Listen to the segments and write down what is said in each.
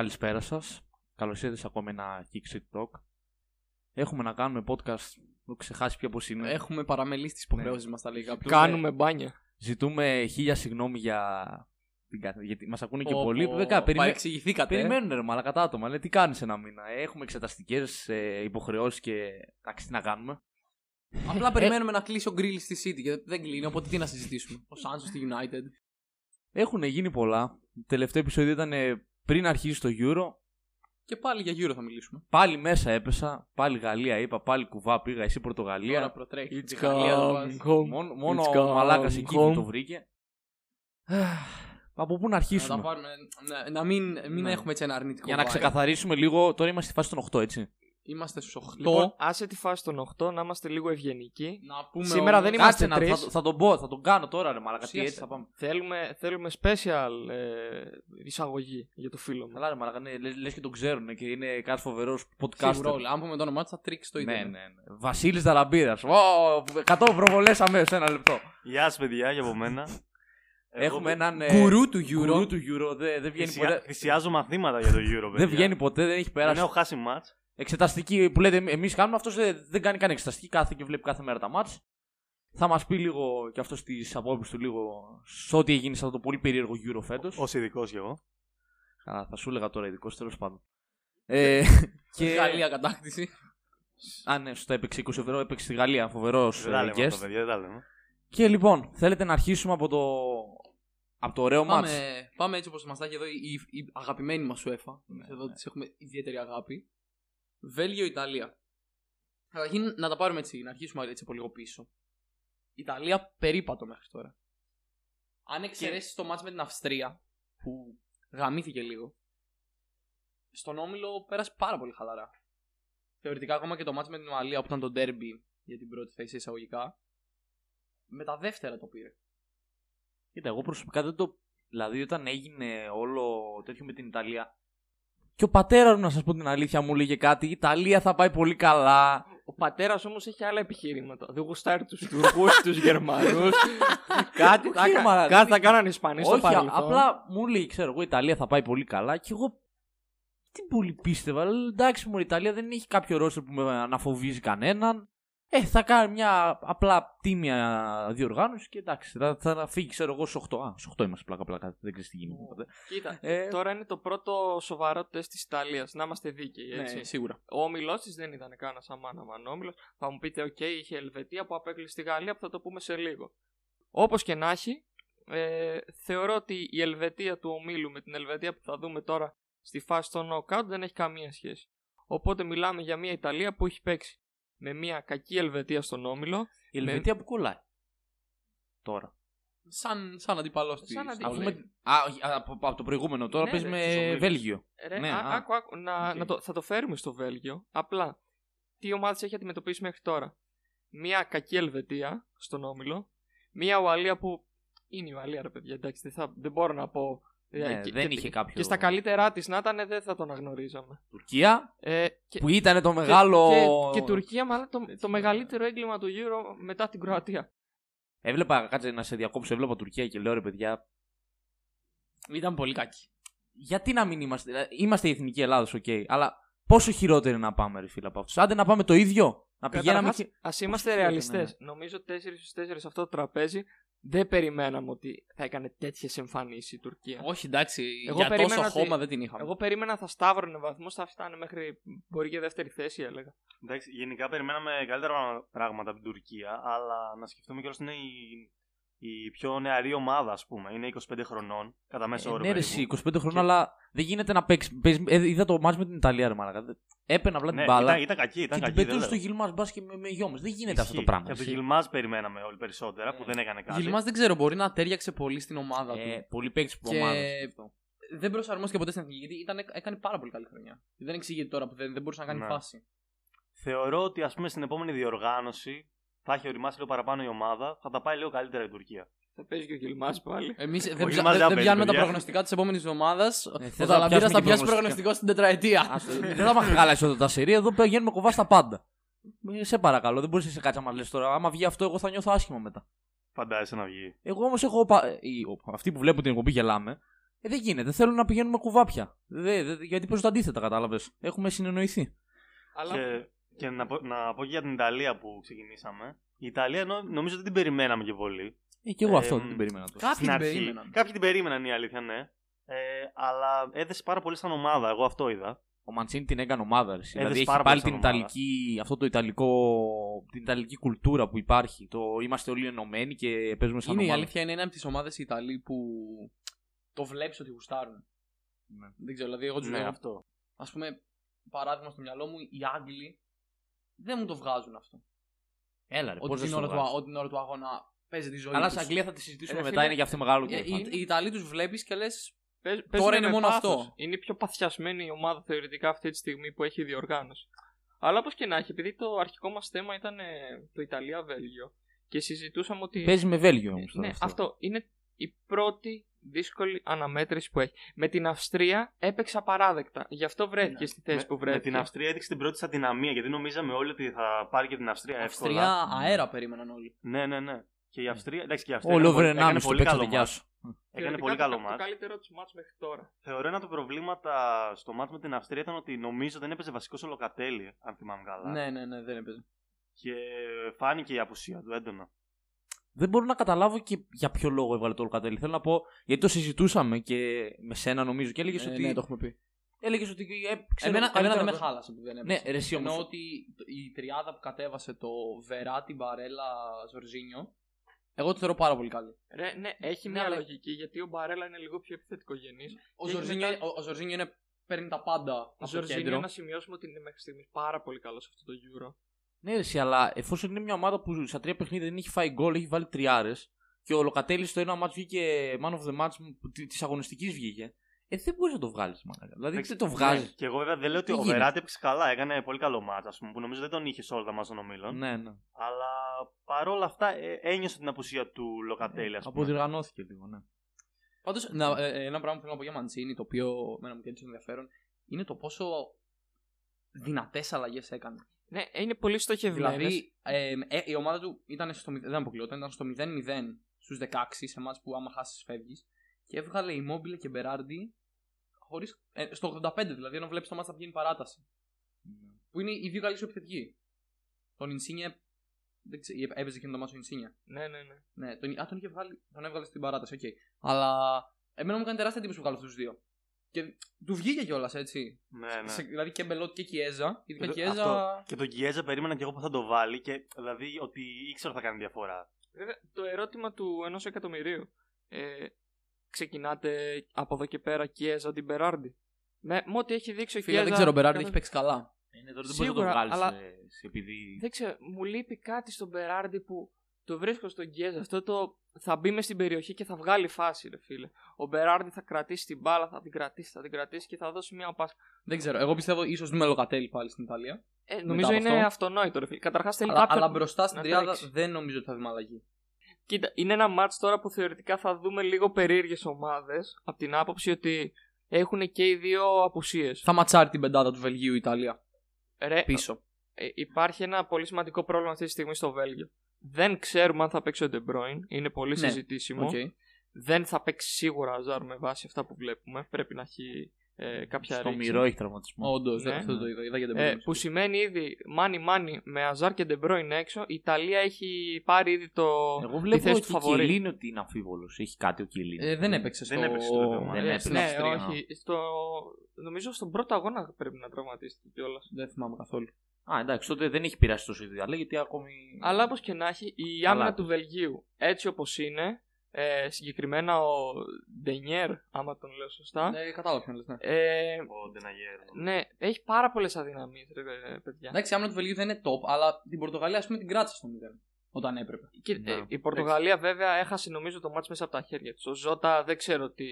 Καλησπέρα σας. Καλώς ήρθατε σε ακόμα ένα Kick Street Talk. Έχουμε να κάνουμε podcast. Έχω ξεχάσει πια πώ είναι. Έχουμε παραμελήσει τις υποχρεώσεις μας, τα λίγα. Κάνουμε μπάνια. Ζητούμε χίλια συγγνώμη για. την κα- Γιατί μας ακούνε και Πω, πολλοί. πω, Βέβαια, περιμέ... παρεξηγηθήκατε. περιμένουν ρε μαλα κατά άτομα. Λέει, τι κάνεις ένα μήνα. Ε, Έχουμε εξεταστικές ε, υποχρεώσεις και. Εντάξει, τι να κάνουμε. Απλά περιμένουμε να κλείσει ο γκριλ στη City και δεν κλείνει, οπότε τι να συζητήσουμε. Ο Σάνσο στη United. Έχουν γίνει πολλά. Το τελευταίο επεισόδιο ήταν ε, πριν αρχίσει το Euro. Και πάλι για Euro θα μιλήσουμε. Πάλι μέσα έπεσα. Πάλι Γαλλία είπα. Πάλι κουβά πήγα. Εσύ Πορτογαλία. Τώρα προτρέχει. It's Τη Γαλλία το come πας. home. Μόνο, μόνο It's ο Μαλάκας come εκεί home. το βρήκε. Από πού να Να, τα αρχίσουμε; πάρουμε, να, να μην, μην Ναι. έχουμε έτσι ένα αρνητικό. Για να vibe. ξεκαθαρίσουμε λίγο, τώρα είμαστε στη φάση των 8, έτσι. Είμαστε στους 8. Λοιπόν, άσε τη φάση των 8 να είμαστε λίγο ευγενικοί. να πούμε Σήμερα όμως- δεν Κάτσε είμαστε να, τρεις. θα, θα τον πω, θα τον κάνω τώρα ρε μαλάκα. Τι Ουσίασε. έτσι θα πάμε. Θέλουμε, θέλουμε special ε, εισαγωγή για το φίλο μου. Καλά ρε μαλάκα, ναι, λες, λες και τον ξέρουν και είναι κάτι φοβερός podcast. Σίγουρα όλα. Αν πούμε το όνομά του θα τρίξει το ίδιο. Ναι, ναι, ναι. Βασίλης Δαραμπίδας. Ω, 100 προβολές αμέσως, ένα λεπτό. Γεια σας, παιδιά, και από μένα. Έχουμε Εγώ έναν... ε, Γκουρού του γκουρού Euro. του Euro. Δεν, δεν βγαίνει θυσια- ποτέ. Θυσιάζω μαθήματα για το Euro, παιδιά. Δεν βγαίνει ποτέ, δεν έχει Δεν περάσει. έχω χάσει μάτς. Εξεταστική που λέτε εμείς κάνουμε, αυτός δεν κάνει καν εξεταστική. Κάθε και βλέπει κάθε μέρα τα μάτς. Θα μας πει λίγο και αυτός τις απόψεις του λίγο σε ό,τι έγινε σε αυτό το πολύ περίεργο Euro φέτος. Ω ειδικός κι εγώ. Καλά, θα σου έλεγα τώρα ειδικός τέλος πάντων. Ε, και... Γαλλία κατάκτηση. Α, ναι, σωστά έπαιξε 20 ευρώ, έπαιξε στη Γαλλία. Φοβερός Δεν τα λέμε guest. αυτό, παιδιά, δεν τα λέμε. Και λοιπόν, θέλετε να αρχίσουμε από το, από το ωραίο μάτς; Πάμε, πάμε έτσι όπως μας τα έχει εδώ η, η αγαπημένη μας UEFA. Ναι, εδώ ναι. τη έχουμε ιδιαίτερη αγάπη. Βέλγιο-Ιταλία. Καταρχήν να τα πάρουμε έτσι, να αρχίσουμε έτσι από λίγο πίσω. Ιταλία περίπατο μέχρι τώρα. Αν εξαιρέσεις το μάτς με την Αυστρία, που γαμήθηκε λίγο, στον όμιλο πέρασε πάρα πολύ χαλαρά. Θεωρητικά ακόμα και το μάτς με την Ουαλία που ήταν το derby για την πρώτη θέση εισαγωγικά, με τα δεύτερα το πήρε. Κοίτα, εγώ προσωπικά δεν το. Δηλαδή, όταν έγινε όλο τέτοιο με την Ιταλία. Και ο πατέρας μου, να σας πω την αλήθεια, μου έλεγε κάτι. Η Ιταλία θα πάει πολύ καλά. Ο πατέρας όμως έχει άλλα επιχειρήματα. Δεν γουστάρει τους Τούρκους, τους Γερμανούς. κάτι θα, Όχι, κα- μαλάκα, κάτι δεν- θα κάνανε οι Ισπανοί στο Όχι, παρελθόν. απλά μου λέει, ξέρω εγώ, η Ιταλία θα πάει πολύ καλά. Και εγώ. Τι πολύ πίστευα. Λέω, εντάξει, μου η Ιταλία δεν έχει κάποιο ρόστερ που με αναφοβίζει κανέναν. Ε, θα κάνει μια απλά τίμια διοργάνωση και εντάξει, θα, θα φύγει, ξέρω εγώ, στου 8. Α, στου 8 είμαστε πλάκα-πλάκα. Δεν ξέρεις τι γίνεται ποτέ. Κοίτα, Ε, τώρα είναι το πρώτο σοβαρό τεστ της Ιταλίας. Να είμαστε δίκαιοι, έτσι. Ναι, σίγουρα. Ο όμιλό τη δεν ήταν κανένας αμάν αμάν όμιλο. Θα μου πείτε, OK, είχε Ελβετία που απέκλεισε τη Γαλλία που θα το πούμε σε λίγο. Όπως και να έχει, ε, θεωρώ ότι η Ελβετία του ομίλου με την Ελβετία που θα δούμε τώρα στη φάση των knockout δεν έχει καμία σχέση. Οπότε μιλάμε για μια Ιταλία που έχει παίξει με μια κακή Ελβετία στον όμιλο. η Ελβετία που κολλάει. Τώρα. Σαν, σαν αντίπαλό της. Σαν Αφού αντίπαλος. με- Α, όχι, α, από, από το προηγούμενο τώρα Ναι, παίζει ρε, με στους ομίλους. Βέλγιο. Ρε, Ναι, α, α. άκου, άκου, να, Οκ. να το, θα το φέρουμε στο Βέλγιο. Απλά, τι ομάδες έχει αντιμετωπίσει μέχρι τώρα; Μια κακή Ελβετία στον Όμιλο. Μια Ουαλία που είναι η Ουαλία, ρε παιδιά. Εντάξει, δεν, θα, δεν μπορώ να πω. Ναι, Ε, και- δεν και- είχε κάποιο. Και στα καλύτερά της να ήταν, δεν θα τον αναγνωρίζαμε. Τουρκία Ε, και, που ήταν το και- μεγάλο. Και, και Τουρκία, μάλλον το, το μεγαλύτερο έγκλημα του Euro μετά την Κροατία. Έβλεπα, κάτσε να σε διακόψω, έβλεπα Τουρκία και λέω ρε παιδιά, Ήταν πολύ κακή. γιατί να μην είμαστε. δηλαδή, Είμαστε η εθνική Ελλάδα, οκ, αλλά πόσο χειρότερη να πάμε, ρε φίλε, από αυτούς. Άντε να πάμε το ίδιο. Να πηγαίναμε. Καταρχάς, και- ας είμαστε χειρότερα, ρεαλιστές. ναι. Νομίζω 4 στους 4 σε αυτό το τραπέζι δεν περιμέναμε ότι θα έκανε τέτοιες εμφανίσεις η Τουρκία. Όχι, εντάξει. Εγώ για τόσο περίμενα ότι- χώμα δεν την είχαμε. Εγώ περίμενα θα σταύρωνε βαθμούς, θα φτάνε μέχρι μπορεί και δεύτερη θέση, έλεγα. Εντάξει, γενικά περιμέναμε καλύτερα πραγμα- πράγματα από την Τουρκία, αλλά να σκεφτούμε κιόλας ότι είναι η, η πιο νεαρή ομάδα, ας πούμε. Είναι 25 χρονών, κατά μέσο Ε, όρο. ναι, ρε, περίπου. εσύ, 25 χρόνια, Και- αλλά δεν γίνεται να παίξει. παίζει- ε, είδα το μάτς με την Ιταλία, ρε Μαλάκα. Έπαιρνε απλά Ναι, την μπάλα. ήταν, ήταν κακή, ήταν και την κακή. πετούσε δεν στο λέω. γυλμά μπας και με, με γιόμες. Δεν γίνεται αυτό το Ισχύει. πράγμα. Και από τον Ισχύει. Γιλμάζ περιμέναμε όλοι περισσότερα, που Ε, δεν έκανε κάτι. Γιλμάς δεν ξέρω, μπορεί να τέριαξε πολύ στην ομάδα Ε, του. πολύ παίξει που Και- ομάδας. Δεν προσαρμόστηκε ποτέ στην εθνική γιατί ήταν, έκανε πάρα πολύ καλή χρονιά. Δεν εξηγείται τώρα που δεν, δεν μπορούσε να κάνει Ναι. φάση. Θεωρώ ότι ας πούμε στην επόμενη διοργάνωση θα έχει οριμάσει λίγο παραπάνω η ομάδα, θα τα πάει λίγο καλύτερα η Τουρκία. Θα παίζει και ο Γιλμά πάλι. Εμείς δεν, Όχι, ψα- μας δεν, δεν δεν πιάνουμε τα παιδιά. προγνωστικά της επόμενης εβδομάδα. Ε, Ο θες να Ταλαμπίρα πιάσουμε θα και πιάσει προγνωστικά. προγνωστικό στην τετραετία. Άστο, Δεν θα μας χάλασε εδώ τα σερία, εδώ πηγαίνουμε κοβά στα πάντα. Ε, Σε παρακαλώ, δεν μπορείς να σε κάτσει να μας λες τώρα. Άμα βγει αυτό, εγώ θα νιώθω άσχημα μετά. Φαντάζεσαι να βγει. Εγώ όμως έχω. πα- οι- ο- Αυτοί που βλέπουν την εκπομπή γελάμε. Ε, δεν γίνεται. Θέλουν να πηγαίνουμε κουβάπια. Δε, δε, γιατί προ το αντίθετα, κατάλαβες. Έχουμε συνεννοηθεί. Αλλά Και, και να, πω, να πω και για την Ιταλία που ξεκινήσαμε. Η Ιταλία νο- νομίζω δεν την περιμέναμε και πολύ. Ε, και εγώ Ε, αυτό δεν την περίμενα τόσο. Κάποιοι Στην την αρχή. περίμεναν. Κάποιοι την περίμεναν η αλήθεια, ναι. Ε, αλλά έδεσε πάρα πολύ σαν ομάδα. Εγώ αυτό είδα. Ο Μαντσίνη την έκανε ομάδα. ρε. Δηλαδή έχει πάρα πάλι πολύ την σαν ομάδα. ιταλική, αυτό το ιταλικό, την ιταλική κουλτούρα που υπάρχει. Το είμαστε όλοι ενωμένοι και παίζουμε σαν Είναι η ομάδα. αλήθεια, είναι ένα από τις ομάδες Ιταλοί που το βλέπεις ότι γουστάρουν. Ναι. Δεν ξέρω, δηλαδή εγώ τους Ναι, λέω. αυτό. Α πούμε, παράδειγμα στο μυαλό μου, οι Άγγλοι δεν μου το βγάζουν αυτό. Έλα, ρε, Ότι πώς δεν την, στο ώρα του, βγάζεις. α- ότι την ώρα του αγώνα παίζει τη ζωή. Αλλά τους. στην Αγγλία θα τη συζητήσουμε Ρε, μετά, φίλε, είναι για αυτό μεγάλο Ε, κέφι. οι, οι Ιταλοί τους βλέπεις και λες. παίζ- Τώρα παίζουνε είναι με μόνο πάθος. αυτό. Είναι η πιο παθιασμένη η ομάδα θεωρητικά αυτή τη στιγμή που έχει διοργάνωση. Αλλά όπως και να έχει, επειδή το αρχικό μας θέμα ήταν ε, το Ιταλία-Βέλγιο και συζητούσαμε ότι. Παίζει με Βέλγιο όμως. ναι, αυτό είναι η πρώτη δύσκολη αναμέτρηση που έχει. Με την Αυστρία έπαιξε απαράδεκτα. Γι' αυτό βρέθηκε στη θέση Ναι. με, που με βρέθηκε. την Αυστρία έδειξε την πρώτη της αδυναμία γιατί νομίζαμε όλοι ότι θα πάρει και την Αυστρία εύκολα. Αυστρία αέρα περίμεναν όλοι. Ναι, ναι, ναι. Και η Αυστρία, εντάξει, και η Αυστρία Ο έκανε Λόβερ πολύ- έκανε 1,5 πολύ το παίξε καλό το γεια μάτς. σου. Έκανε Θεωρητικά πολύ το- καλό Το μάτς. καλύτερο του μάτς μέχρι τώρα. Θεωρώ ένα από τα προβλήματα στο μάτς με την Αυστρία ήταν ότι νομίζω δεν έπαιζε βασικός ο Λοκατέλη, αν θυμάμαι καλά. Ναι, ναι, ναι, δεν έπαιζε. Και φάνηκε η απουσία του έντονα. Δεν μπορώ να καταλάβω και για ποιο λόγο έβγαλε το Λοκατέλη. Θέλω να πω, γιατί το συζητούσαμε και με σένα νομίζω και έλεγες Ε, ότι. ναι, το έχουμε πει. Έλεγες ότι. Ε, ξέρω, Εμένα, καλύτερα εμένα δεν με το- χάλασε που δεν έπαιζε. Ναι, ρε, εσύ όμως. Ενώ ότι η τριάδα που κατέβασε το Βεράτη, Μπαρέλα, Ζορζίνιο, εγώ το θεωρώ πάρα πολύ καλή. Ρε, ναι, έχει Ναι, μια αλλά- λογική γιατί ο Μπαρέλα είναι λίγο πιο επιθετικογενής. Ο Και Ζορζίνιο, μετά- ο, ο Ζορζίνιο είναι, παίρνει τα πάντα Ο από το Ζορζίνιο κέντρο. να σημειώσουμε ότι είναι μέχρι στιγμής πάρα πολύ καλός σε αυτό το Euro. Ναι, ρε, εσύ, αλλά εφόσον είναι μια ομάδα που στα τρία παιχνίδια δεν έχει φάει γκολ, έχει βάλει τριάρες και ο Λοκατέλης στο ένα μάτς βγήκε man of the match τη αγωνιστικής βγήκε. Ε, δεν μπορείς να το βγάλεις, μάλλον. Δηλαδή δεν το βγάζεις. Ναι, και εγώ βέβαια δεν λέω ότι Τι ο γίνεται; Βεράτη έπαιξε καλά. Έκανε πολύ καλό μάτς, ας πούμε, που νομίζω δεν τον είχες σε όλα τα μάτς των ομίλων. Ναι, ναι. Αλλά παρόλα αυτά ε, ένιωσε την απουσία του Λοκατέλη, ας πούμε. Αποδιοργανώθηκε λίγο, ναι. Πάντως, ένα πράγμα που θέλω να πω για Μαντσίνη, το οποίο εμένα μου κέντρισε ενδιαφέρον, είναι το πόσο δυνατές αλλαγές έκανε. Ναι, είναι πολύ στοχευμένε. Δηλαδή, ε, ε, η ομάδα του ήταν στο, μηδ- δεν αποκλειόταν, ήταν στο 0-0 στους 16 σε μάτς που άμα χάσεις φεύγεις. Και έβγαλε Ιμόμπιλε και Μπεράρντι χωρίς, ε, στο 85 δηλαδή, ενώ βλέπεις το μάτς να πηγαίνει παράταση. Που είναι οι δύο καλύτεροι επιθετικοί. Τον Ινσίνιε. Δεν ξέρω, έπαιζε εκείνο το ματς ο Ινσίνιε. Ναι, ναι, ναι. Ναι, τον, α, τον, είχε βγάλει, τον έβγαλε στην παράταση, οκ. Αλλά εμένα μου έκανε τεράστια εντύπωση που 'βγαλε αυτούς τους δύο. Και του βγήκε κιόλας, έτσι. Ναι, ναι. Σε- δηλαδή και Μπελότι και Κιέζα. Ειδικά Ε, Κιέζα. αυτό. Και τον Κιέζα περίμενα και εγώ που θα το βάλει και δηλαδή ότι ήξερα ότι θα κάνει διαφορά. Βέβαια, το ερώτημα του ενός εκατομμυρίου. Ε, ξεκινάτε από εδώ και πέρα Κιέζα την Μπεράρντι. Με, με ό,τι έχει δείξει ο Φίλε, Κιέζα. δεν ξέρω, ο Μπεράρντι κατά- έχει παίξει καλά. Είναι, τώρα δεν μπορείς να το Σίγουρα, βγάλεις αλλά- επειδή. Δεν ξέρω, μου λείπει κάτι στον Μπεράρντι που το βρίσκω στον Κιέζα. Αυτό το θα μπει μες στην περιοχή και θα βγάλει φάση, ρε φίλε. Ο Μπεράρντι θα κρατήσει την μπάλα, θα την κρατήσει, θα την κρατήσει και θα δώσει μια πάσα. Δεν ξέρω. Εγώ πιστεύω ίσως με Λοκατέλη πάλι στην Ιταλία. Ε, νομίζω από είναι αυτό. αυτονόητο, ρε φίλε. Καταρχάς θέλει Αλλά, κάποιον. αλλά μπροστά στην να τριάδα τρέξει. δεν νομίζω ότι θα δούμε αλλαγή. Κοίτα, είναι ένα μάτς τώρα που θεωρητικά θα δούμε λίγο περίεργες ομάδες. Από την άποψη ότι έχουν και οι δύο απουσίες. Θα ματσάρει την πεντάδα του Βελγίου η Ιταλία Ρε, πίσω. ε, υπάρχει ένα πολύ σημαντικό πρόβλημα αυτή τη στιγμή στο Βέλγιο. Δεν ξέρουμε αν θα παίξει ο De Bruyne. Είναι πολύ Ναι, συζητήσιμο. Οκ. Δεν θα παίξει σίγουρα ο Ζάρ με βάση αυτά που βλέπουμε. Πρέπει να έχει ε, κάποια Στο ρήξη. μυρό έχει τραυματισμό. Όντως, Ναι. αυτό το είδα. είδα για την Ε, που σημαίνει ήδη μάνι μάνι με Αζάρ και De Bruyne έξω. Η Ιταλία έχει πάρει ήδη το, Εγώ τη βλέπω θέση ότι του ο φαβορή. Κιλίνο ότι είναι αμφίβολος. Έχει κάτι ο Κιλίνο. Ε, δεν έπαιξε στο. Δεν έπαιξε στο δεύτερο Δεν Ε, έπαιξε. στην ναι, Αυστρία. όχι. Στο... Νομίζω στον πρώτο αγώνα πρέπει να τραυματίστηκε κιόλας. Δεν θυμάμαι καθόλου. Α, εντάξει, τότε δεν έχει πειράσει τόσο η Ιταλία γιατί ακόμη. Αλλά όπως και να έχει, η Καλά. άμυνα του Βελγίου έτσι όπως είναι, ε, συγκεκριμένα ο Ντενιέρ, άμα τον λέω σωστά, Ναι, κατάλαβα ποιον λες, ναι. ε, Ο Ντεναγέρ. ναι, έχει πάρα πολλές αδυναμίες, ρε παιδιά. Εντάξει, η άμυνα του Βελγίου δεν είναι top, αλλά την Πορτογαλία ας πούμε την κράτησε στο 0. Όταν έπρεπε. Και, Ναι. ε, η Πορτογαλία βέβαια έχασε νομίζω το ματς μέσα από τα χέρια της. Ο Ζότα δεν ξέρω τι,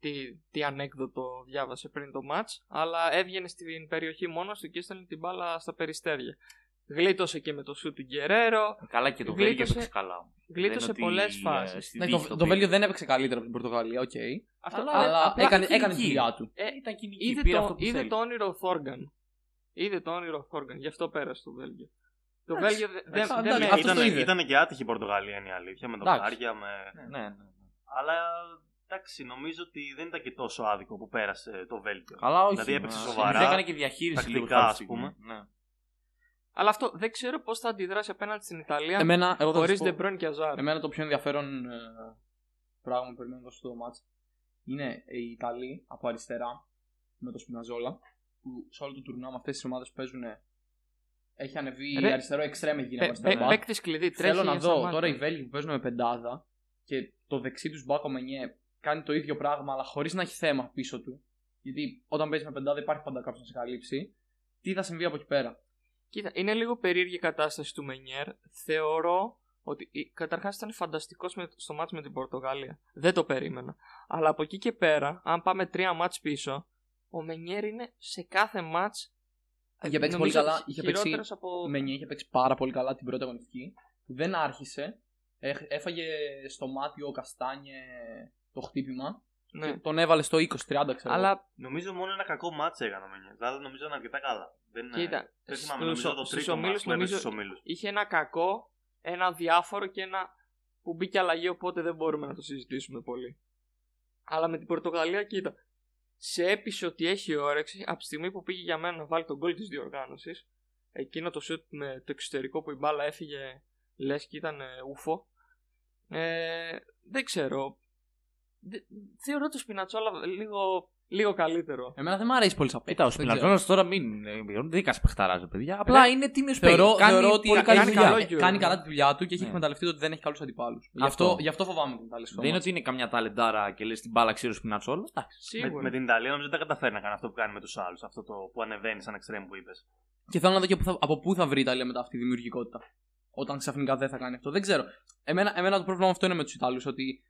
τι, τι ανέκδοτο διάβασε πριν το ματς, αλλά έβγαινε στην περιοχή μόνος του και έστελνε την μπάλα στα περιστέρια. Γλίτωσε και με το σουτ του Γκερέρο, Καλά και το Γλίτωσε- Βέλγιο έπαιξε καλά. γλίτωσε Δεν είναι πολλές ότι, ε, φάσεις. στη Ναι, δίκη το, το το πήρε. Βέλγιο δεν έπαιξε καλύτερα από την Πορτογαλία, οκ. Αυτό, Αλλά- Αλλά απλά έκανε, ήταν έκανε τη κοινική. δουλειά του. Ε, Ήταν κοινική. είδε, πήρε το, αυτό που είδε θέλει. το όνειρο Θόργαν. Είδε το όνειρο Θόργαν, γι' αυτό πέρασε το Βέλγιο. Το Εντάξει, Βέλγιο δεν εντάξει, δεν- εντάξει, δεν- αυτός Ήταν, το είδε. ήταν και άτυχη η Πορτογαλία είναι η αλήθεια. Με το Εντάξει. Κάρια, με... Ναι, ναι. ναι. Αλλά Εντάξει, νομίζω ότι δεν ήταν και τόσο άδικο που πέρασε το Βέλγιο. Αλλά όχι. Δηλαδή έπαιξε μα, σοβαρά, Έκανε και διαχείριση λίγο τακτικά, κάποια ας πούμε. στιγμή. Ναι. Αλλά αυτό δεν ξέρω πώς θα αντιδράσει απέναντι στην Ιταλία Εμένα, εγώ θα χωρίς σας πω- De Bruyne και Αζάρ. Εμένα το πιο ενδιαφέρον ε, πράγμα που περιμένω στο μάτς είναι οι Ιταλοί από αριστερά με το Σπιναζόλα που σε όλο το τουρνουά με αυτές τις ομάδες που παίζουν έχει ανεβεί Ρε, αριστερό εξτρέμ γίνει από Πε- αριστερό πε- μπακ. Παίκτη κλειδί, τρέχει. Θέλω να για δω σταμάτη. τώρα οι Βέλγοι που παίζουν με πεντάδα και το δεξί τους μπάκο Μενιέ κάνει το ίδιο πράγμα αλλά χωρίς να έχει θέμα πίσω του. Γιατί όταν παίζεις με πεντάδα υπάρχει πάντα κάποιος να σε καλύψει. Τι θα συμβεί από εκεί πέρα. Κοίτα, είναι λίγο περίεργη η κατάσταση του Μενιέρ. Θεωρώ ότι καταρχάς ήταν φανταστικός στο μάτς με την Πορτογαλία. Δεν το περίμενα. Αλλά από εκεί και πέρα, αν πάμε τρία μάτς πίσω, ο Μενιέρ είναι σε κάθε μάτς Είχε παίξει νομίζω, πολύ καλά, είχε παίξει- χειρότερος από... Ο Μενιέ είχε παίξει πάρα πολύ καλά την πρώτη αγωνιστική. Δεν άρχισε. Έχ- Έφαγε στο μάτι ο Καστάνιε το χτύπημα. Ναι. Και τον έβαλε στο 20-30, ξέρω. Αλλά Νομίζω μόνο ένα κακό μάτς έκανε ο Μένιε. Δηλαδή νομίζω ήταν αρκετά καλά. Δεν, ε, Κοίτα, δεν θυμάμαι, στους- νομίζω το στους τρίτο ομίλους μάτς που έπαιξε νομίζω- στους ομίλους. είχε ένα κακό, ένα διάφορο και ένα που μπήκε αλλαγή, οπότε δεν μπορούμε να το συζητήσουμε πολύ. Αλλά με την Πορτογαλία, κοίτα, σε έπεισε ότι έχει όρεξη από τη στιγμή που πήγε για μένα να βάλει τον γκολ της διοργάνωσης. Εκείνο το σουτ με το εξωτερικό που η μπάλα έφυγε λες και ήταν ε, ούφο. Ε, δεν ξέρω. Δε- θεωρώ το Σπινατσόλα λίγο, λίγο καλύτερο. Εμένα δεν μου αρέσει πολύ σαν Κοίτα, ο παίκτης, δεν ξέρω. Σπινατζόνα τώρα μην. ε, Δεν δίκα παιχταράζει, παιδιά. Απλά είναι τίμιος Θεωρώ, παίκτης. θεωρώ ότι πολύ κάνει, καλή κάνει δουλειά. καλό κάνει Euro. καλά τη δουλειά του και έχει Ναι. εκμεταλλευτεί το ότι δεν έχει καλούς αντιπάλους. Γι' Αυτό. αυτό, γι' αυτό φοβάμαι την Ιταλία. στο Δεν είναι μάτς. ότι είναι καμιά ταλεντάρα και λες την μπάλα ξέρω Σπινατσόλα. Εντάξει. Με, Σίγουρα. με την Ιταλία νομίζω δεν τα καταφέρει να κάνει αυτό που κάνει με τους άλλους. Αυτό το που ανεβαίνει σαν εξτρέμ που είπες. Και θέλω να δω και που θα- από πού θα βρει η Ιταλία μετά αυτή τη δημιουργικότητα. Όταν ξαφνικά δεν θα κάνει αυτό. Δεν ξέρω. Εμένα, εμένα το πρόβλημα αυτό είναι με τους Ιταλούς. Ότι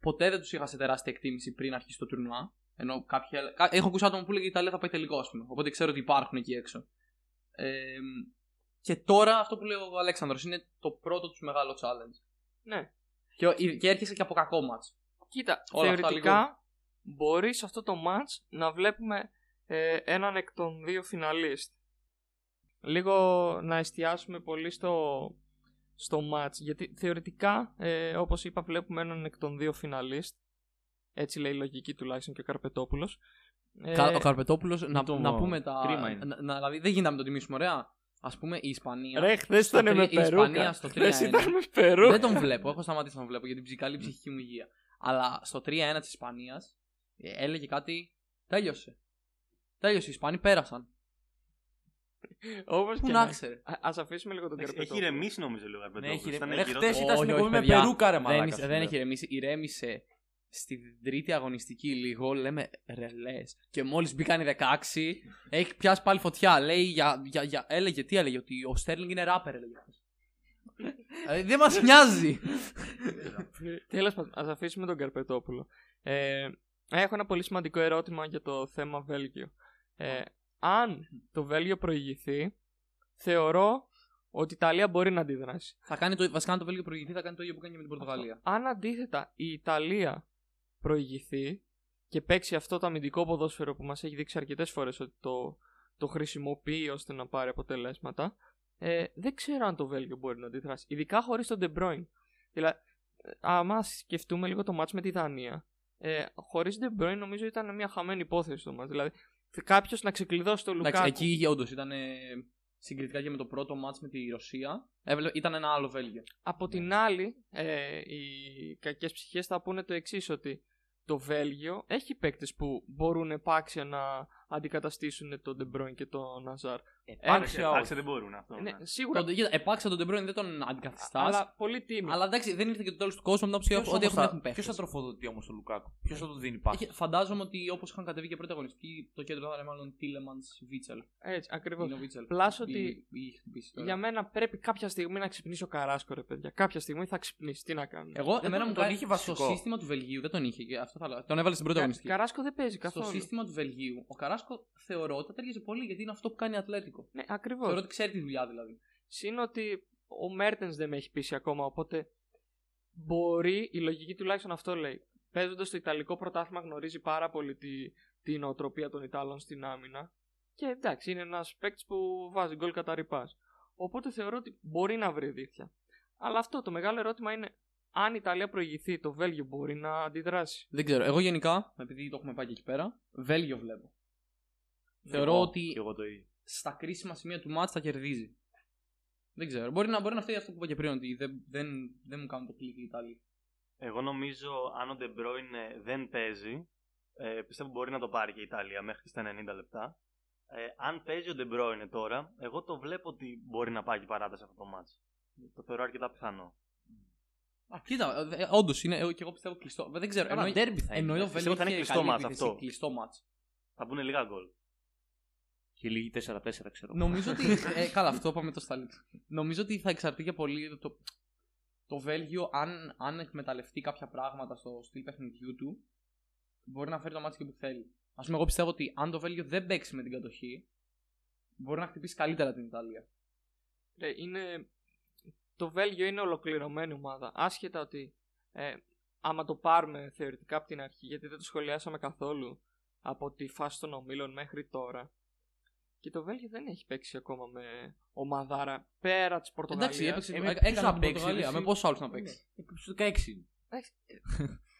ποτέ δεν τους είχα σε τεράστια εκτίμηση πριν αρχίσει το τουρνουά. Ενώ κάποιοι, άλλοι- κα- έχω ακούσει άτομα που λέγει η Ιταλία θα πάει τελικό, ας πούμε. Οπότε ξέρω ότι υπάρχουν εκεί έξω. Ε, και τώρα αυτό που λέει ο Αλέξανδρος είναι το πρώτο τους μεγάλο challenge. Ναι. Και, ο- και έρχεσαι και από κακό μάτς. Κοίτα, Όλα αυτά θεωρητικά μπορείς σε αυτό το match να βλέπουμε ε, έναν εκ των δύο φιναλίστ. Λίγο να εστιάσουμε πολύ στο, στο match, γιατί θεωρητικά, ε, όπως είπα, βλέπουμε έναν εκ των δύο φιναλίστ. Έτσι λέει η λογική τουλάχιστον και ο Καρπετόπουλος. Ε, ο Καρπετόπουλος, να, το- να πούμε τα. κρίμα είναι. Να, να- δηλαδή δεν γίνεται να το τιμήσουμε ωραία. Α πούμε η Ισπανία. Ρε, χθες στο ήταν με τρι- η Ισπανία περούκα. στο Χθες 3-1. ήταν με περούκα. Δεν τον βλέπω, έχω σταματήσει να τον βλέπω για την ψυχική ψυχική μου υγεία. Αλλά στο 3-1 της Ισπανίας έλεγε κάτι. Τέλειωσε. Τέλειωσε. Οι Ισπανοί πέρασαν. Όπως Πού και να να ξέρει. Α ας αφήσουμε λίγο τον Έχει Καρπετόπουλο. ηρεμήσει νομίζω λίγο ο Ναι, Καρπετόπουλος. έχει Ήταν ηρεμήσει. χειρότερο. Χθες ήταν στην Όχι, όχι, εκπομπή με παιδιά. περούκα, ρε Δεν, μαλάκα, είσαι- σου δεν λέω. έχει ηρεμήσει. Ηρέμησε στην τρίτη αγωνιστική λίγο. Λέμε ρελέ. Και μόλις μπήκαν οι 16, έχει πιάσει πάλι φωτιά. Λέει για, για, για, έλεγε, τι έλεγε, ότι ο Στέρλινγκ είναι ράπερ. Έλεγε. Δηλαδή, δεν μας νοιάζει. Τέλος πάντων, ας αφήσουμε τον Καρπετόπουλο. Ε, έχω ένα πολύ σημαντικό ερώτημα για το θέμα Βέλγιο. Ε, αν το Βέλγιο προηγηθεί, θεωρώ ότι η Ιταλία μπορεί να αντιδράσει. θα κάνει το, βασικά, αν το Βέλγιο προηγηθεί, θα κάνει το ίδιο που κάνει και με την Πορτογαλία. Αν αντίθετα η Ιταλία προηγηθεί και παίξει αυτό το αμυντικό ποδόσφαιρο που μας έχει δείξει αρκετές φορές ότι το, το χρησιμοποιεί ώστε να πάρει αποτελέσματα, ε, δεν ξέρω αν το Βέλγιο μπορεί να αντιδράσει. Ειδικά χωρίς τον De Bruyne. Δηλαδή, ε, άμα σκεφτούμε λίγο το μάτς με τη Δανία, ε, χωρίς De Bruyne νομίζω ήταν μια χαμένη υπόθεση το μάτς. Δηλαδή, κάποιος να ξεκλειδώσει το Λουκάκου. Εντάξει, εκεί όντως ήταν ε, συγκριτικά και με το πρώτο μάτς με τη Ρωσία. έβλε- ήταν ένα άλλο Βέλγιο. Από την άλλη, ε, οι κακές ψυχές θα πούνε το εξής ότι το Βέλγιο έχει παίκτες που μπορούν επάξια να αντικαταστήσουν τον De Bruyne και τον Ναζάρ. Επάξια Εντάξει, όχι. δεν μπορούν αυτό. Ναι, ναι. σίγουρα. Τον, κοίτα, επάξα τον De Bruyne δεν τον αντικαθιστάς. Αλλά, Αλλά πολύ τίμη. εντάξει, δεν ήρθε και το τέλος του κόσμου με την άποψη ότι έχουν, έχουν Ποιος παίχτες. θα τροφοδοτεί όμως τον Λουκάκου; Ποιος θα του δίνει πάση. Έχει- Φαντάζομαι ότι όπως είχαν κατεβεί και πρώτη αγωνιστική, το κέντρο θα είναι μάλλον Τίλεμαν Βίτσελ. Έτσι, ακριβώς. Είναι ο Βίτσελ. Πλάς Ή- ότι ή έχει χτυπήσει τώρα. Για μένα πρέπει κάποια στιγμή να ξυπνήσει ο Καράσκο, ρε παιδιά. Κάποια στιγμή θα ξυπνήσει. Τι να κάνουμε. Εγώ, Δεν εμένα τον- μου τον κάνει είχε στο βασικό. σύστημα του Βελγίου, δεν τον είχε. και Αυτό θα λέω. Τον έβαλε στην πρώτη Κα- αγωνιστική. Καράσκο δεν παίζει Στο καθόλου. σύστημα του Βελγίου, ο Καράσκο θεωρώ ότι θα ταιριάζει πολύ γιατί είναι αυτό που κάνει Ατλέτικο. Ναι, ακριβώς. Θεωρώ ότι ξέρει τη δουλειά δηλαδή. Συν ότι ο Μέρτενς δεν με έχει πείσει ακόμα, οπότε μπορεί, η λογική τουλάχιστον αυτό λέει. Παίζοντας το Ιταλικό πρωτάθλημα γνωρίζει πάρα πολύ τη, την οτροπία των Ιταλών στην άμυνα. Και εντάξει, είναι ένας παίκτης που βάζει γκολ κατά ρηπάς. Οπότε θεωρώ ότι μπορεί να βρει δίχτυα. Αλλά αυτό το μεγάλο ερώτημα είναι αν η Ιταλία προηγηθεί, το Βέλγιο μπορεί να αντιδράσει. Δεν ξέρω. Εγώ γενικά, επειδή το έχουμε πάει και εκεί πέρα, Βέλγιο βλέπω. Θεωρώ Εγώ- ότι και Εγώ το ίδιο. Στα κρίσιμα σημεία του μάτς θα κερδίζει. Δεν ξέρω. Μπορεί να, μπορεί να φταίει αυτό που είπα και πριν, ότι δεν, δεν, δεν μου κάνουν το κλικ οι Ιταλοί. Εγώ νομίζω αν ο De Bruyne δεν παίζει, ε, πιστεύω μπορεί να το πάρει και η Ιταλία μέχρι στα 90 λεπτά. Ε, αν παίζει ο De Bruyne τώρα, εγώ το βλέπω ότι μπορεί να πάει και παράταση αυτό το μάτς. Το θεωρώ αρκετά πιθανό. Α, κοίτα, ε, όντως είναι. ε, και εγώ πιστεύω κλειστό. Δεν ξέρω. Ένα Εννοεί, ντέρμπι θα είναι. εννοεί ο εντάξει. Βέλγιο θα είναι είχε κλειστό καλή μάτς επίθεση, αυτό. Κλειστό μάτς. Θα μπουν λίγα γκολ. Και λίγη 4-4, ξέρω. Νομίζω ότι. ε, καλά, αυτό πάμε το Σταλίξ. Νομίζω ότι θα εξαρτεί και πολύ το, το Βέλγιο αν, αν εκμεταλλευτεί κάποια πράγματα στο στυλ παιχνιδιού του. Μπορεί να φέρει το μάτι και που θέλει. Α πούμε, εγώ πιστεύω ότι αν το Βέλγιο δεν παίξει με την κατοχή, μπορεί να χτυπήσει καλύτερα την Ιταλία. Ρε, είναι... Το Βέλγιο είναι ολοκληρωμένη ομάδα. Άσχετα ότι ε, άμα το πάρουμε θεωρητικά από την αρχή, γιατί δεν το σχολιάσαμε καθόλου από τη φάση των ομίλων μέχρι τώρα. Και το Βέλγιο δεν έχει παίξει ακόμα με ομαδάρα πέρα της Πορτογαλίας. Εντάξει, έπαιξε. Ε, Ε, με έκανε ποιους να την παίξεις, Πορτογαλία. εσύ; Με πόσους άλλους να παίξεις; Στου 16.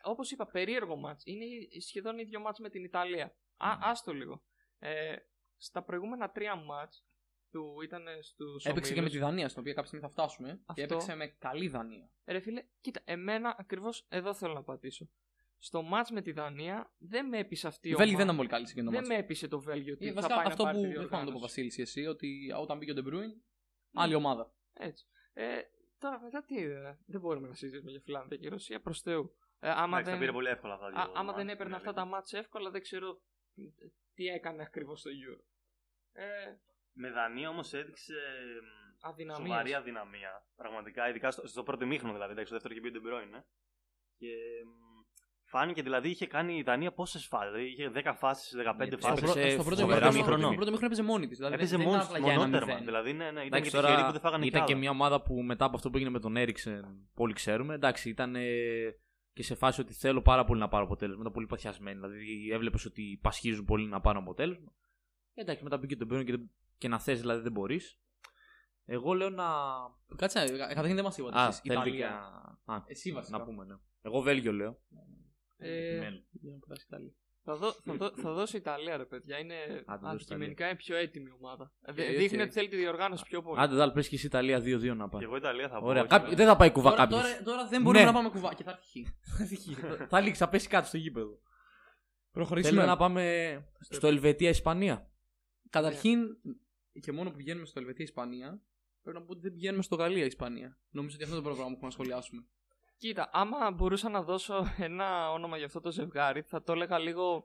Όπως είπα, περίεργο μάτς. Είναι σχεδόν ίδιο μάτς με την Ιταλία. Α, άστο λίγο. Ε, στα προηγούμενα τρία μάτς που ήταν στους Έπαιξε και με ομίλους, τη Δανία, στην οποία κάποια στιγμή θα φτάσουμε. Και Αυτό. έπαιξε με καλή Δανία. Ρε φίλε, κοίτα, εμένα ακριβώς εδώ θέλω να πατήσω. Στο μάτς με τη Δανία δεν με έπεισε αυτή η Η Βέλγη δεν ομάδα. ήταν πολύ καλή σε εκείνο το Δεν μάτς. με έπεισε το Βέλγιο ότι Ε, θα Βασικά πάει αυτό να πάρει που. τη Δεν θυμάμαι να το πω διοργάνωση. Βασίλη εσύ, ότι όταν μπήκε ο Ντεμπρούιν, άλλη ομάδα. Έτσι. Ε, τώρα μετά τι είδε. Δεν μπορούμε να συζητήσουμε για Φιλανδία και Ρωσία προς Θεού. Ε, άμα Εντάξει, τα δεν, πήρε πολύ εύκολα αυτά. τα α, δύο άμα μάτς, δεν έπαιρνε αυτά δηλαδή. τα μάτς εύκολα, δεν ξέρω τι έκανε ακριβώς στο Euro. Ε, Με Δανία όμως έδειξε μ, αδυναμίες. σοβαρή αδυναμία. Πραγματικά, ειδικά στο, στο πρώτο μήχρονο δηλαδή. Εντάξει, στο δεύτερο και μπήκε ο De Bruyne. Και μ, φάνηκε δηλαδή είχε κάνει η Δανία πόσες φάσει. Δηλαδή είχε 10 φάσεις, 15 Ναι, Στο, φάσει. πρω- Έπαιξε στο πρώτο φοβερά μήχρονο- μήχρονο. στο πρώτο μήχρονο έπαιζε μόνη της. Δηλαδή Έπαιζε δεν μόνος ήταν απλά για ένα μονότερμα. μηδέν. Δηλαδή, ναι, ναι, ήταν Εντάξει, και τυχεροί τώρα που δεν φάγανε ήταν κι και άλλα. μια ομάδα που μετά από αυτό που έγινε με τον Έριξεν, όλοι ξέρουμε. Εντάξει, ήταν ε, και σε φάση ότι θέλω πάρα πολύ να πάρω αποτέλεσμα. Ήταν πολύ παθιασμένοι. Δηλαδή, έβλεπες ότι πασχίζουν πολύ να πάρουν αποτέλεσμα. Ε, Εντάξει, μετά μπήκε τον Μπέον και, δεν- και να θες δηλαδή δεν μπορείς. Εγώ λέω να. Κάτσε, ε, καταρχήν δεν μας είπατε. Α, εσείς. θέλετε και Ιταλία. να- Α, Εσύ βασικά. να πούμε, ναι. Εγώ Βέλγιο λέω. Ε, Μένω. Για να περάσει Ιταλία. θα, δω, θα, δω, θα δώσω Ιταλία, ρε παιδιά. Είναι δώσω αντικειμενικά είναι πιο έτοιμη ομάδα. Ε, Δε- οκ. Δείχνει ότι θέλει τη διοργάνωση πιο πολύ. Άντε, δάλ, πες και εσύ Ιταλία 2-2 να πάει. Και εγώ Ιταλία θα πω. Ωραία, όχι, κάποι- ναι. δεν θα πάει κουβά Τώρα, κάποιος. τώρα, τώρα δεν μπορούμε Ναι. να πάμε κουβά και θα έρθει χ. θα λήξει, θα πέσει κάτω στο γήπεδο. Προχωρήσουμε. Θέλουμε να πάμε στο Ελβετία-Ισπανία. Καταρχήν, και μόνο που πηγαίνουμε στο Ελβετία-Ισπανία, πρέπει να πω ότι δεν πηγαίνουμε στο Γαλλία-Ισπανία. Νομίζω ότι αυτό είναι το πρώτο πράγμα που έχουμε να σχολιάσουμε. Κοίτα, άμα μπορούσα να δώσω ένα όνομα για αυτό το ζευγάρι, θα το έλεγα λίγο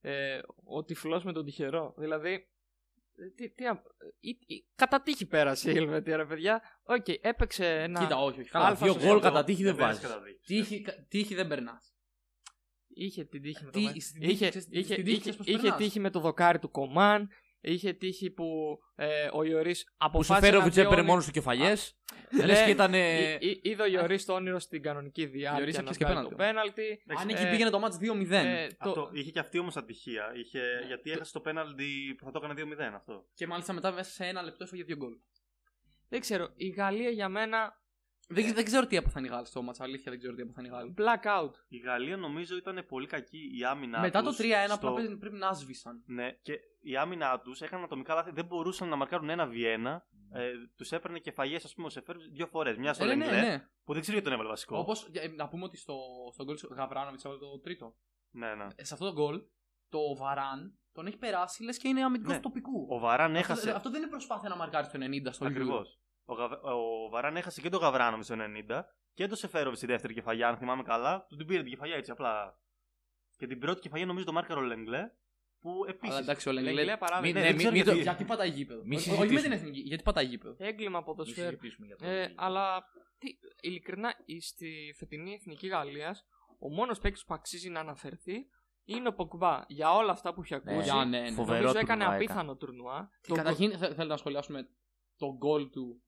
ε, ο τυφλός με τον τυχερό. Δηλαδή, ε, τι, τι, α- ή- ή- κατά τύχη πέρασε η Ελβετία, ρε παιδιά. Οκ, έπαιξε ένα. Κοίτα, όχι, όχι. Καλά, Καλά, δύο σωστό. γκολ κατά τύχη δεν Δεν παίρνεις βάζεις. κατά τύχη. τύχη, τύχη δεν περνάς. Είχε την τύχη με το, Τι- Μέ- στην τύχη, είχε, ξέρεις- είχε, στην τύχη είχε, ξέρεις πώς είχε περνάς. τύχη με το δοκάρι του Κομάν. Είχε τύχη που ε, ο Ιωρής Που αποφάσισε σου φέρει ο Βιτσέπερ βιώνει- μόνος του κεφαλιές. Ναι, Λες και ήταν. Εί- εί- Είδε ο Ιωρής το όνειρο στην κανονική Ιωρής διάρκεια να έπιασε και βγάλει πέναλτι. το πέναλτι. Αν Ε, εκεί πήγαινε το μάτς 2-0 Ε, το- Αυτό, είχε και αυτή όμως ατυχία. Είχε, γιατί έχασε το πέναλτι που θα το έκανε 2-0 αυτό. και μάλιστα μετά μέσα σε ένα λεπτό έφαγε δύο γκολ. Δεν ξέρω, η Γαλλία για μένα Δεν, δεν ξέρω τι έπαθαν οι Γάλλοι στο μάτς, αλήθεια δεν ξέρω τι έπαθαν οι Γάλλοι. blackout. Η Γαλλία νομίζω ήταν πολύ κακή η άμυνα Μετά το τους 3-1 στο- απλά πρέπει, πρέπει να σβήσαν. Ναι, και η άμυνα τους έκαναν ατομικά λάθη. Δεν μπορούσαν να μαρκάρουν ένα Βιένα. Ε, τους έπαιρνε κεφαγέ, ας πούμε, ο Σεφέρ δύο φορές. Μια στο Ε, ναι, Λεγκλέ, ναι, ναι. που δεν ξέρω γιατί τον έβαλε βασικό. Όπως, ε, να πούμε ότι στο, στο γκολ του Γαβράνοβιτς έβαλε το τρίτο. Ναι, ναι. Ε, σε αυτό το γκολ, το Βαράν τον έχει περάσει λες και είναι αμυντικός Ναι. τοπικού. Ο Βαράν Αυτό, έχασε. αυτό δεν είναι προσπάθεια να μαρκάρεις το 90 στο Ακριβώς. Euro. Ο, Γαβ- ο Βαράν έχασε και τον Γαβράνοβιτ στο 90 και τον Σεφέροβιτς στη δεύτερη κεφαλιά, αν θυμάμαι καλά. Του την πήρε την κεφαλιά έτσι απλά. Και την πρώτη κεφαλιά νομίζω το μάρκαρο Λεγκλέ. Που Αλλά επίση. εντάξει, ο Λεγκλέ Λεγκλέ. παράδειγμα. Μην- ναι, ναι, δεν μην- ξέρω μην το- γιατί. Γιατί πατάει γήπεδο. Μη Όχι- Όχι με την συζητήσουμε. εθνική, γιατί πατάει γήπεδο. Έγκλημα Μη ποδοσφαίρου. συζητήσουμε για το Ε, ίδιο. αλλά τι, ειλικρινά η- στη φετινή εθνική Γαλλίας, ο μόνος παίκτης που αξίζει να αναφερθεί είναι ο Ποκμπά. Για όλα αυτά που έχει ακούσει, Για, ναι, ναι. Φοβερό νομίζω έκανε τουρνουά απίθανο τουρνουά. Και Το- καταρχήν θε- θέλω να σχολιάσουμε το γκολ του,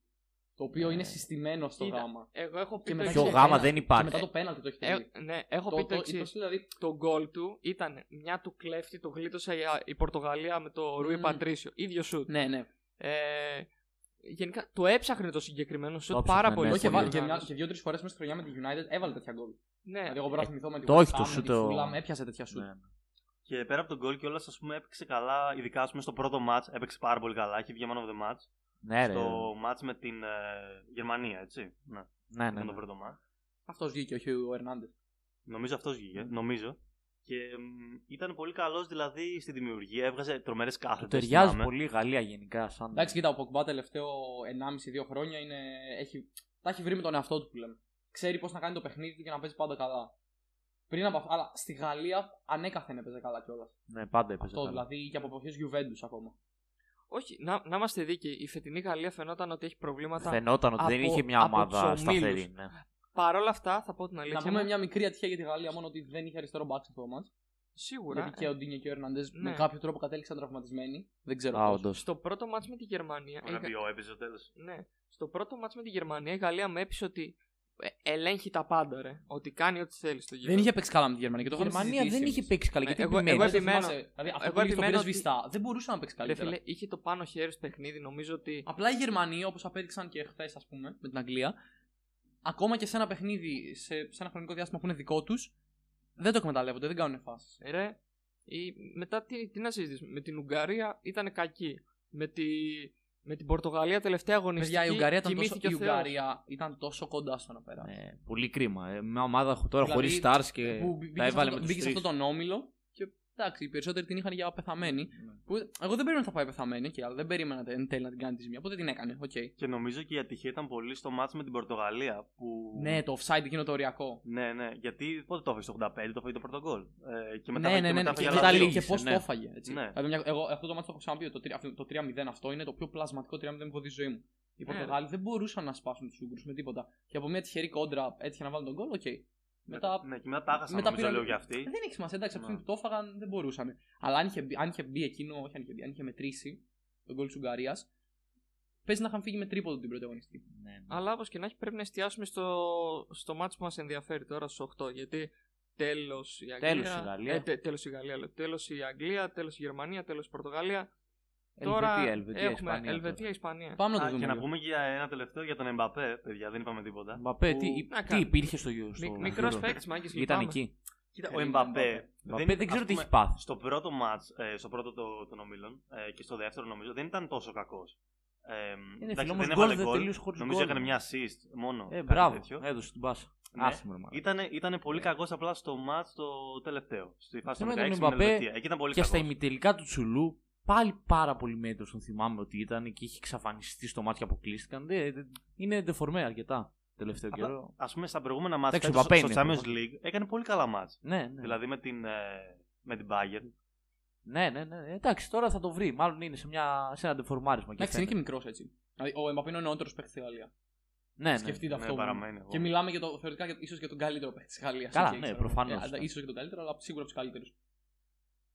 το οποίο είναι συστημένο στο Κοίτα, γάμα. Εγώ έχω πει Και το μετά Πιο εξής. και γάμα πέναλτι. δεν υπάρχει. Και μετά το πέναλτι το έχει Ε, τελεί. ναι, έχω Το- πει το το- εξής. το- δηλαδή, Το γκολ του ήταν μια του κλέφτη, το γλίτωσε η- η Πορτογαλία με το Ρουί Μμμ. Πατρίσιο. ίδιο σουτ. Ναι, ναι. Ε, Γενικά το έψαχνε το συγκεκριμένο σουτ Το πάρα έψαχνε, πολύ. ναι, Όχι, και, πολύ. βάλ- και, μια- και δύο-τρεις φορές μέσα στη χρονιά με τη United έβαλε τέτοια γκολ. Ναι, Δηλαδή, εγώ μπορώ να θυμηθώ με τη το West όχι το Ham, με σουτ, τη το- Fulham, έπιασε τέτοια σουτ. Ναι. Και πέρα από τον γκολ κιόλας, ας πούμε, έπαιξε καλά, ειδικά ας πούμε, στο πρώτο match. Έπαιξε πάρα πολύ καλά. Έχει βγει man of the match. Ναι, ρε. στο match με την ε, Γερμανία, έτσι. Ναι, Ναι, ναι, με ναι. το πρώτο match. Αυτός βγήκε, όχι ο Ερνάντες. Νομίζω αυτός βγήκε. Νομίζω. Και μ, ήταν πολύ καλός δηλαδή στη δημιουργία. Έβγαζε τρομερές Του κάθετε. ταιριάζει πολύ η Γαλλία γενικά. Σαν... Εντάξει, κοίτα, ο Ποκμπά τελευταίο 1,5-2 χρόνια είναι, έχει, τα έχει βρει με τον εαυτό του που λέμε. Ξέρει πώς να κάνει το παιχνίδι του και να παίζει πάντα καλά. Πριν από αυτό, αλλά στη Γαλλία ανέκαθεν έπαιζε καλά κιόλας. Ναι, πάντα έπαιζε. Αυτό καλά. δηλαδή και από εποχές Juventus ακόμα. Όχι, να, να είμαστε δίκαιοι. Η φετινή Γαλλία φαινόταν ότι έχει προβλήματα. Φαινόταν ότι δεν από- είχε μια από ομάδα τους ομίλους. σταθερή. Ναι. Παρ' όλα αυτά, θα πω την αλήθεια. Να πούμε μου, μια μικρή ατυχία για τη Γαλλία, μόνο ότι δεν είχε αριστερό μπαξ αυτό το μάτς. Σίγουρα. Γιατί και ο Ντίνιο και ο Ερναντές ναι. με κάποιο τρόπο κατέληξαν τραυματισμένοι. Δεν ξέρω Α, πώς. όντως. Στο πρώτο μάτς με τη Γερμανία. Ο η Γα- Ραβιό έπαιζε στο τέλος. Ναι. Στο πρώτο μάτς με τη Γερμανία η Γαλλία με έπεισε ότι ε, ελέγχει τα πάντα, ρε. Ότι κάνει ό,τι θέλει στο γήπεδο. Δεν είχε παίξει καλά με τη Γερμανία και το Η είχαμε Γερμανία δεν συζητήσει είχε εμείς. παίξει καλά. Ε, Γιατί εγώ- επιμένει. εγώ Δεν επιμένω- θυμάσαι. Δηλαδή αυτό εγώ που είχε στο επιμένω πήρε ότι- σβηστά. Δεν μπορούσε να παίξει Ρε καλύτερα. φίλε, είχε το πάνω χέρι στο παιχνίδι. Νομίζω ότι. Απλά οι Γερμανοί, όπως απέδειξαν και χθες, ας πούμε, με την Αγγλία, ακόμα και σε ένα παιχνίδι, σε, σε ένα χρονικό διάστημα που είναι δικό τους, δεν το εκμεταλλεύονται, δεν κάνουν φάσεις. Ρε, η, μετά τι, τι να συζητήσουμε. Με την Ουγγαρία ήταν κακή. Με, τη, με την Πορτογαλία τελευταία αγωνιστική. Παιδιά, η Ουγγαρία, ήταν τόσο, κοιμήθηκε η ο Θεός. Ουγγαρία ήταν τόσο κοντά στο να περάσει. Ναι, πολύ κρίμα. Ε, Μια ομάδα τώρα Δηλαδή, χωρίς stars και που μπήκε τα σε έβαλε αυτό- με τους μπήκε σε τρεις. αυτόν τον όμιλο και εντάξει, οι περισσότεροι την είχαν για πεθαμένη. Που, εγώ δεν περίμενα ότι θα πάει πεθαμένη και αλλά δεν περίμενα εν τέλει να την κάνει τη ζημιά. Οπότε την έκανε. οκ. Και νομίζω και η ατυχία ήταν πολύ στο match με την Πορτογαλία. Που... Ναι, το offside εκείνο το οριακό. ναι, ναι. Γιατί πότε το έφαγε στο 85, το έφαγε το πρώτο γκολ. Ε, και μετά ναι, και ναι, ναι, μετά ναι. Και, έφαγε και, άλλα τα δύο. λίγη, και πώς ναι. το έφαγε. Έτσι. Ναι. Δηλαδή, μια- εγώ αυτό το ματς το έχω ξαναπεί. Το, τρι- αυτό- το 3-0 αυτό είναι το πιο πλασματικό 3-0 που έχω δει στη ζωή μου. Οι Ναι, Πορτογάλοι δεν μπορούσαν να σπάσουν τους Ούγγρους με τίποτα. Και από μια τυχερή κόντρα έτυχε να βάλουν το γκολ, οκ. Μετά Ναι, και μετά τα έχασαν μετά νομίζω πήραν- λίγο για αυτή. Δεν έχει σημασία, εντάξει, από τη Ναι. στιγμή που το έφαγαν δεν μπορούσαν. Αλλά αν είχε, μπει- αν είχε μπει εκείνο, όχι αν είχε μπει, αν είχε μετρήσει το γκολ της Ουγγαρίας, παίζει να είχαν φύγει με τρίποδο την πρώτη αγωνιστική. Ναι, ναι. Αλλά όπως και να έχει, πρέπει να εστιάσουμε στο, στο μάτς που μας ενδιαφέρει τώρα στους 8. Γιατί τέλος η Αγγλία. Τέλος η Γαλλία. Ε, τε- τέλος η Γαλλία. λέω. Τέλος η Αγγλία, τέλος η Γερμανία, τέλος η Πορτογαλία. Ελβετία, Τώρα Ελβετία, έχουμε Ισπανία Ελβετία, Ισπανία. Πάμε να το Α, δούμε. και να λίγο. πούμε και για ένα τελευταίο για τον Εμπαπέ, παιδιά, δεν είπαμε τίποτα. Μπαπέ, Που- τι, να τι κάνει. υπήρχε στο γιο. Μικρός παίκτης, μάγκες Ήταν εκεί. Κοίτα, ο Περίμενε, Εμπαπέ. Εμπαπέ. Μπαπέ δεν ξέρω ας τι πούμε, έχεις πάθει. Στο πρώτο match, ε, στο πρώτο το, των ομίλων ε, και στο δεύτερο νομίζω δεν ήταν τόσο κακός. Ε, Είναι εντάξει, φίλο όμως δεν γκολ έβαλε δεν γκολ. τελείωσε χωρίς Νομίζω γκολ. έκανε μια assist μόνο. Ε, κάτι μπράβο. τέτοιο. Έδωσε την πάσα. Ναι. Άσχημο, ρε, μάλλον. Ήτανε, ήτανε πολύ κακός απλά στο match το τελευταίο. Στη φάση με του τον 16 με την Εμπαπέ Ελβετία. Εκεί ήταν πολύ Και στα κακός. ημιτελικά του Τσουλού πάλι πάρα πολύ μέτρος τον θυμάμαι ότι ήταν και είχε εξαφανιστεί στο μάτι και αποκλείστηκαν. Δεν- δεν- είναι δεφορμέ αρκετά τελευταίο Απλά, καιρό. Α πούμε στα προηγούμενα match Εντάξει, ο φέτος Μπαπέ στο είναι, Champions προφανώς. League έκανε πολύ καλά match. Ναι, ναι. Δηλαδή με την, ε, με την Bayern. ναι, ναι, ναι. Εντάξει, τώρα θα το βρει. Μάλλον είναι σε, μια, σε ένα δεφορμάρισμα. και Εντάξει, είναι και φαίνεται. μικρός έτσι. Δηλαδή, ο Εμπαπέ είναι ο νεότερος παίκτης στη Γαλλίας. Ναι, ναι. Σκεφτείτε Ναι, αυτό. παραμένει εγώ. Και μιλάμε για το, θεωρητικά ίσως για τον καλύτερο παίκτη της Γαλλίας. Καλά, ναι, προφανώς. σω και τον καλύτερο, αλλά σίγουρα από τους καλύτερους.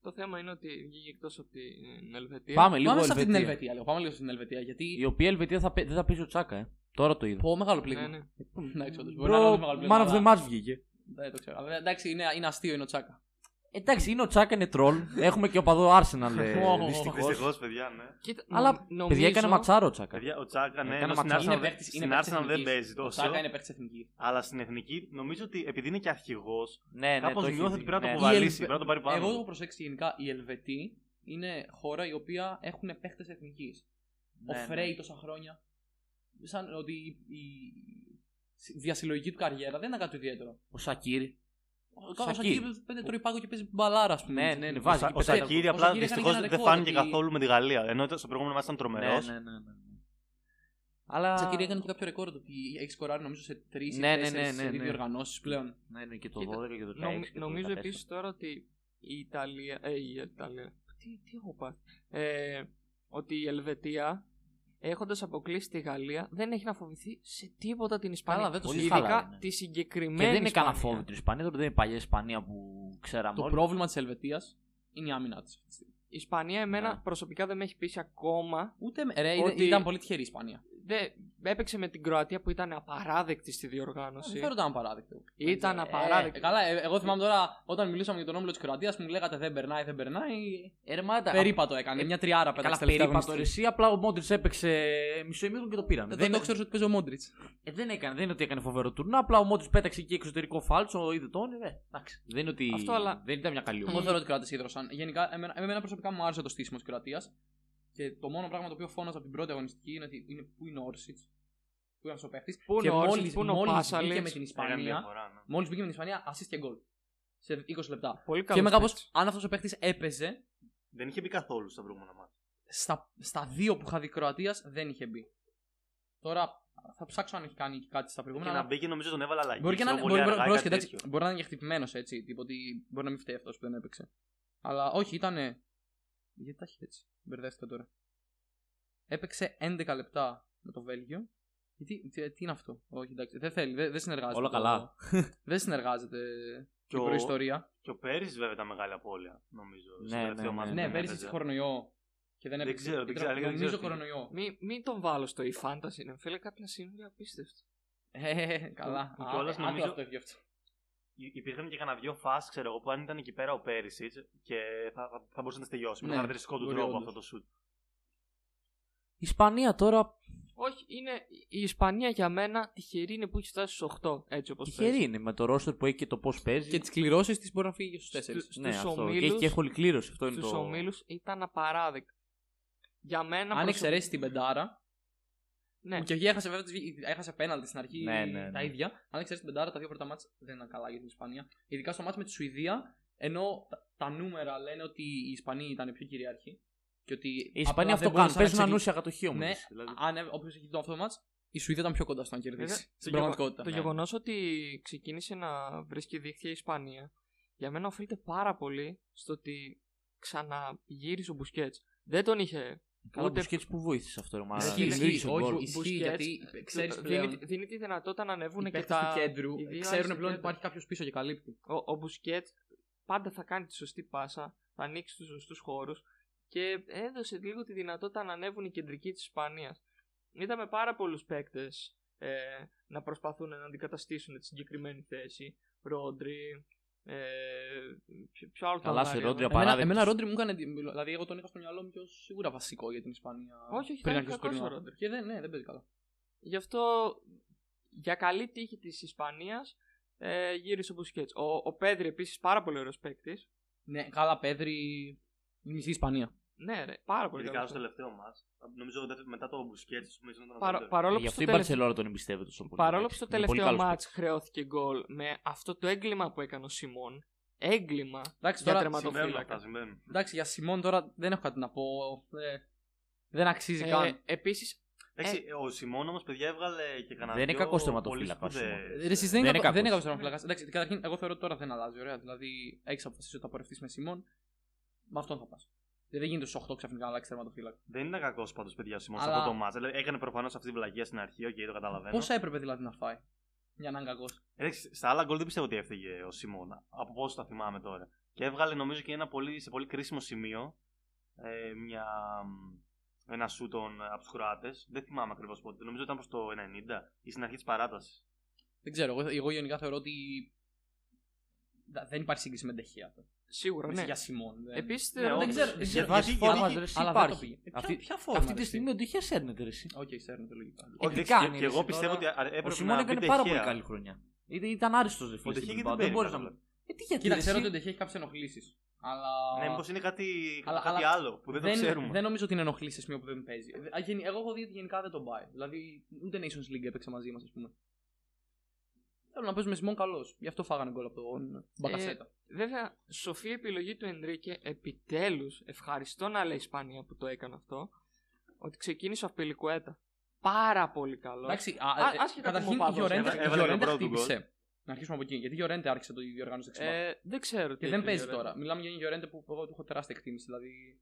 Το θέμα είναι ότι βγήκε εκτός από την Ελβετία. Πάμε λίγο Πάμε σε αυτή την Ελβετία. Ελβετία. Λίγο. Πάμε λίγο στην Ελβετία. Γιατί. Η οποία Ελβετία θα, παί- δεν θα παίζει ο Τσάκα, ε. Τώρα το είδα. Πω μεγάλο Ναι, πλήγμα. ναι. Εντάξει, όντως, μπορεί να είναι Bro, όντως μεγάλο πλήγμα, man of the αλλά- match βγήκε. Δεν το ξέρω. Αλλά εντάξει, είναι, είναι αστείο είναι ο Τσάκα. Εντάξει, είναι ο Τσάκα, είναι τρολ. Έχουμε και οπαδό Arsenal. ε, Ω, Δυστυχώς. Δυστυχώ, παιδιά, ναι. Κοίτα, Αλλά νο- νομίζω... παιδιά έκανε ματσάρο ο Τσάκα. Παιδιά, ο Τσάκα, ναι, Έκανε ενώ στην ματσάρο. Arsenal, Είναι παίκτης- στην είναι παίκτης Arsenal δεν εθνικής. παίζει Ο τόσο. Τσάκα είναι παίκτης εθνικής. Αλλά στην εθνική νομίζω ότι επειδή είναι και αρχηγός, Ναι, ναι, κάπως το έχει νιώθω δει. ότι πρέπει να Ναι. το Η αποβαλήσει. Ελβε- Πρέπει να το πάρει πάνω. Εγώ έχω προσέξει γενικά οι Ελβετοί είναι χώρα η οποία έχουν παίχτε εθνικής. Ναι, ο ναι. Φρέι τόσα χρόνια. Σαν ότι η, η διασυλλογική του καριέρα δεν ήταν κάτι ιδιαίτερο. Ο Σακύρη. Ο Σακίρι. Σακίρι πέντε τρώει πάγκο και παίζει μπαλάρα, ας πούμε. Ναι, ναι, ναι, βάζει. Ο, εκεί ο πετάει. Σακύρη ο απλά Σακίρι έκανε δυστυχώς και ένα δεν ρεκόρ φάνηκε ότι- καθόλου με τη Γαλλία. Ενώ στο προηγούμενο μα ήταν τρομερός. Ναι, ναι, ναι, ναι. ναι. Αλλά. Ο Σακίρι έκανε και κάποιο ρεκόρ ότι έχει σκοράρει νομίζω σε τρεις ή Ναι, ναι, τέσσερις ναι, ναι, ναι. διοργανώσει πλέον. Ναι, ναι, και το Κοίτα, 12 και το 16. Νομ- και το νομίζω 14. επίσης τώρα ότι η Ιταλία. Ε, η Ιταλία. Τι, τι έχω πάθει. Ε, ότι η Ελβετία έχοντας αποκλείσει τη Γαλλία δεν έχει να φοβηθεί σε τίποτα την Ισπανία. Καλά, δεν το Πολύ συζητάω. χαλαρά Ειδικά είναι. τη συγκεκριμένη. Και δεν είναι κανένα Ισπανία. φόβο την Ισπανία, τώρα δεν είναι η παλιά Ισπανία που ξέραμε. Το όλοι. πρόβλημα της Ελβετίας είναι η άμυνα της. Η Ισπανία εμένα Ναι. προσωπικά δεν με έχει πείσει ακόμα. Ούτε με- ρε, ήταν- Ότι- ήταν πολύ τυχερή η Ισπανία. Δεν, έπαιξε με την Κροατία που ήταν απαράδεκτη στη Δεν διοργάνωση. θεωρώ ότι ήταν απαράδεκτο. Ήταν Ε, απαράδεκτη. ε, καλά, ε, εγώ θυμάμαι τώρα όταν μιλούσαμε για τον όμιλο της Κροατίας που μου λέγατε δεν περνάει, δεν περνάει. Ερμάτα. Περίπατο έκανε. Μια τριάρα Καλά, πέταξε τελευταία περίπατο αγωνιστική. ρε, εσύ. Απλά ο Μόντριτς έπαιξε μισό ημίχρονο και το πήραν. Δεν Δεν, το ξέρω ότι παίζει ο Μόντριτς. ε, δεν έκανε, δεν είναι ότι έκανε φοβερό τουρνά. Απλά ο Μόντριτς πέταξε εκεί εξωτερικό φάλτσο, είδε τον. Ε, εντάξει. Δεν είναι ότι. Αυτό, αλλά- Δεν ήταν μια καλή Εγώ ομάδα. θεωρώ ότι οι Κροάτες ίδρωσαν. Γενικά, εμένα, εμένα προσωπικά μου άρεσε το στήσιμο της Κροατίας. Και το μόνο πράγμα το οποίο φώναζα από την πρώτη αγωνιστική είναι ότι είναι πού είναι ο Όρσιτς. Πού είναι αυτό ο παίχτης. Πού είναι Και ο Όρσιτς, μόλι πού είναι ο Πάσαλιτς. βγήκε με την Έκανε Ισπανία. διαφορά, ναι. Μόλις βγήκε με την Ισπανία, assist και γκολ. Σε 20 λεπτά. Πολύ Και καλός. είμαι κάπω, αν αυτός ο παίχτη έπαιζε, Δεν είχε μπει καθόλου στα προηγούμενα μάτια. στα, στα δύο που είχα δει Κροατίας δεν είχε μπει. Τώρα θα ψάξω αν έχει κάνει και κάτι στα Και προηγούμενα. να αλλά μπει και νομίζω τον έβαλε αλλαγή. Μπορεί και να ξέρω, είναι. πολύ Μπορεί, αργά ή μπορεί, κάτι εντάξει, τέτοιο. μπορεί να είναι και χτυπημένος έτσι. Τίποτε, ότι μπορεί να μην φταίει αυτός που δεν έπαιξε. Αλλά όχι, ήταν. Γιατί τα έχει έτσι. Μπερδεύτηκα τώρα. Έπαιξε 11 λεπτά με το Βέλγιο. Γιατί, τι, τι είναι αυτό; Όχι, εντάξει. Δεν θέλει. Δεν, δεν συνεργάζεται. Όλα το- καλά. δεν συνεργάζεται Και η ο- προϊστορία. Και ο Πέρυσι βέβαια ήταν μεγάλη απώλεια, νομίζω. στο Ναι, τελευταίο ναι, μάτς ναι. που Ναι, δεν πέρυσι έπαιζε. είχε κορονοϊό. Και δεν Δεν έπαιξε. ξέρω, δεν Ήταν- ξέρω, δεν Νομίζω ξέρω τι είναι. κορονοϊό. Μην, μην τον βάλω στο e-fantasy, ναι. Φίλε, κάτι να συμβεί απίστευτο. Ε, καλά. Που Α, κιόλας ε, νομίζω- άκου αυτό έχει αυτό. Υ- Υπήρχαν και κανένα δυο φάσει, ξέρω εγώ, που αν ήταν εκεί πέρα ο Πέρυσι και θα, θα, θα μπορούσε να τελειώσει. Με Ναι, τον χαρακτηριστικό του μπορεί τρόπο όντως. αυτό το σουτ. Η Ισπανία τώρα Όχι, είναι η Ισπανία για μένα τυχερή είναι που έχει φτάσει στους 8. Έτσι όπως τυχερή είναι με το ρόστερ που έχει και το πώς παίζει. Και τις κληρώσεις της μπορεί να φύγει στους 4. Στους- ναι, στους αυτό. ομίλους- Και έχει και εύκολη κλήρωση. Αυτό είναι Στους το. ομίλους ήταν απαράδεκτο. Για μένα. Αν προσωπικά- εξαιρέσει την πεντάρα. Ναι, Που και εκεί έχασε, βέβαια, τις- έχασε πέναλτι στην αρχή Ναι, ναι, τα ναι. ίδια. Αν εξαιρέσει την πεντάρα, τα δύο πρώτα μάτια δεν ήταν καλά για την Ισπανία. Ειδικά στο μάτι με τη Σουηδία, ενώ τα, τα νούμερα λένε ότι οι Ισπανοί ήταν πιο κυριάρχοι. Και ότι Η Ισπανία αυτό δεν κάνουν. μπορούσαν να Παίζουν ξεκλει- ανούσια κατοχή όμως. Ναι, Δηλαδή. αν όποιος έχει δει το αυτό το μάτς, η Σουηδία ήταν πιο κοντά στο να κερδίσει. Βέβαια, Στην το γεγο- πραγματικότητα. Το ναι. γεγονός ότι ξεκίνησε να βρίσκει δίχτυα η Ισπανία για μένα οφείλεται πάρα πολύ στο ότι ξαναγύρισε ο Μπουσκέτς. Δεν τον είχε. Καλά, ούτε- Μπουσκέτς που βοήθησε αυτό. Ρε, μάνα. Ισχύει, Δημιούργησε ισχύει, γκολ. όχι, ισχύει, Busquets, γιατί ξέρεις δίνει, πλέον δίνει τη δυνατότητα να ανέβουν οι και παίκτες τα. του κέντρου οι δύο ξέρουν άλλοι πλέον ότι στο υπάρχει κάποιος πίσω και καλύπτει. Ο, ο Μπουσκέτ πάντα θα κάνει τη σωστή πάσα, θα ανοίξει τους σωστούς χώρους και έδωσε λίγο τη δυνατότητα να ανέβουν οι κεντρικοί της Ισπανίας. Είδαμε πάρα πολλούς παίκτες ε, να προσπαθούν να αντικαταστήσουν τη συγκεκριμένη θέση. Ρόντρι. Ε, ποιο, ποιο άλλο Καλά, το σε Μάριο, Ρόντρι ε; απα- Εμένα, Απαράδεκτος. εμένα Ρόντρι μου έκανε. εντύπωση. Δηλαδή, εγώ τον είχα στο μυαλό μου πιο σίγουρα βασικό για την Ισπανία. Όχι, όχι, πριν ήταν αρχίσει το κακός ο τουρνουά. Ρόντρι. Και δεν, ναι, δεν παίζει καλά. Γι' αυτό για καλή τύχη της Ισπανίας ε, γύρισε ο Μπουσκέτ. Ο, ο Πέδρη επίσης πάρα πολύ ωραίος παίκτης. Ναι, καλά, Πέδρη. Η μισή Ισπανία. Ναι, ρε, πάρα πολύ Ειδικά καλός. στο τελευταίο μα. Νομίζω δεύτερο- μετά το Μπουσκέτ, ας πούμε, ήταν το Παρο- καλύτερο. παρόλο Γι' που αυτό στο η τελευταίο- Μπαρσελόνα τον εμπιστεύεται τόσο πολύ. Παρόλο που εντάξει. στο Είναι πολύ τελευταίο καλός μάτς χρεώθηκε γκολ με αυτό το έγκλημα που έκανε ο Σιμών. Έγκλημα Εντάξει, για τώρα, Συμβαίνουν τερματοφύλακα. αυτά, συμβαίνουν. εντάξει, για Σιμών τώρα δεν έχω κάτι να πω. Ε, δεν αξίζει Ε, καν. Επίσης, Εντάξει, ο Σιμόν όμως, παιδιά, έβγαλε και κανένα. Δεν είναι δυο κακός πολύ τερματοφύλακας ο σπουδαίες- Σιμόν. Ρε, εσείς δεν δεν είναι είναι κακό. Δεν είναι κακός. κακό τερματοφύλακας. Εντάξει, καταρχήν, εγώ θεωρώ ότι τώρα δεν αλλάζει. Ωραία. Δηλαδή, έχεις αποφασίσει ότι θα πορευτείς με Σιμόν. Με αυτόν θα πας. Δεν γίνεται στους 8 ξαφνικά να αλλάξει τερματοφύλακα. Δεν ήταν κακός πάντως, παιδιά, ο Σιμόν σε Αλλά- αυτό το ματς. Δηλαδή, έκανε προφανώς αυτή τη βλακεία στην αρχή, οκ, το καταλαβαίνω. Πόσα έπρεπε δηλαδή να φάει για να είναι κακός; Εντάξει, στα άλλα γκολ δεν πιστεύω ότι έφταιγε ο Σιμόν. Από πόσο τα θυμάμαι τώρα. Και έβγαλε νομίζω και ένα πολύ, σε πολύ κρίσιμο σημείο ε, μια, ένα σούτον από τους Κροάτες. Δεν θυμάμαι ακριβώς πότε. Νομίζω ήταν προς το 90 ή στην αρχή της παράτασης. Δεν ξέρω. Εγώ, εγώ γενικά θεωρώ ότι δα- δεν υπάρχει σύγκριση με τεχεία. Σίγουρα ναι. Για Σιμών. Δεν... Επίσης, Ναι, θεωρώ δεν όντως. ξέρω. Δεν Για- ξέρω. γιατί- Βάση γιατί- φόρμας γιατί- ρε, εσύ αλλά δεν το υπάρχει. πήγε. Ε, ποια- Αυτή, ποια φόρμα, αυτή ρε, τη εσύ; στιγμή ο Ντεχέα σέρνεται ρε, εσύ. Οκ, σέρνεται λογικά. Ε, Όχι, τι και- κάνει, και εγώ εσύ, πιστεύω τώρα. ότι α- έπρεπε Ο Σιμών να έκανε μπει πάρα πολύ Ντεχέα. καλή χρονιά. Ήταν, ήταν άριστος ρε Ο φίλε. στην Ντεχέα Bilbao, δεν Δεν παίζει μπορείς να καλά. μου. Ε, τι γιατί. Κοίτα, ρε, ξέρω εσύ; ότι ο Ντεχέ έχει κάποιες ενοχλήσεις. Αλλά. Ναι, μήπως είναι κάτι, Αλλά- κάτι αλλά άλλο που δεν, το δεν, ξέρουμε. δεν νομίζω ότι είναι ενοχλήσεις σε σημείο που δεν παίζει. Α, γενι- Εγώ έχω δει ότι γενικά δεν τον πάει. Δηλαδή ούτε Nations League έπαιξε μαζί μας, ας πούμε. Θέλω να παίζουμε Σιμών καλός. Γι' αυτό φάγανε γκολ από τον Μπακασέτα. βέβαια, σοφή επιλογή του Ενρίκε, επιτέλους, ευχαριστώ να λέει η Ισπανία που το έκανε αυτό, ότι ξεκίνησε ο Απελικουέτα. Πάρα πολύ καλό. Εντάξει, α, Α- ε, άσχετα που καταρχήν μου πάθος, Γιορέντε έβαλε- έβαλε τον Γιορέντε πρώτο γκολ. χτύπησε. Να αρχίσουμε από εκεί. Γιατί Γιορέντε άρχισε το διοργάνωση δεξιμπάκ. Ε, δεν ξέρω. Και τι δεν έχει παίζει ο Llorente. τώρα. Μιλάμε για ένα Γιορέντε που εγώ του έχω τεράστια εκτίμηση. Δηλαδή.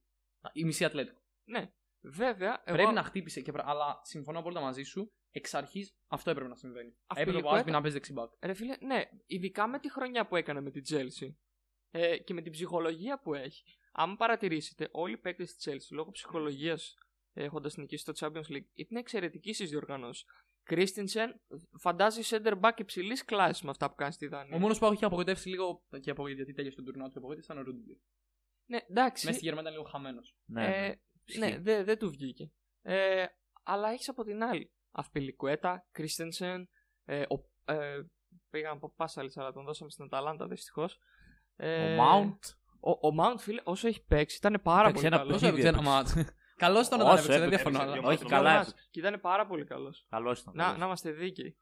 Η μισή ατλέτικο. Ναι, βέβαια. Εγώ... Πρέπει να χτύπησε, και, πρα- αλλά συμφωνώ απόλυτα μαζί σου. Εξ αρχής αυτό έπρεπε να συμβαίνει. Αυτό έπρεπε ο υλικό Άλμπι να παίζει δεξιμπάκ. Ρε φίλε, ναι, ειδικά με τη χρονιά που έκανε με την Chelsea ε, και με την ψυχολογία που έχει. Αν παρατηρήσετε, όλοι οι παίκτες της Chelsea λόγω ψυχολογίας έχοντας νικήσει το Champions League. Ήταν εξαιρετική στις διοργανώσεις. Κρίστινσεν φαντάζει center back υψηλής κλάσης με αυτά που κάνει στη Δανία. Ο μόνος που έχει απογοητεύσει λίγο και απο... γιατί τέλειωσε τον τουρνουά του απογοήτευση ήταν ο Ρούντιγκερ. Ναι, εντάξει. Μέσα στη Γερμανία ήταν λίγο χαμένος. Ναι, ναι. Ε, ναι, δεν δεν του βγήκε. Ε, αλλά έχεις από την άλλη. Αυπιλικουέτα, Κρίστενσεν. Ε, ο, ε, πήγα να πω Πάσαλη, αλλά τον δώσαμε στην Αταλάντα δυστυχώς. Ε, Ο Mount. Ο, ο Mount, φίλε, όσο έχει παίξει, ήταν πάρα Παίξει πολύ ένα καλός. Όσο έπαιξε ένα μάτ. Καλός ήταν όταν Όσο έπαιξε, δεν έπαιξε, διαφωνώ. έπαιξε αλλά- δύο Όχι, μάτς. καλά Δύο έπαιξε. μάτς. Και ήταν πάρα πολύ καλός. Καλός ήταν. Να, καλός. να είμαστε δίκαιοι.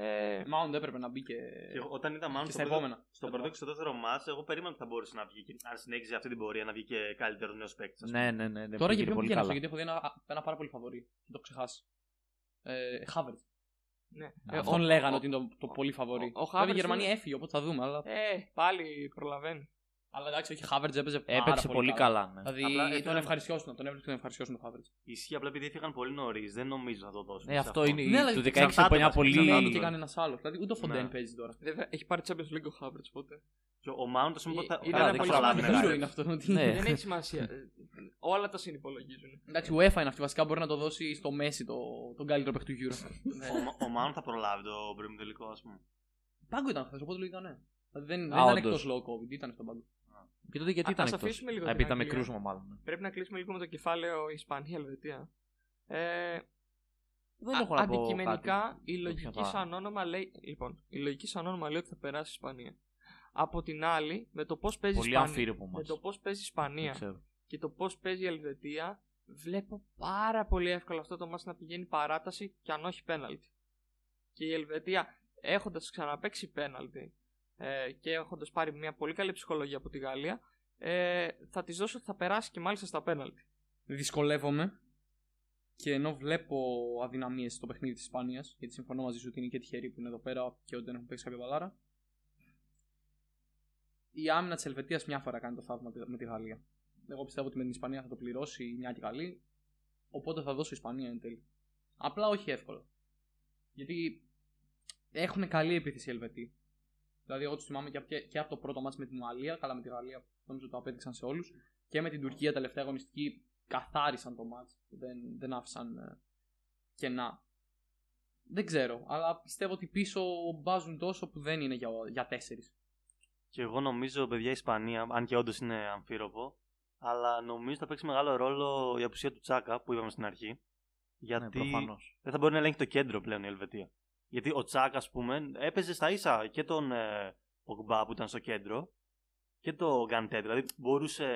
Ε, Mount έπρεπε να μπει και. Και εγώ, όταν είδα Mount Και στο στα πρώτο- επόμενα. Στο πρώτο και στο δεύτερο μάτς, εγώ περίμενα ότι θα μπορούσε να βγει. και Αν συνέχιζε αυτή την πορεία, να βγει και καλύτερος νέος παίκτης. Ναι, ναι, ναι. ναι, Τώρα πήγε γιατί πολύ πήγαινε αυτό, καλά. γιατί έχω δει ένα, ένα πάρα πολύ φαβορή. Δεν το έχω ξεχάσει. Ε, Χάβερτ. ναι. Ε, Αυτόν ο- λέγανε ο- ότι είναι το, το πολύ φαβορή. ο- ο Βέβαια η Havertz Γερμανία είναι- έφυγε, οπότε θα δούμε. Αλλά, Ε, πάλι προλαβαίνει. Αλλά εντάξει, όχι, Χάβερτ έπαιζε πάρα Έπαιξε πολύ καλά. ναι. Δηλαδή Απλά τον έφυγαν- ευχαριστιώσουν, τον έβλεπε και τον ευχαριστιώσουν τον Χάβερτ. Ισχύει απλά επειδή έφυγαν πολύ νωρίς. Δεν νομίζω να το δώσουν. Ναι, σε αυτό είναι. Ναι, αλλά Το 16 εξαρτάται από 9 μας, πολύ. εξαρτάται. Λέει Ronaldo και τώρα. κανένα άλλος. Δηλαδή ούτε ο Φοντέν Ναι. παίζει τώρα. Βέβαια, έχει πάρει Champions League ο Havertz, οπότε. Και ο Mount, ας πούμε, Ε, θα είναι θα- ένα δεν πολύ προλάβει σημαντικό να Γύρο κάνει. είναι αυτό. ότι- Ναι. Δεν έχει σημασία. Ε, Όλα τα συνυπολογίζουν. Εντάξει, UEFA είναι αυτή. Βασικά μπορεί να το δώσει στο Μέση το, τον καλύτερο παίκτη του Euro. Ο- Ο Mount θα προλάβει το πρώιμο τελικό, ας πούμε. Πάγκο ήταν χθες, οπότε λογικά ναι. Δηλαδή δεν, Α, δεν ήταν όντως. εκτός λόγω COVID, ήταν στον πάγκο. Και τότε γιατί Α- ήταν ας εκτός; αφήσουμε λίγο Α, την Επειδή ήταν με Αγγλία. κρούσμα μάλλον. Πρέπει να κλείσουμε λίγο με το κεφάλαιο Ισπανία-Ελβετία. Ε, Δεν α- έχω να πω αντικειμενικά κάτι. η λογική Ποια θα- σαν όνομα λέει. Λοιπόν, η λογική σαν όνομα λέει ότι θα περάσει η Ισπανία. Από την άλλη, με το πώς παίζει η Πολύ Ισπανία, αμφίροπο με μας. το πώς παίζει η Δεν Ισπανία ξέρω. και το πώς παίζει η Ελβετία, βλέπω πάρα πολύ εύκολα αυτό το μάτς να πηγαίνει παράταση και αν όχι πέναλτι. Και η Ελβετία έχοντας ξαναπέξει πέναλτι ε, και έχοντας πάρει μια πολύ καλή ψυχολογία από τη Γαλλία, ε, θα της δώσω ότι θα περάσει και μάλιστα στα πέναλτι. Δυσκολεύομαι και ενώ βλέπω αδυναμίες στο παιχνίδι της Ισπανίας, γιατί συμφωνώ μαζί σου ότι είναι και τυχεροί που είναι εδώ πέρα και ότι δεν έχουν παίξει κάποια μπαλάρα. Η άμυνα της Ελβετίας μια φορά κάνει το θαύμα με τη Γαλλία. Εγώ πιστεύω ότι με την Ισπανία θα το πληρώσει μια και καλή. Οπότε θα δώσω Ισπανία εν τέλει. Απλά όχι εύκολα. Γιατί έχουν καλή επίθεση οι Ελβετοί. Δηλαδή, εγώ τους θυμάμαι και, και, και από το πρώτο μάτς με την Ουαλία, καλά με τη Γαλλία, νομίζω το απέδειξαν σε όλους. Και με την Τουρκία τελευταία αγωνιστική καθάρισαν το μάτς. Δεν, δεν άφησαν ε, κενά. Δεν ξέρω, αλλά πιστεύω ότι πίσω μπάζουν τόσο που δεν είναι για, για τέσσερις. Και εγώ νομίζω, παιδιά, η Ισπανία, αν και όντως είναι αμφίροπο, αλλά νομίζω θα παίξει μεγάλο ρόλο η απουσία του Τσάκα που είπαμε στην αρχή. Ναι, Γιατί προφανώς. δεν θα μπορεί να ελέγχει το κέντρο πλέον η Ελβετία. Γιατί ο Τσάκα, ας πούμε, έπαιζε στα ίσα και τον ε, Ογμπά που ήταν στο κέντρο και το Γκαντέ. Δηλαδή μπορούσε.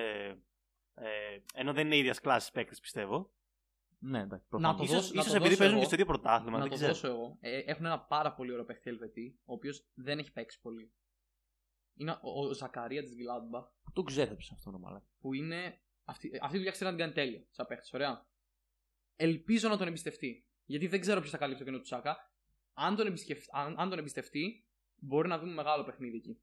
Ε, ενώ δεν είναι ίδιας κλάσης παίκτης, πιστεύω. Ναι, εντάξει. Να προφανώς. το Ίσως, δώσω- να ίσως το επειδή δώσω παίζουν εγώ. και στο ίδιο πρωτάθλημα. να δεν το ξέρω. δώσω εγώ. Ε, έχουν ένα πάρα πολύ ωραίο παίχτη Ελβετή, ο οποίος δεν έχει παίξει πολύ. Είναι ο, ο Ζακαρία της Γκλάντμπαχ, Το ξέθεψε αυτό το μαλάκα. που είναι. Αυτή, αυτή τη δουλειά ξέρω να την κάνει τέλεια. Σαν παίχτη, ωραία. Ελπίζω να τον εμπιστευτεί. Γιατί δεν ξέρω ποιος θα καλύψει το κενό του Τσάκα. Αν τον, εμπιστευτεί, αν, αν τον εμπιστευτεί, μπορεί να δούμε μεγάλο παιχνίδι εκεί.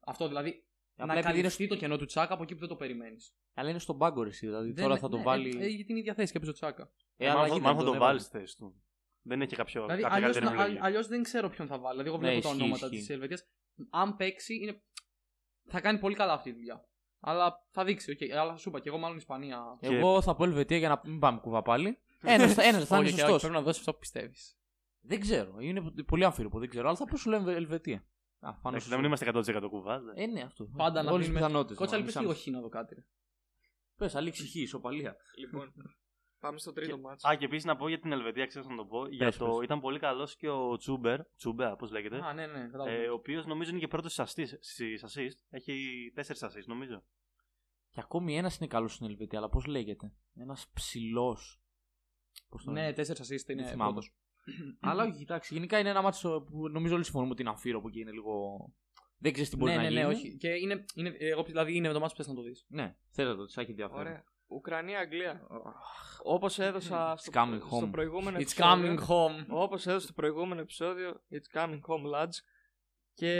Αυτό δηλαδή. Απλά να επειδή είναι καλυφθεί το κενό του Τσάκα από εκεί που δεν το περιμένεις. Αλλά είναι στον πάγκο ρε, εσύ, δηλαδή τώρα θα το βάλει. Ε, ε, γιατί είναι η ίδια θέση και έπαιζε ο Τσάκα. Ε, Ε, αλλά μάλλον εκεί μάλλον δεν θα τον το βάλεις έβαλε. στη θέση του. Δεν έχει κάποιο, Δηλαδή, κάποια αλλιώς, καλύτερη να- επιλογή. αλλιώς δεν ξέρω ποιον θα βάλει. Δηλαδή, εγώ Ναι, βλέπω τα ισχύει, ονόματα ισχύει. της Ελβετίας. Αν παίξει, είναι... θα κάνει πολύ καλά αυτή τη δουλειά. Αλλά θα δείξει, οκ. Αλλά σου είπα και εγώ μάλλον Ισπανία. Εγώ θα πω Ελβετία για να μην πάμε κουβά πάλι. Ένας θα είναι Όχι, όχι, σωστός. Πρέπει να δώσεις αυτό που πιστεύεις. Δεν ξέρω. Είναι πολύ αμφίροπο, δεν ξέρω. Αλλά θα πω σου λέμε Ελβετία. Α, πάνω Εντάξει, στο- να μην είμαστε 100% κουβάς. Ε, ναι, αυτό. Πάντα να Όλες δίνουμε- τις πιθανότητες, Κότσα, να λείπει μισάμε. λίγο χ να δω κάτι. ρε. Πες, αλήξει χ, ισοπαλία. Λοιπόν, πάμε στο τρίτο μάτς. Α, και επίσης να πω για την Ελβετία, ξέρω να το πω. Για Πες, το, πες. ήταν πολύ καλός και ο Τσούμπερ, Τσούμπερ, πώς λέγεται. Α, ναι, ναι, κατάλαβα. ε, ο οποίος νομίζω είναι και πρώτος στις assist. Έχει 4 assist, νομίζω. Και ακόμη ένας είναι καλός στην Ελβετία, αλλά πώς λέγεται. Ένας ψηλός. Πώς το ναι, λένε; τέσσερα assist Δεν είναι. θυμάμαι. πρώτος. Αλλά όχι, κοιτάξτε, γενικά είναι ένα μάτσο που νομίζω όλοι συμφωνούμε ότι είναι αμφίροπο και είναι λίγο. Δεν ξέρεις τι μπορεί Ναι, να ναι, γίνει. ναι, όχι. Και είναι, είναι, εγώ δηλαδή είναι το μάτι που θες να το δεις. Ναι, θέλω το, έχει ενδιαφέρον. Ωραία. Ουκρανία-Αγγλία. Όπως έδωσα στο, coming στο home. προηγούμενο It's επεισόδιο. coming home. Όπως έδωσα στο προηγούμενο επεισόδιο, It's coming home, lads. Και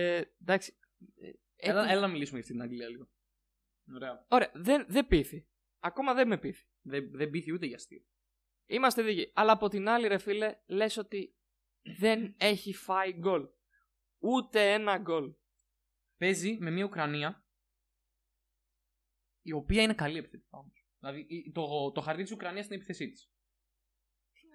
εντάξει. ε, Έλα, έτυχε- έλα να μιλήσουμε για αυτή την Αγγλία λίγο. Ωραία. Ωραία, δεν, δεν πείθει. Ακόμα δεν με πείθει. Δεν, δεν πείθει ούτε για αστείο. Είμαστε δίκαιοι. Αλλά από την άλλη, ρε φίλε, λες ότι δεν έχει φάει γκολ. Ούτε ένα γκολ. Παίζει με μια Ουκρανία η οποία είναι καλή επιθετικά όμως. Δηλαδή η- το, το χαρτί της Ουκρανίας είναι η επίθεσή της.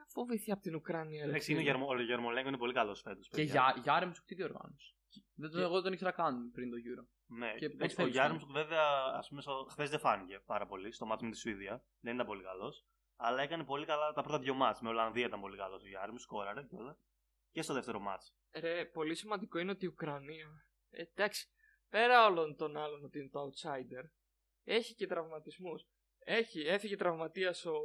φοβηθεί από την Ουκρανία. ρε Εντάξει, είναι ο φίλε. Γερμο- ο Γερμολέγκο είναι πολύ καλός φέτος. Και για, για Άρεμτσουκ τι διοργάνωση. Δεν το, εγώ δεν τον ήξερα καν πριν το Euro. Ναι, Και εντάξει, πώς ο θέλεις Γιάννη βέβαια, ας πούμε, χθες δεν φάνηκε πάρα πολύ στο μάτι με τη Σουηδία. Δεν ήταν πολύ καλός. Αλλά έκανε πολύ καλά τα πρώτα δύο μάτς. Με Ολλανδία ήταν πολύ καλός ο Γιάννη, σκόραρε και όλα. Και στο δεύτερο μάτς. Ρε, πολύ σημαντικό είναι ότι η Ουκρανία. ε, εντάξει, πέρα όλων των άλλων ότι είναι το outsider, έχει και τραυματισμούς. Έχει, έφυγε τραυματίας ο.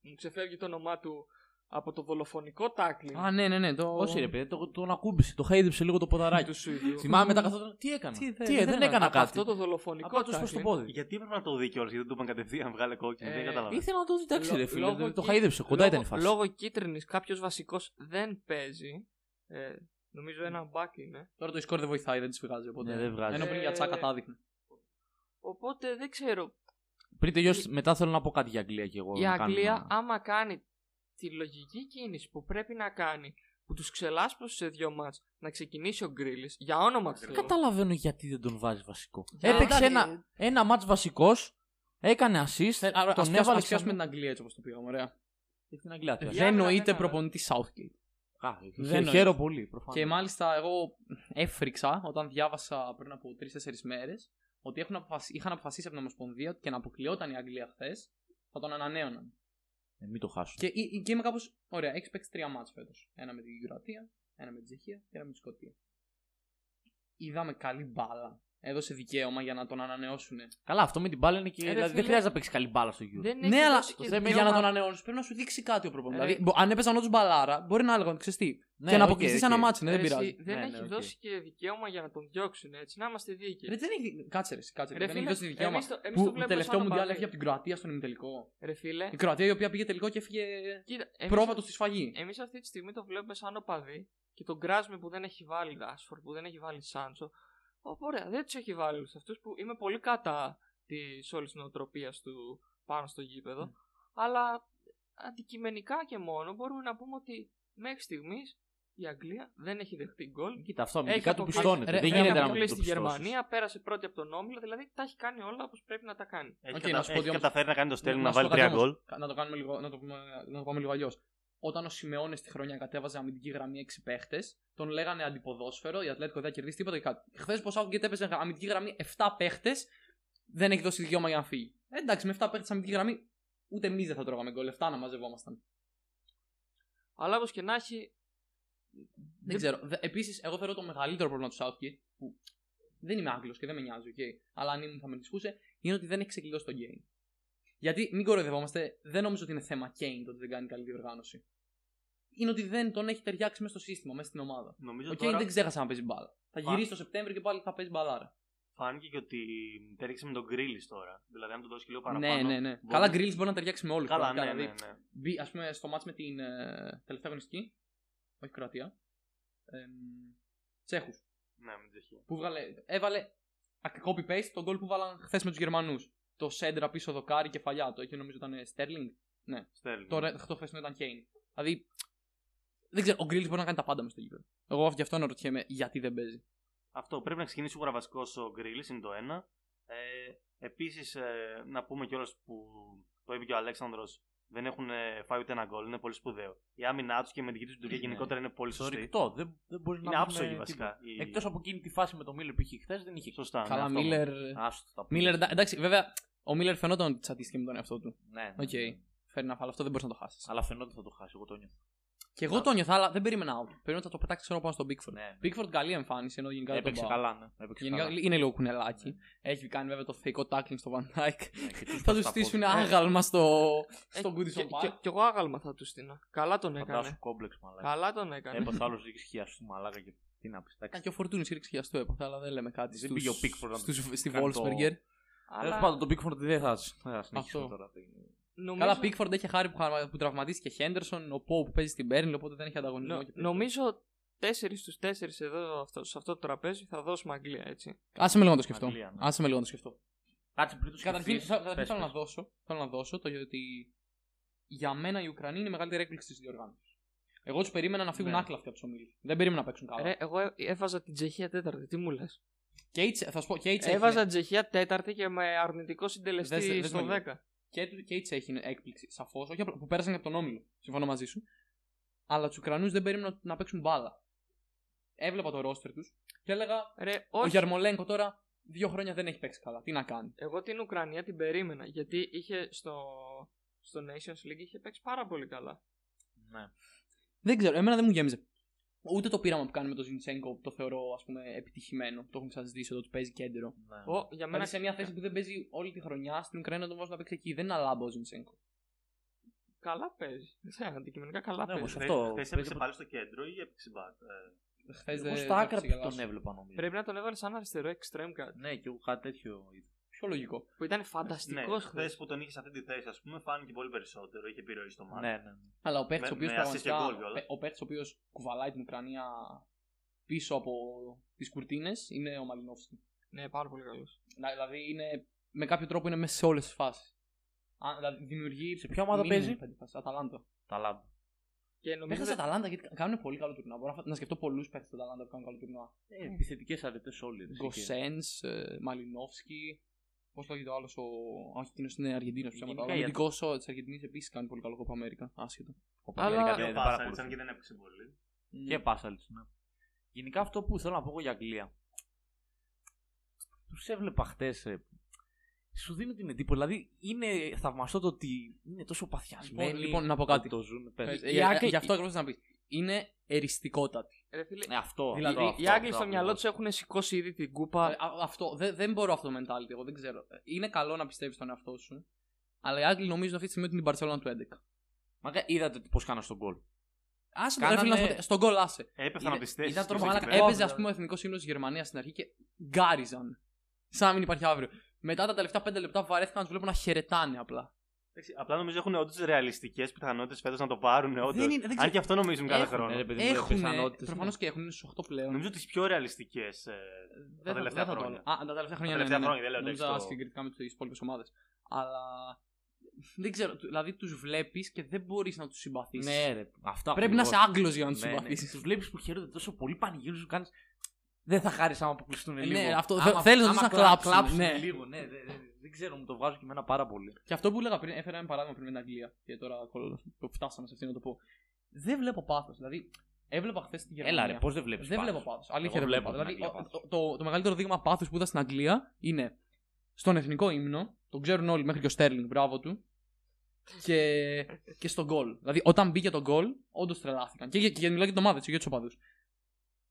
Μου ξεφεύγει το όνομά του από το δολοφονικό τάκλινγκ Α, ναι, ναι, ναι. Το... Όχι ρε παιδί, το- τον ακούμπησε, το χαίδεψε λίγο το ποδαράκι. του Σουηδού. Θυμάμαι μετά καθόταν. Τι έκανα; Τι, Τι, δεν- δεν, δεν έκανα Από κάτι. αυτό το δολοφονικό Απλά του πω στο tackling, πόδι. Γιατί έπρεπε να το δει κιόλας, γιατί δεν του είπαν κατευθείαν βγάλε κόκκινη. Ε, δεν κατάλαβα. Ήθελα να το δει, εντάξει ρε Λο- φίλε. λόγω Το κι- χαίδεψε, κοντά λόγω- ήταν η φάση. Λόγω κίτρινης κάποιος βασικός δεν παίζει. Ε, νομίζω ένα μπακ είναι. Τώρα το score δεν βοηθάει, δεν της βγάζει. Οπότε... Ναι, δεν βγάζει. Ενώ πριν για τσάκα τα έδειχνε. Οπότε δεν ξέρω. Πριν τελειώσει, μετά θέλω να πω κάτι για Αγγλία κι εγώ. Η να κάνουμε Αγγλία, ένα- άμα κάνει τη λογική κίνηση που πρέπει να κάνει, που τους ξελάσπωσε σε δύο μάτς, να ξεκινήσει ο Γκρίλης, για όνομα του Δεν Θεού. καταλαβαίνω γιατί δεν τον βάζει βασικό. Για- Έπαιξε εντάξει, ένα, ένα μάτς βασικός, έκανε assist, Θε- άρα, τον ας έβαλε πιάσουμε, ας ξανά- πιάσουμε την Αγγλία έτσι όπως το πήγαμε. Ωραία. Και την Αγγλία. Για- του. δεν ναι, νοείται ναι, ναι. προπονητής Southgate. Α, Δεν χαίρο- νοείται. Χαίρομαι πολύ, προφανώς. Και μάλιστα εγώ έφρυξα όταν διάβασα πριν από 3-4 μέρες ότι έχουν αποφασι... είχαν αποφασίσει από την Ομοσπονδία ότι και να αποκλειόταν η Αγγλία χθες θα τον ανανέωναν. Ε, μην το χάσουν. Και, ή- και είμαι κάπως. Ωραία, έχεις παίξει τρία μάτς φέτος. Ένα με την Κροατία, ένα με την Τσεχία και ένα με τη Σκωτία. Είδαμε καλή μπάλα. Έδωσε δικαίωμα για να τον ανανεώσουν. Καλά, αυτό με την μπάλα είναι και. Ε, ρε δηλαδή, δεν φίλε, χρειάζεται να παίξεις καλή μπάλα στο Euro. Δεν Ναι, έχει αλλά δώσει και το θέμα για δικαίωμα- να τον ανανεώσει πρέπει να σου δείξει κάτι ο προπονητής. Ε, Δηλαδή, μπο- αν έπαιζαν όντως μπαλάρα, μπορεί να έλεγαν ξέρεις τι. Ναι, και να οκ, αποκλειστείς οκ. ένα μάτσο, ναι, δεν Ρε, εσύ, πειράζει. δεν Ναι, έχει ναι, οκ. δώσει και δικαίωμα για να τον διώξουν έτσι. Να είμαστε δίκαιοι. Ρε, δεν έχει... Κάτσε, ρε, κάτσε. Ρε, δεν έχει φίλε, δώσει δικαίωμα. εμείς το- εμείς που το το βλέπουμε τελευταίο σαν μουντιάλ οπαδοί. έφυγε από την Κροατία στον ημιτελικό. Ρε φίλε, Η Κροατία η οποία πήγε τελικό και έφυγε κοίτα, εμείς, πρόβατος στη σφαγή. εμείς αυτή τη στιγμή το βλέπουμε σαν οπαδοί και τον Γκρίλις που δεν έχει βάλει Ράσφορντ, που δεν έχει βάλει Σάντσο. Ω, Ωραία, δεν τους έχει βάλει όλους αυτούς που είμαι πολύ κατά της όλης νοοτροπίας του πάνω στο γήπεδο. Αλλά αντικειμενικά και μόνο μπορούμε να πούμε ότι μέχρι στιγμής η Αγγλία δεν έχει δεχτεί γκολ. Κοίτα, αυτό Έχει αμυντικά του αποκλείσει- πιστώνεται. ρε, Δεν έχει γίνεται να μην αποκλείσει το τη πιστώσεις. Γερμανία, πέρασε πρώτη από τον Όμιλο, δηλαδή τα έχει κάνει όλα όπως πρέπει να τα κάνει. Έχει, Οκ, κατα- να σου πω έχει ότι όμως- καταφέρει να κάνει το Στέρλινγκ να Να σου βάλει πω τρία κάτι γκολ. όμως. Να το, κάνουμε λίγο, να, το πούμε, να το πάμε λίγο αλλιώς. Όταν ο Σιμεώνες στη χρονιά κατέβαζε αμυντική γραμμή 6 παίχτες, τον λέγανε αντιποδόσφαιρο, η Ατλέτικο δεν θα κερδίσει τίποτα και κάτι. Χθες πώ Southgate έπαιζε αμυντική γραμμή 7 παίχτες, δεν έχει δώσει δικαίωμα για να φύγει. Ε, εντάξει, με 7 παίχτες αμυντική γραμμή, ούτε εμεί δεν θα τρώγαμε γκολ, 7 να μαζευόμασταν. Αλλά όπως και να έχει, Δεν ξέρω. Επίσης, εγώ θεωρώ το μεγαλύτερο πρόβλημα του Southgate, που δεν είμαι Άγγλος και δεν με νοιάζει, okay, αλλά αν ήμουν θα με δυσκούσε, είναι ότι δεν έχει ξεκλειδώσει το game. Γιατί μην κοροϊδευόμαστε, δεν νομίζω ότι είναι θέμα Kane το ότι δεν κάνει καλή διοργάνωση. Είναι ότι δεν τον έχει ταιριάξει μέσα στο σύστημα, μέσα στην ομάδα. Νομίζω Ο Kane τώρα δεν ξέχασε να παίζει μπάλα. Θα Φα- γυρίσει το Σεπτέμβριο και πάλι θα παίζει μπαλάρα. φάνηκε και ότι τέριξε με τον Γκρίλι τώρα. Δηλαδή, αν του δώσει και λίγο Ναι, παραπάνω. ναι, ναι. μπορεί- Καλά, Grills μπορεί να ταιριάξει με όλους. Καλά, ναι, ναι, ναι. Α πούμε, στο μάτς με την ε, τελευταία αγωνιστική, όχι Κροατία, ε, Τσέχους. Ναι, με την Τσεχία. που βγάλε, έβαλε copy-paste τον goal που βάλαν χθες με τους Γερμανούς. Το σέντρα πίσω δοκάρι κεφαλιά. Το εκεί νομίζω ήταν Sterling. Στέρλινγκ. Το, ρε- το χθεσινό ήταν Kane. Δηλαδή. Δεν ξέρω, ο Γκρίλ μπορεί να κάνει τα πάντα μες στο γήπεδο. Εγώ γι' αυτό αναρωτιέμαι γιατί δεν παίζει. Αυτό πρέπει να ξεκινήσει σίγουρα βασικός ο Γκρίλι, είναι το ένα. Ε, Επίσης, ε, να πούμε κιόλας που το είπε και ο Αλέξανδρος δεν έχουν ε, φάει ούτε ένα γκολ. Είναι πολύ σπουδαίο. Η άμυνά τους και η αμυντική τους λειτουργία Ναι. γενικότερα είναι πολύ Στο σωστή. ρηκτό. Δεν, δεν μπορεί να Είναι βρουν άψογη τίποτα. βασικά. Η- Εκτός από εκείνη τη φάση με το Μίλλερ που είχε χθες, δεν είχε. Σωστά. ναι, Καλά, αυτό. Μίλλερ. Άστο τα πούμε. Μίλλερ, εντά- εντάξει, βέβαια, ο Μίλλερ φαινόταν ότι τσατίστηκε με τον εαυτό του. Ναι, ναι, Οκ. ναι. Fair enough, αλλά αυτό δεν μπορείς να το χάσεις. Αλλά φαινόταν θα το χάσει, εγώ το νιώθω. Και εγώ το νιώθα, αλλά δεν περίμενα out. Περίμενα ότι θα το πετάξει ξέρω πάνω στον Pickford. Ναι. Pickford καλή εμφάνιση, ενώ γενικά δεν τον Έπαιξε πάω. καλά, ναι. Έπαιξε Γενικά καλά. είναι λίγο κουνελάκι. Έχει κάνει βέβαια το θεϊκό tackling στο Van Dijk. Ναι, και τι θα τους στα στήσουν πόδια. άγαλμα στο, Ε, στο και, Goodison και, Park. κι εγώ άγαλμα θα τους στείλω. Καλά τον Φαντάσου έκανε. κόμπλεξ μαλάκα. Καλά τον έκανε. Έπαθε άλλος ρίξει χιαστού μαλάκα και τι να πεις. Κάνει και ο Φορτούνης ήρθε χιαστό έπαθε, αλλά δεν λέμε κάτι. Δεν στους- πήγε ο Pickford να στους- στη κάνει το- Wolfsberger. Τέλος Αλλά πάντων, τον Pickford δεν θα δεν θα συνεχίσουμε Αυτό. τώρα. νομίζω, Καλά, Pickford έχει χάρη που, χαρα- που τραυματίστηκε Χέντερσον, ο Pope που παίζει στην Burnley, οπότε δεν έχει ανταγωνισμό. νο- και Pickford. νομίζω 4 στους 4 εδώ αυτό, σε αυτό το τραπέζι θα δώσουμε Αγγλία έτσι. Άσε με λίγο να το σκεφτώ. Αγγλία, ναι. Άσε με λίγο να το σκεφτώ. Κάτσε πριν το Καταρχήν, σκεφτείς, θα- καταρχήν πες, θέλω, να πες. δώσω, θέλω να δώσω το ότι για μένα η Ουκρανία είναι η μεγαλύτερη έκπληξη της διοργάνωσης. Εγώ τους περίμενα να φύγουν Ναι. άκλαυτοι από τους ομίλους. Δεν περίμενα να παίξουν καλά. Ρε, εγώ έ- έβαζα την Τσεχία τέταρτη, τι μου λες; Και η Τσε- θα σου πω, και η Τσέχη- Έβαζα την Τσεχία τέταρτη και με αρνητικό συντελεστή Δες- δες στο με λίγο. 10. και, του- και η Τσέχη είναι έκπληξη, σαφώς. Όχι απλά που πέρασαν και από τον όμιλο. Συμφωνώ μαζί σου. Αλλά τους Ουκρανούς δεν περίμενα να παίξουν μπάλα. Έβλεπα το ρόστερ τους και έλεγα Ρε, Ο όχι. Γιαρμολέγκο τώρα δύο χρόνια δεν έχει παίξει καλά. Τι να κάνει. Εγώ την Ουκρανία την περίμενα γιατί είχε στο, στο Nations League είχε παίξει πάρα πολύ καλά. Ναι. Δεν ξέρω, εμένα δεν μου γέμιζε. Ούτε το πείραμα που κάνει με τον Ζιντσέγκο το θεωρώ ας πούμε επιτυχημένο. Το έχουμε ξαναζητήσει εδώ, του παίζει κέντρο. ναι. Ο, για μένα Δηλαδή σε μια θέση που δεν παίζει όλη τη χρονιά στην Ουκρανία να τον βάζουν να παίξει εκεί. Δεν είναι αλάμπα ο Ζιντσέγκο. καλά παίζει. Σε αντικειμενικά καλά Ναι, παίζει. όμως Χθες- αυτό χθες παίζει έπαιξε από- πάλι στο κέντρο ή έπαιξε μπακ. Ε, Χθες Εγώ δεν. στα άκρα δεν που τον ξεγελάσω. έβλεπα νομίζω. Πρέπει να τον έβαλες σαν αριστερό extreme κάτι. Ναι, και εγώ κάτι τέτοιο είδα. Πιο λογικό. Που ήταν ναι, φανταστικό χθες που τον είχε σε αυτή τη θέση, ας πούμε, φάνηκε πολύ περισσότερο. Είχε επιρροή στο μάτι. Ναι, ναι. ναι. Αλλά ο παίκτης ο Με- οποίος με assist και πραγματικά. goal κιόλας. Ο παίκτης ο οποίος κουβαλάει την Ουκρανία πίσω από τις κουρτίνες είναι ο Μαλινόφσκι. Ναι, πάρα πολύ καλός. Δηλαδή είναι, με κάποιο τρόπο είναι μέσα σε όλες τις φάσεις. Δηλαδή δημιουργεί. Σε ποια ομάδα minimum παίζει; πέντε φάσεις. Αταλάντα. Τα λάμπα. Και νομίζω Παίζει ότι Αταλάντα γιατί κάνουν πολύ καλό τουρνουά. Μπορώ να φα- να σκεφτώ πολλούς παίκτες στην Αταλάντα που κάνουν καλό τουρνουά. Ε, Επιθετικές αρετές όλοι. ρε, εσύ, και- Γκοσέν, Μαλινόφσκι. Πώς λέγεται ο άλλος, ο. Όχι, εκείνος είναι Αργεντίνος ψέματα. Γενικά Ο η- αμυντικό της Αργεντινής επίσης κάνει πολύ καλό κόπα Αμέρικα. Άσχετο. Κόπα Αλλά- Αμέρικα Και δεν- ο δεν Πάσαλιτς, παρακολουθώ. αν και δεν έπαιξε πολύ. Και Πάσαλιτς, ναι. Γενικά αυτό που θέλω να πω εγώ για Αγγλία. Τους έβλεπα χτες. Σου δίνω την εντύπωση. Δηλαδή είναι θαυμαστό το ότι είναι τόσο παθιασμένοι. Λοιπόν, λοιπόν, να πω κάτι. ότι Το ζουν. Πες. Ε, Οι για- Άγγλοι- Γι' αυτό ακριβώς να πεις. Είναι εριστικότατη. Ρε φίλε, Ναι, αυτό. Δηλαδή, αυτό, οι αυτό, Άγγλοι αυτό στο μυαλό ακριβώς. τους έχουν σηκώσει ήδη την κούπα. Ε, α- αυτό, δεν, δεν μπορώ αυτό το mentality, εγώ δεν ξέρω. Ε, Είναι καλό να πιστεύεις στον εαυτό σου. Αλλά οι Άγγλοι νομίζουν αυτή τη στιγμή ότι είναι την Barcelona του 11. Μακα, είδατε πώς κάναν στον γκολ. Άσε Κάνανε- ρε φίλε, να σου πω, στον γκολ άσε. Έπεφτα Είδα- να πιστέψει. ήταν τρομακτικό. Μαλάκα, Μαλάκα, έπαιζε έπαιζε, ας πούμε ο εθνικός ύμνο της Γερμανίας στην αρχή και γκάριζαν. Σαν να μην υπάρχει αύριο. Μετά τα τελευταία 5 λεπτά βαρέθηκαν να τους βλέπω να χαιρετάνε απλά. Εντάξει, Απλά νομίζω έχουν όντως ρεαλιστικές πιθανότητες φέτος να το πάρουν. Όντως. Δεν είναι- δεν Αν ξέρω. και αυτό νομίζουν κάθε Έχουν, χρόνο. ρε, παιδί, Έχουν. πιθανότητες, Προφανώς ναι. και έχουν, είναι στους 8 πλέον. Νομίζω τις πιο ρεαλιστικές. δεν θα- τελευταία δεν θα το χρόνια. βάλω. Α, τα τελευταία χρόνια. Τα τελευταία ναι, ναι, χρόνια, δεν λέω, Νομίζω εντάξει, το- συγκριτικά με τις υπόλοιπες ομάδες. Αλλά. Δεν ξέρω, του- δηλαδή τους βλέπεις και δεν μπορείς να τους συμπαθήσει. Ναι, ρε. Αυτό Πρέπει να είσαι Άγγλος για να τους ναι, ναι. συμπαθήσει. Τους βλέπεις που χαίρονται τόσο πολύ, πανηγύρους κάνεις. Δεν θα χάρη άμα αποκλειστούν Ε, λίγο. ναι, αυτό- Άμα- θέλεις να άμα τους να κλα- κλάψουν, ναι. λίγο, ναι. δεν- δεν- Δεν ξέρω, μου το βγάζω και εμένα πάρα πολύ. Και αυτό που έλεγα πριν, έφερα ένα παράδειγμα πριν με την Αγγλία. Και τώρα κολλώ- το φτάσαμε σε αυτή να το πω. Δεν βλέπω πάθος. Δηλαδή, έβλεπα χθες τη Γερμανία. Έλα, ρε, πώς δεν βλέπεις. Δεν βλέπω πάθος; Αλήθεια Εγώ δεν βλέπω. βλέπω την Δηλαδή, Αγγλία ο- το, το, το μεγαλύτερο δείγμα πάθους που είδα στην Αγγλία είναι στον εθνικό ύμνο. Τον ξέρουν όλοι μέχρι και ο Στέρλινγκ, μπράβο του. Και, και στον γκολ. Δηλαδή, όταν μπήκε το γκολ, όντως τρελάθηκαν. Και, για- και, μιλάω για την ομάδα, έτσι, για τους οπαδούς.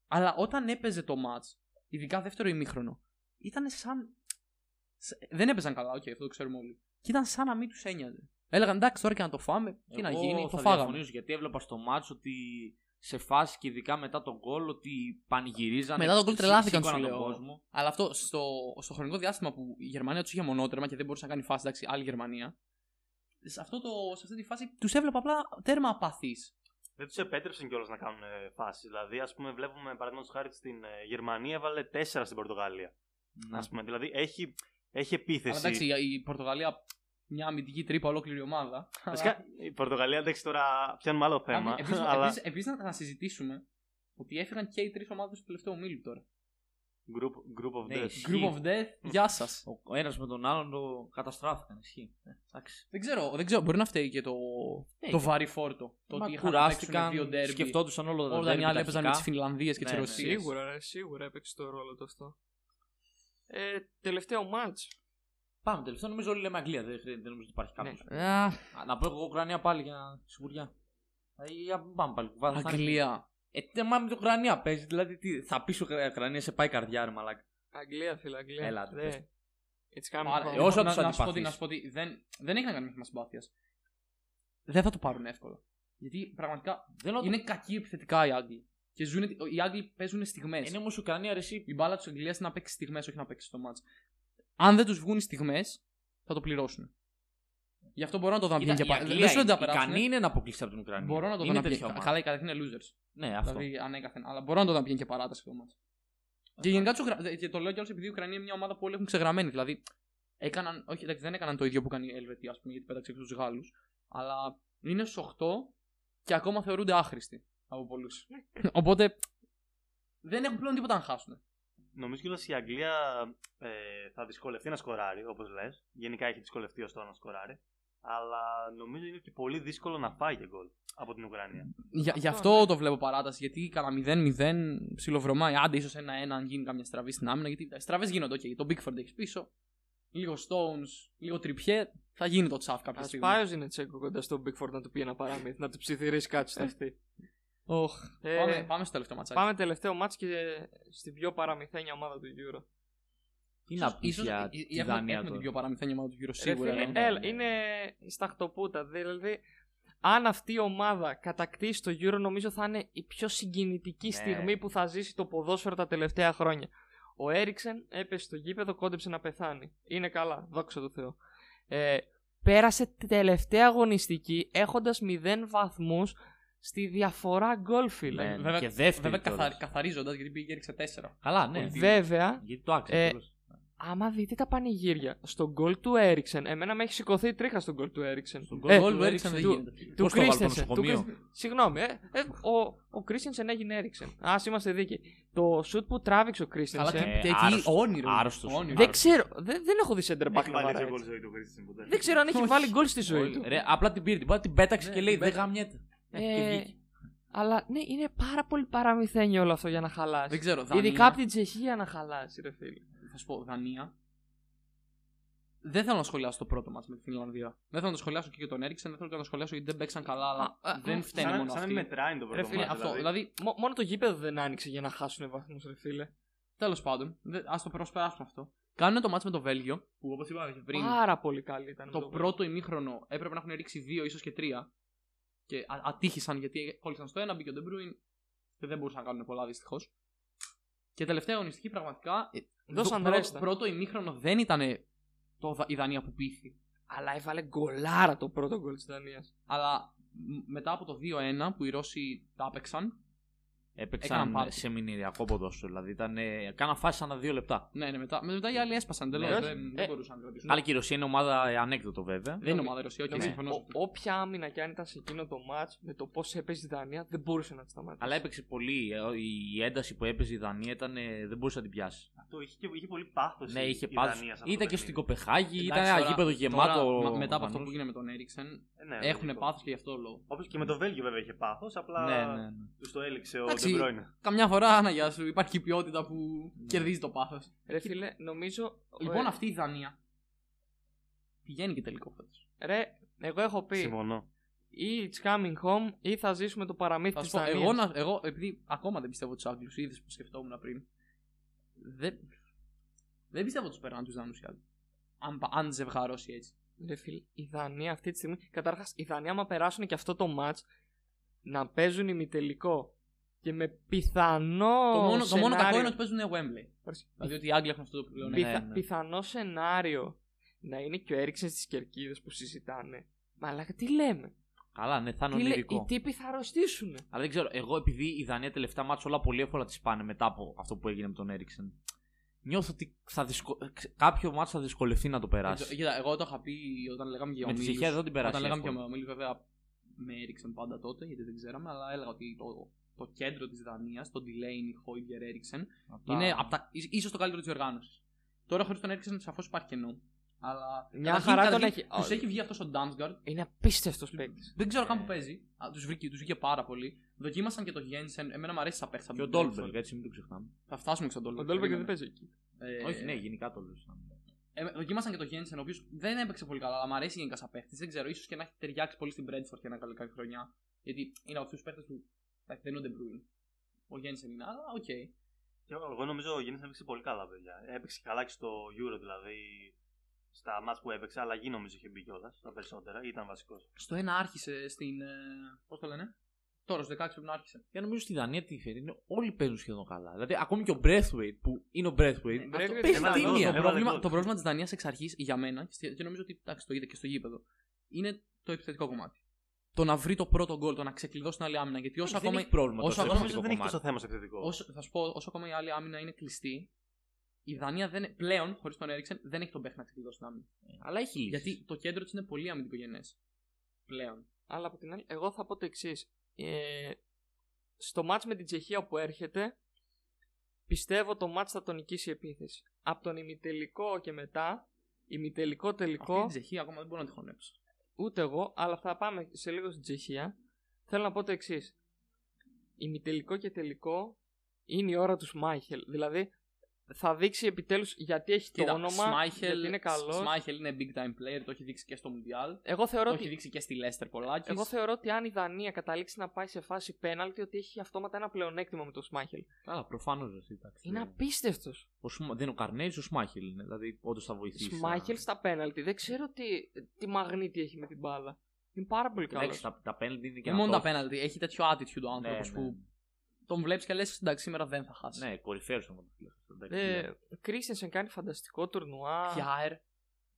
Αλλά όταν έπαιζε το ματς, ειδικά δεύτερο ημίχρονο, ήταν σαν. Σ- Δεν έπαιζαν καλά, οκ, αυτό το ξέρουμε όλοι. Και ήταν σαν να μην τους ένοιαζε. Έλεγαν εντάξει, τώρα και να το φάμε, τι να Εγώ γίνει, θα το φάγαμε. διαφωνήσω, γιατί έβλεπα στο ματς ότι σε φάση και ειδικά μετά το γκολ ότι πανηγυρίζανε. Μετά το γκολ σύ- τρελάθηκαν, σήκωναν σου τον λέω. κόσμο. Αλλά αυτό στο, στο χρονικό διάστημα που η Γερμανία τους είχε μονότερμα και δεν μπορούσε να κάνει φάση, εντάξει, άλλη Γερμανία. Σε, αυτό το, σε αυτή τη φάση τους έβλεπα απλά τέρμα απαθής. Δεν τους επέτρεψαν κιόλας να κάνουν φάσεις. Δηλαδή, ας πούμε, βλέπουμε παραδείγματος χάρη στην ε, Γερμανία έβαλε 4 στην Πορτογαλία. Ναι. Ας πούμε, δηλαδή έχει, έχει Αλλά επίθεση. εντάξει, η, η Πορτογαλία μια αμυντική τρύπα ολόκληρη ομάδα. Βασικά, η Πορτογαλία εντάξει τώρα πιάνουμε άλλο θέμα. Επίση αλλά επίσης, να, να συζητήσουμε ότι έφυγαν και οι τρεις ομάδες του τελευταίου ομίλου τώρα. group, group of Ναι, death. ισχύει. Group of Death, γεια σας. Ο ένας με τον άλλον το καταστράφηκαν. Ισχύει. Ε, εντάξει. δεν, ξέρω, δεν ξέρω, μπορεί να φταίει και το, Ναι, το και- βαρύ φόρτο. Το Μα ότι είχαν να παίξουν κουράστηκαν, δύο ντέρμπι. σκεφτόντουσαν όλο το Όταν οι derby άλλοι έπαιζαν με τις ταχικά. Φινλανδίε και τις Ναι, ναι. Ρωσίες. Σίγουρα, ρε, σίγουρα έπαιξε το ρόλο του αυτό. Ε, τελευταίο μάτς. Πάμε τελευταίο, νομίζω όλοι λέμε Αγγλία. Δεν, δεν νομίζω ότι υπάρχει κάποιος. Ναι. Να πω εγώ Ουκρανία πάλι για σιγουριά. Ε, για- Πάμε πάλι. Βάζω- θα- Αγγλία. Ε, τε, μα με την Ουκρανία παίζει. Δηλαδή, τι, θα πεις η Ουκρανία σε πάει καρδιά, ρε μαλάκα. Αγγλία, φίλε, Αγγλία. Έλα, Δε. πες. It's coming Άρα, home. ε, όσο να, τους να, σου πω ότι, αντιπαθείς. να σου πω ότι δεν, δεν έχει να κάνει με θέμα συμπάθεια. Δεν θα το πάρουν εύκολα. Γιατί πραγματικά Δεν λέω είναι κακοί επιθετικά οι Άγγλοι. Και ζουν, οι Άγγλοι παίζουν στιγμές. Είναι όμω η Ουκρανία αρεσί. Η μπάλα της Αγγλίας είναι να παίξει στιγμές, όχι να παίξει το μάτς. Αν δεν τους βγουν οι στιγμές, θα το πληρώσουν. Γι' αυτό μπορώ να το δω να Κοίτα, πηγαίνει η και πάλι. Αγγλία Δεν σου λέω ότι τα ικανή περάσουν. είναι να αποκλείσει από την Ουκρανία. Μπορώ να το δω είναι να τέτοια πηγαίνει. ομάδα. Καλά, η καταρχήν είναι losers. Ναι, αυτό. Δηλαδή ανέκαθεν. Αλλά μπορώ να το δω να πηγαίνει και παράταση αυτό το μάτς. Και γενικά τους Ουκρα- και το λέω κιόλα επειδή η Ουκρανία είναι μια ομάδα που όλοι έχουν ξεγραμμένη. Δηλαδή έκαναν, όχι, εντάξει, δεν έκαναν το ίδιο που κάνει η Ελβετία, ας πούμε, γιατί πέταξε έξω τους Γάλλους. Αλλά είναι στους 8 και ακόμα θεωρούνται άχρηστοι από πολλούς. Οπότε δεν έχουν πλέον τίποτα να χάσουν. Νομίζω κιόλας η Αγγλία ε, θα δυσκολευτεί να σκοράρει, όπως λες. Γενικά έχει δυσκολευτεί ως τώρα να σκοράρει. Αλλά νομίζω είναι και πολύ δύσκολο να φάει και γκολ από την Ουκρανία. Για, γι' αυτό το βλέπω παράταση. Γιατί κάνα 0-0 ψιλοβρωμάει. Άντε, ίσως ένα-ένα αν γίνει καμιά στραβή στην άμυνα. Γιατί τα στραβές γίνονται. Okay. Το Bigford έχει πίσω. Λίγο Stones, λίγο τριπιέ. Θα γίνει το τσαφ κάποια Α στιγμή. πάει ο Ζινετσέκο κοντά στον Bigford να του πει ένα παραμύθι, να του ψιθυρίσει κάτι στο αυτή. Οχ. Ε, Πάμε, πάμε στο τελευταίο ματσάκι. Πάμε τελευταίο μάτς και στην πιο παραμυθένια ομάδα του Euro. Τι να πεις Ίσως, για ε, τη έχουμε, Δανία έχουμε την τώρα; πιο παραμυθένια ομάδα του Euro Ρε σίγουρα. φίλε, ναι. έλα, είναι στα χτωπούτα. Δηλαδή, αν αυτή η ομάδα κατακτήσει το Euro, νομίζω θα είναι η πιο συγκινητική Ναι. στιγμή που θα ζήσει το ποδόσφαιρο τα τελευταία χρόνια. Ο Έριξεν έπεσε στο γήπεδο, κόντεψε να πεθάνει. Είναι καλά, δόξα τω Θεώ. Ε, πέρασε τη τελευταία αγωνιστική έχοντας 0 βαθμούς στη διαφορά γκολ, φίλε. Ναι, Βέβαια, και δεύτερη βέβαια κιόλας. καθαρι, καθαρίζοντας γιατί πήγε και έριξε 4. Καλά, ναι. Βέβαια, Γιατί το άξιζε. Ε, κιόλας. άμα δείτε τα πανηγύρια στο γκολ του Έριξεν, εμένα με έχει σηκωθεί η τρίχα στον γκολ του Έριξεν. Στον Ε, γκολ του του έριξαν δεν του- γίνεται. Του Πώς το βάλει το Κρίστενσεν. του νοσοκομείο; Κρίστεν- Συγγνώμη, ε, ε, ο, ο Κρίστενσεν έγινε Έριξεν. Α είμαστε δίκαιοι. Το σουτ που τράβηξε ο Καλά, Κρίστενσεν. και, Ε, και εκεί άρρωστος. όνειρο. Άρρωστος. όνειρο. Δεν ξέρω, δεν, δεν έχω δει center back Έχει να βάλει βαράει έτσι γκολ έτσι. ζωή του Christensen ποτέ. Δεν ξέρω αν έχει βάλει γκολ στη ζωή του. Ρε, απλά την πήρε. την πήρε, Την πέταξε Ναι, και λέει την δεν πέταξε. γαμιέται. Ε, Ε, και βγήκε. αλλά ναι, είναι πάρα πολύ παραμυθένιο όλο αυτό για να χαλάσει. Δεν ξέρω. Δανία, Ειδικά από την Τσεχία να χαλάσει, ρε φίλε. Θα σου πω, Δανία. Δεν θέλω να σχολιάσω το πρώτο μάτς με τη Φινλανδία. Δεν θέλω να το σχολιάσω και για τον Έριξεν, δεν θέλω να το σχολιάσω γιατί δεν παίξαν καλά, αλλά Α, α, δεν α, φταίνει Σαν, μόνο σαν να αυτοί. μην μετράει το Ρε πρώτο φίλε, μάτι, Αυτό, δηλαδή. δηλαδή, Μο- μόνο το γήπεδο δεν άνοιξε για να χάσουν βαθμούς, ρε φίλε. τέλος πάντων, ας το προσπεράσουμε αυτό. Κάνουν το ματς με το Βέλγιο, που όπως είπα και πριν, Πάρα πολύ καλή ήταν. το το πρώτο ημίχρονο έπρεπε να έχουν ρίξει δύο, ίσως και τρία. Και α- ατύχησαν γιατί κόλλησαν στο ένα, μπήκε ο Ντε Μπρόινε και δεν μπορούσαν να κάνουν πολλά δυστυχώς. Και τελευταία αγωνιστική πραγματικά. ε, Δώσαν το πρώτο, ρέστα. πρώτο ημίχρονο δεν ήταν το, Δα- η Δανία που πήθη. Αλλά έβαλε γκολάρα το πρώτο γκολ της Δανίας. Αλλά μ- μετά από το 2-1 που οι Ρώσοι τα έπαιξαν. Έπαιξαν έκαναν πάρτι. σε μηνυριακό ποδόσφαιρο. Δηλαδή ήταν. ε, Κάνα φάση ανά δύο λεπτά. Ναι, ναι, μετά, μετά οι άλλοι έσπασαν τελείως. Ναι, δεν, όχι. δεν Ε, μπορούσαν να κρατήσουν. Αλλά και η Ρωσία είναι ομάδα ε, ανέκδοτο βέβαια. δεν είναι ομάδα Ρωσία, όχι, Ναι. συμφωνώ. σε Ο- αυτό. Όποια άμυνα και αν ήταν σε εκείνο το match με το πώς έπαιζε η Δανία δεν μπορούσε να τη σταματήσει. Αλλά έπαιξε πολύ. ε, Η ένταση που έπαιζε η Δανία ήταν, ε, δεν μπορούσε να την πιάσει. Αυτό είχε, και- είχε πολύ πάθος. Ναι, είχε η πάθος. Δανία σε αυτό Ήταν το και στην παιχνίδι. Κοπεχάγη, ήταν Εντάξει, ένα τώρα- γήπεδο γεμάτο. τώρα, μα- μετά από αυτό Δανούς. που γίνεται με τον Έριξεν, Ε, ναι, έχουν λογικό. πάθος και γι' αυτό το λόγο. Όπως και με το Βέλγιο βέβαια είχε πάθος, απλά Ναι, ναι, ναι. τους το έληξε ο Εντάξει. Ντεμπρόινε. Καμιά φορά, να γεια σου, υπάρχει ποιότητα που κερδίζει το πάθος. Ρε φίλε, νομίζω. Λοιπόν, ε, αυτή η Δανία πηγαίνει και τελικό φέτος. Ρε, εγώ έχω πει Συμφωνώ. ή it's coming home ή θα ζήσουμε το παραμύθι Θα της σου πω, Δανίας. εγώ, να- εγώ, επειδή ακόμα δεν πιστεύω τους Άγγλους, είδες που σκεφτόμουν πριν. Δεν, δεν πιστεύω τους περνάνε τους Δανούς οι άλλοι. Αν, πα- αν ζευγαρώσει έτσι. Ρε φίλε, η Δανία αυτή τη στιγμή. Καταρχάς, η Δανία, άμα περάσουν και αυτό το match να παίζουν ημιτελικό και με πιθανό. το, μόνο, το μόνο κακό σενάριο- είναι ότι παίζουν Wembley. Ορίστε. Δηλαδή ότι οι Άγγλοι έχουν αυτό το πλεονέκτημα. Πιθα- ναι. Πιθανό σενάριο να είναι και ο Έριξεν στις κερκίδες που συζητάνε. Μα τι λέμε; Καλά, ναι, θα είναι Τι λέ- ονειρικό. οι τύποι θα αρρωστήσουν. Αλλά δεν ξέρω, εγώ επειδή η Δανία τελευταία μάτια όλα πολύ εύκολα τη πάνε μετά από αυτό που έγινε με τον Έριξεν. Νιώθω ότι θα δυσκο... ξε- κάποιο μάτσο θα δυσκολευτεί να το περάσει. Κοίτα, εγώ το είχα πει όταν λέγαμε για Με τη ομίλους. Τσεχία δεν την περάσει Όταν λέγαμε εύκολα. για ομίλους, βέβαια με έριξαν πάντα τότε γιατί δεν ξέραμε, αλλά έλεγα ότι το, το κέντρο της Δανίας, το Delaney, Χόιμπιερ, Έριξεν, Αυτά- είναι απ τα, ίσ- ίσως το καλύτερο της οργάνωσης. Τώρα χωρίς τον Έριξεν σαφώς υπάρχει κενό. Αλλά. Μια χαρά τον έχει- Τους έχει βγει αυτός ο Ντάμσγκαρντ. Είναι απίστευτος παίκτης. Δεν ξέρω καν Ε. που παίζει. Τους βγήκε, τους βγήκε πάρα πολύ. Δοκίμασαν και το Γένσεν. Εμένα μου αρέσει σαν παίχτη. Και ο Ντόλμπεργκ, έτσι μην το ξεχνάμε. Θα φτάσουμε και στον Ο Ντόλμπεργκ. Ντόλμπεργκ δεν περίμενε. παίζει εκεί. Ε, Όχι, ναι, γενικά το λέω. Ε, δοκίμασαν και το Γένσεν, ο οποίος δεν έπαιξε πολύ καλά, αλλά μου αρέσει γενικά σαν παίχτη. Δεν ξέρω, ίσως και να έχει ταιριάξει πολύ στην Brentford για ένα καλή καλή χρονιά. Γιατί είναι από αυτούς τους παίχτε που εντάξει, δεν είναι ο De Bruyne. Ο Γένσεν είναι, αλλά οκ. Και Εγώ νομίζω ο Γιάννη έπαιξε πολύ καλά, παιδιά. Έπαιξε καλά και στο Euro δηλαδή. Στα ματς που έπαιξε, αλλαγή νομίζω είχε μπει κιόλας τα περισσότερα. Ήταν βασικός. Στο ένα άρχισε στην. Πώς το λένε; Τώρα στο 16 πρέπει να άρχισε. Για νομίζω στη Δανία τι φέρει. Είναι όλοι παίζουν σχεδόν καλά. Δηλαδή ακόμη και ο Breathwaite που είναι ο Breathwaite. Ναι, αυτό Breathwaite παίζει έβαλε γκολ, τίμια. Το έβαλε πρόβλημα, γκολ. το πρόβλημα της Δανίας εξ αρχής για μένα, και στη- και νομίζω ότι εντάξει, το είδε και στο γήπεδο, είναι το επιθετικό κομμάτι. Το να βρει το πρώτο γκολ, το να ξεκλειδώσει την άλλη άμυνα. Γιατί όσο δεν ακόμα. έχει πρόβλημα όσο το ακόμα- Εγώ νομίζω επιθετικό δεν έχει τόσο κομμάτι. θέμα σε επιθετικό. Όσο, θα σου πω, όσο ακόμα η άλλη άμυνα είναι κλειστή, η Δανία δεν, πλέον, χωρίς τον Έριξεν, δεν έχει τον παίχτη να ξεκλειδώσει την άμυνα. Αλλά έχει λύσεις. Γιατί το κέντρο της είναι πολύ αμυντικογενές. Πλέον. Αλλά από την άλλη, εγώ θα πω το εξής. Ε, στο μάτς με την Τσεχία που έρχεται, πιστεύω το μάτς θα τον νικήσει η επίθεση. Από τον ημιτελικό και μετά, ημιτελικό τελικό, Αυτή η Τσεχία ακόμα δεν μπορώ να τη χωνέψω. Ούτε εγώ, αλλά θα πάμε σε λίγο στην Τσεχία. Θέλω να πω το εξής. Ημιτελικό και τελικό είναι η ώρα του Σμάιχελ. Δηλαδή, θα δείξει επιτέλους γιατί έχει το Κοίτα, όνομα, Σμάιχελ, γιατί είναι καλός. Σμάιχελ είναι big time player, το έχει δείξει και στο Mundial. Εγώ θεωρώ Το ότι έχει δείξει και στη Leicester πολλάκι. Εγώ θεωρώ ότι αν η Δανία καταλήξει να πάει σε φάση πέναλτι, ότι έχει αυτόματα ένα πλεονέκτημα με τον Σμάχελ. Καλά, προφανώς. Είναι απίστευτος. Δεν είναι ο Καρνέζη, ο Σμάχελ είναι. Δηλαδή, όντως θα βοηθήσει. Σμάχελ στα πέναλτι. Δεν ξέρω τι, τι μαγνήτη έχει με την μπάλα. Είναι πάρα πολύ καλός. Εντάξει, τα, τα πέναλτι είναι και Και μόνο τα αυτό. πέναλτι. Έχει τέτοιο attitude ο άνθρωπος ναι. που τον βλέπεις και λες: Εντάξει, σήμερα δεν θα χάσει. Ναι, κορυφαίος τερματοφύλακα. Ε, Κρίστενσεν κάνει φανταστικό τουρνουά. Κιάερ.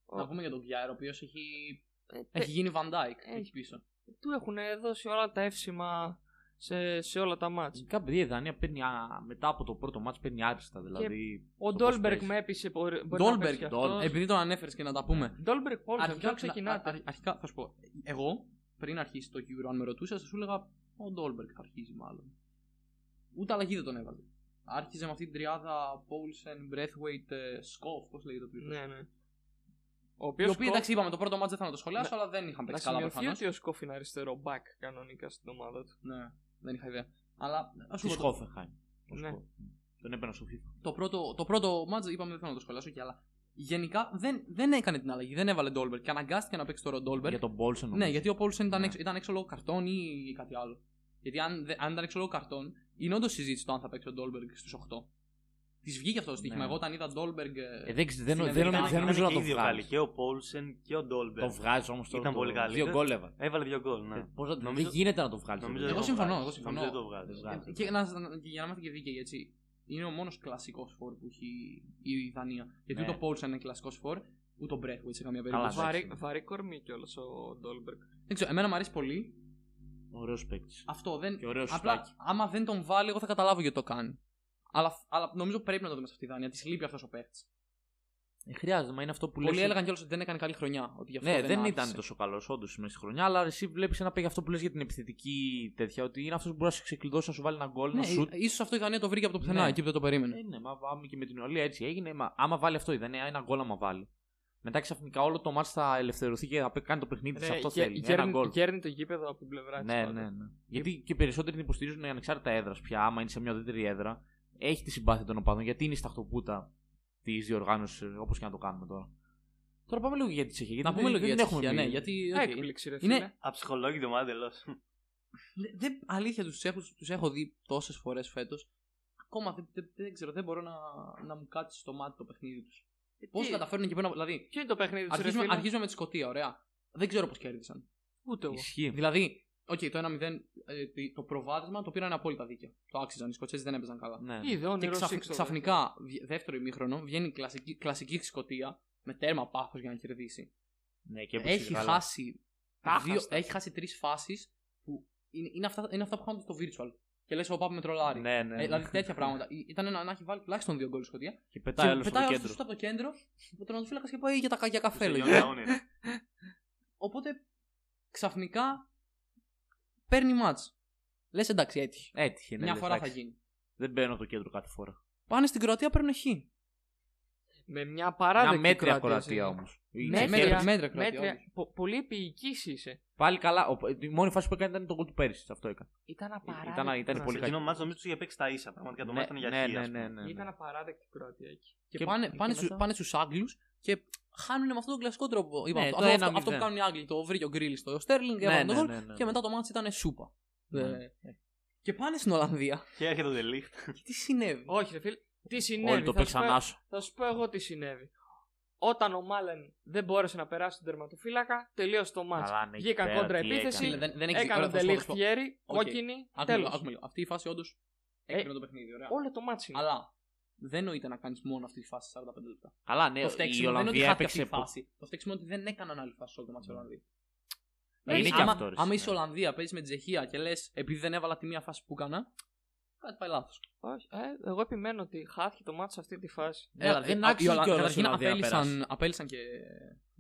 Ο- Να πούμε για τον Κιάερ, ο οποίος έχει, Ε, έχει γίνει Van Dijk έχει. εκεί πίσω. Του έχουν δώσει όλα τα εύσημα σε, σε όλα τα ματς. Γενικά, παιδιά, η Δανία παίρνει, α, μετά από το πρώτο ματς παίρνει άριστα. Δηλαδή, Ο στο πώς Ντόλμπεργκ παίζει. με έπεισε. Μπορεί, μπορεί να Ντόλμπεργκ, παίξει και Ντόλ- αυτός. Επειδή τον ανέφερες και να τα πούμε. Ντόλμπεργκ Πόλσεν, Αρχικά, ποιο ξεκινάτε; α- α- αρχικά θα σου πω. Εγώ πριν αρχίσει το Euro, αν με ρωτούσες, θα σου έλεγα ο Ντόλμπεργκ αρχίζει μάλλον. Ούτε αλλαγή δεν τον έβαλε. Άρχιζε με αυτή την τριάδα Paulsen, Braithwaite, ε, Σκοφ, πώς λέγεται ο τρίτος. Ναι, ναι. Ο Οι οποίος οποίοι εντάξει, είπαμε το πρώτο ματς δεν θα να το σχολιάσω, αλλά δεν είχαν Να παίξει καλά σημειωθεί προφανώς. ότι ο Σκόφ είναι αριστερό back κανονικά στην ομάδα του. Ναι, δεν είχα ιδέα. Αλλά ας σου Της πω. το- Χόφενχάιμ. Ναι. Τον έπαιρνα στο FIFA. Το πρώτο, το πρώτο ματς είπαμε δεν θέλω να το σχολιάσω και άλλα. Γενικά δεν, δεν έκανε την αλλαγή, δεν έβαλε Ντόλμπεργκ και αναγκάστηκε να παίξει τώρα ο Ντόλμπεργκ. Για τον Πόλσεν. Ναι, γιατί ο Πόλσεν ήταν, Ναι. έξω, ήταν έξω λόγω καρτών ή κάτι άλλο. Γιατί αν, δε- αν ήταν έξω λόγω καρτών, είναι όντως συζήτηση το αν θα παίξει ο Ντόλμπεργκ στους 8. Της βγήκε αυτό το στοίχημα. Ναι. Εγώ όταν είδα Ντόλμπεργκ. Ε, δεν, ξέρω, δεν, Στην δεν, Αμερική δεν νομίζω να το και οι δύο βγάλεις. καλοί. Και ο Πόλσεν και ο Ντόλμπεργκ. Το βγάζεις όμως τώρα. Ήταν το- πολύ καλή. Δύο Δεν- γκολ έβαλε. Έβαλε δύο γκολ, ναι. Ε, πώς να- Νομίζω- Δεν γίνεται να το βγάλεις. Νομίζω Εγώ δεν το συμφωνώ, βγάζει. εγώ συμφωνώ. Νομίζω δεν το βγάζει. Δεν βγάζει. Και, να, να- και για να είμαστε και δίκαιοι έτσι. Είναι ο μόνος κλασικός φορ που έχει η Δανία. Γιατί Ναι. ούτε ο Πόλσεν είναι κλασικός φορ, ούτε ο Μπρέθουιτ σε καμία Καλά, περίπτωση. εντάξει. Βαρύ, βαρύ κορμί κιόλας ο Ντόλμπεργκ. Δεν ξέρω, εμένα μου αρέσει πολύ. Ωραίος παίκτης. Αυτό δεν. Και ωραίος Απλά σουτάκι. άμα δεν τον βάλει, εγώ θα καταλάβω γιατί το κάνει. Αλλά, αλλά νομίζω πρέπει να το δούμε σε αυτή τη Δανία. Τη λείπει αυτός ο παίχτη. Ε, χρειάζεται, μα είναι αυτό που Πολλοί λες- έλεγαν κιόλας ότι δεν έκανε καλή χρονιά. Ότι γι αυτό Ναι, δεν, δεν άρχισε. ήταν τόσο καλός όντως μέσα στη χρονιά, αλλά εσύ βλέπεις ένα παίκτη αυτό που λες για την επιθετική τέτοια, ότι είναι αυτός που μπορεί να σε ξεκλειδώσει, να σου βάλει ένα γκολ, Ναι, ένα σουτ. ίσως αυτό η Δανία το βρήκε από το πουθενά, Ναι. εκεί που δεν το περίμενε. Ε, ναι, μα άμα και με την Ουαλία έτσι έγινε. Μα, άμα βάλει αυτό η Δανία, ένα γκολ άμα βάλει. Μετά ξαφνικά όλο το ματς θα ελευθερωθεί και θα κάνει το παιχνίδι της. Αυτό θέλει. Ένα γκολ. Γέρνει το γήπεδο από την πλευρά της Ναι, πάντα. ναι, ναι. Γιατί και οι περισσότεροι την υποστηρίζουν ανεξάρτητα έδρας πια. Άμα είναι σε μια ουδέτερη έδρα, έχει τη συμπάθεια των οπαδών γιατί είναι η σταχτοπούτα της διοργάνωσης, όπως και να το κάνουμε τώρα. Τώρα πάμε λίγο για τη Τσεχία. γιατί Να πούμε δεν- λίγο για δεν τη έχουμε Τσεχία, πει. ναι, γιατί. οκ, Έκπληξη, ρε Είναι- φίλε. Αψυχολόγητο ομάδα εντελώς. Δε- δεν- αλήθεια τους έχω, τους έχω δει τόσες φορές φέτος. Ακόμα δεν, δεν, δεν ξέρω, δεν μπορώ να, να μου κάτσει στο μάτι το παιχνίδι τους. Πώς Ε, τι- καταφέρνουν και παίρνουν. Δηλαδή, Ποιο είναι το παιχνίδι του, ρε αρχίζουμε, φίλε. αρχίζουμε με τη Σκωτία, ωραία. Δεν ξέρω πώς κέρδισαν. Ούτε εγώ. Ισχύει. Δηλαδή, οκ, το 1-0, ε, το προβάδισμα το πήραν απόλυτα δίκαια. Το άξιζαν. Οι Σκοτσέζοι δεν έπαιζαν καλά. Ναι. Είδε Και όνειρο ξαφ- Στο ξαφνικά, βγε- δεύτερο ημίχρονο, βγαίνει κλασική, κλασική Σκωτία με τέρμα πάθος για να κερδίσει. Ναι, και έπαιξε Έχει καλά. χάσει, Άχαστα. δύο, έχει χάσει τρεις φάσεις που είναι, είναι, αυτά, είναι αυτά που κάνουν στο virtual. Και λες, ο Πάπη με τρολάρι. Ναι, ναι. Ε, δηλαδή τέτοια πράγματα. Ή- Ήταν να, να έχει βάλει τουλάχιστον δύο γκολ η Σκωτία. Και πετάει και άλλος στο πετάει όλο κέντρο. σούτ από το κέντρο. Ο τερματοφύλακα και πάει για, τα, για καφέ. Τελειώνει λέγεται. τα όνειρα. Οπότε ξαφνικά παίρνει μάτς. Λες εντάξει, έτυχε. Έτυχε. ναι, Μια λες, φορά θα εντάξει. γίνει. Δεν μπαίνω το κέντρο κάθε φορά. Πάνε στην Κροατία, παίρνουν χ. Με μια Μια παράδεκτη μέτρια Κροατία Κροατία είναι. όμως. Μέτρια, μέτρια Κροατία, μέτρια. όντως. Πο- πολύ επίοικης είσαι. Πάλι καλά. Ο- Η μόνη φάση που έκανε ήταν το γκολ του πέρυσι. Αυτό έκανε. Ήταν απαράδεκτη. Ήταν- ήταν Κροατία. πολύ Σε εκείνο μάτς νομίζω τους είχε παίξει τα ίσα. Πραγματικά το Ναι, μάτς ήταν για ναι, χ, ναι, ας ναι, πούμε. ναι, ναι. Ήταν απαράδεκτη η Κροατία εκεί. Και, Και- πάνε, και πάνε, στους, μετά- πάνε στους Άγγλους και χάνουν με αυτόν τον κλασικό τρόπο. Είπα, Ναι, αυτό, το αυτό, 1-0. αυτό που κάνουν οι Άγγλοι. Το βρήκε ο Γκρίλ στο Στέρλινγκ, Ναι, έβαλε τον ναι, γκολ ναι, ναι. και μετά το μάτς ήταν σούπα. Ναι. Ε, Και πάνε στην Ολλανδία. Και έρχεται ο Δελίχτ. Και τι συνέβη. Όχι, ρε φίλε. Τι συνέβη. Όλοι το θα, σου πω, παίξαν άσο. θα σου πω εγώ τι συνέβη. Όταν ο Μάλεν δεν μπόρεσε να περάσει τον τερματοφύλακα, τελείωσε το ματς. Καλά, ναι, εκεί Βγήκαν πέρα κόντρα τι επίθεση, έκανε. Δεν, δεν έχεις- έκανε ωραία, θα σου πω, θα τελείχ σου πω. χέρι, Οκ. κόκκινη, Άκου λίγο, τέλος. άκου λίγο. Αυτή η φάση όντως έκρινε το παιχνίδι. Ωραία. Όλο το ματς είναι. Αλλά δεν νοείται να κάνεις μόνο αυτή τη φάση 45 λεπτά. Καλά, ναι, το η φταίξιμο δεν είναι ότι Ολλανδία χάθηκε αυτή έπαιξε. η φάση. Το φταίξιμο είναι ότι δεν έκαναν άλλη φάση σε όλο το ματς η Ολλανδία. Ε, είναι Δηλαδή, και άμα, αυτός, ρε, άμα ναι. είσαι Ολλανδία, παίζεις με τη Τσεχία και λες, επειδή δεν έβαλα τη μία φάση που έκανα, κάτι πάει λάθος. Όχι, ε, εγώ επιμένω ότι χάθηκε το ματς σε αυτή τη φάση. Έλα, δεν άξιζε κιόλας Καταρχήν η Ολλανδία να απέλησαν, περάσει. απέλησαν και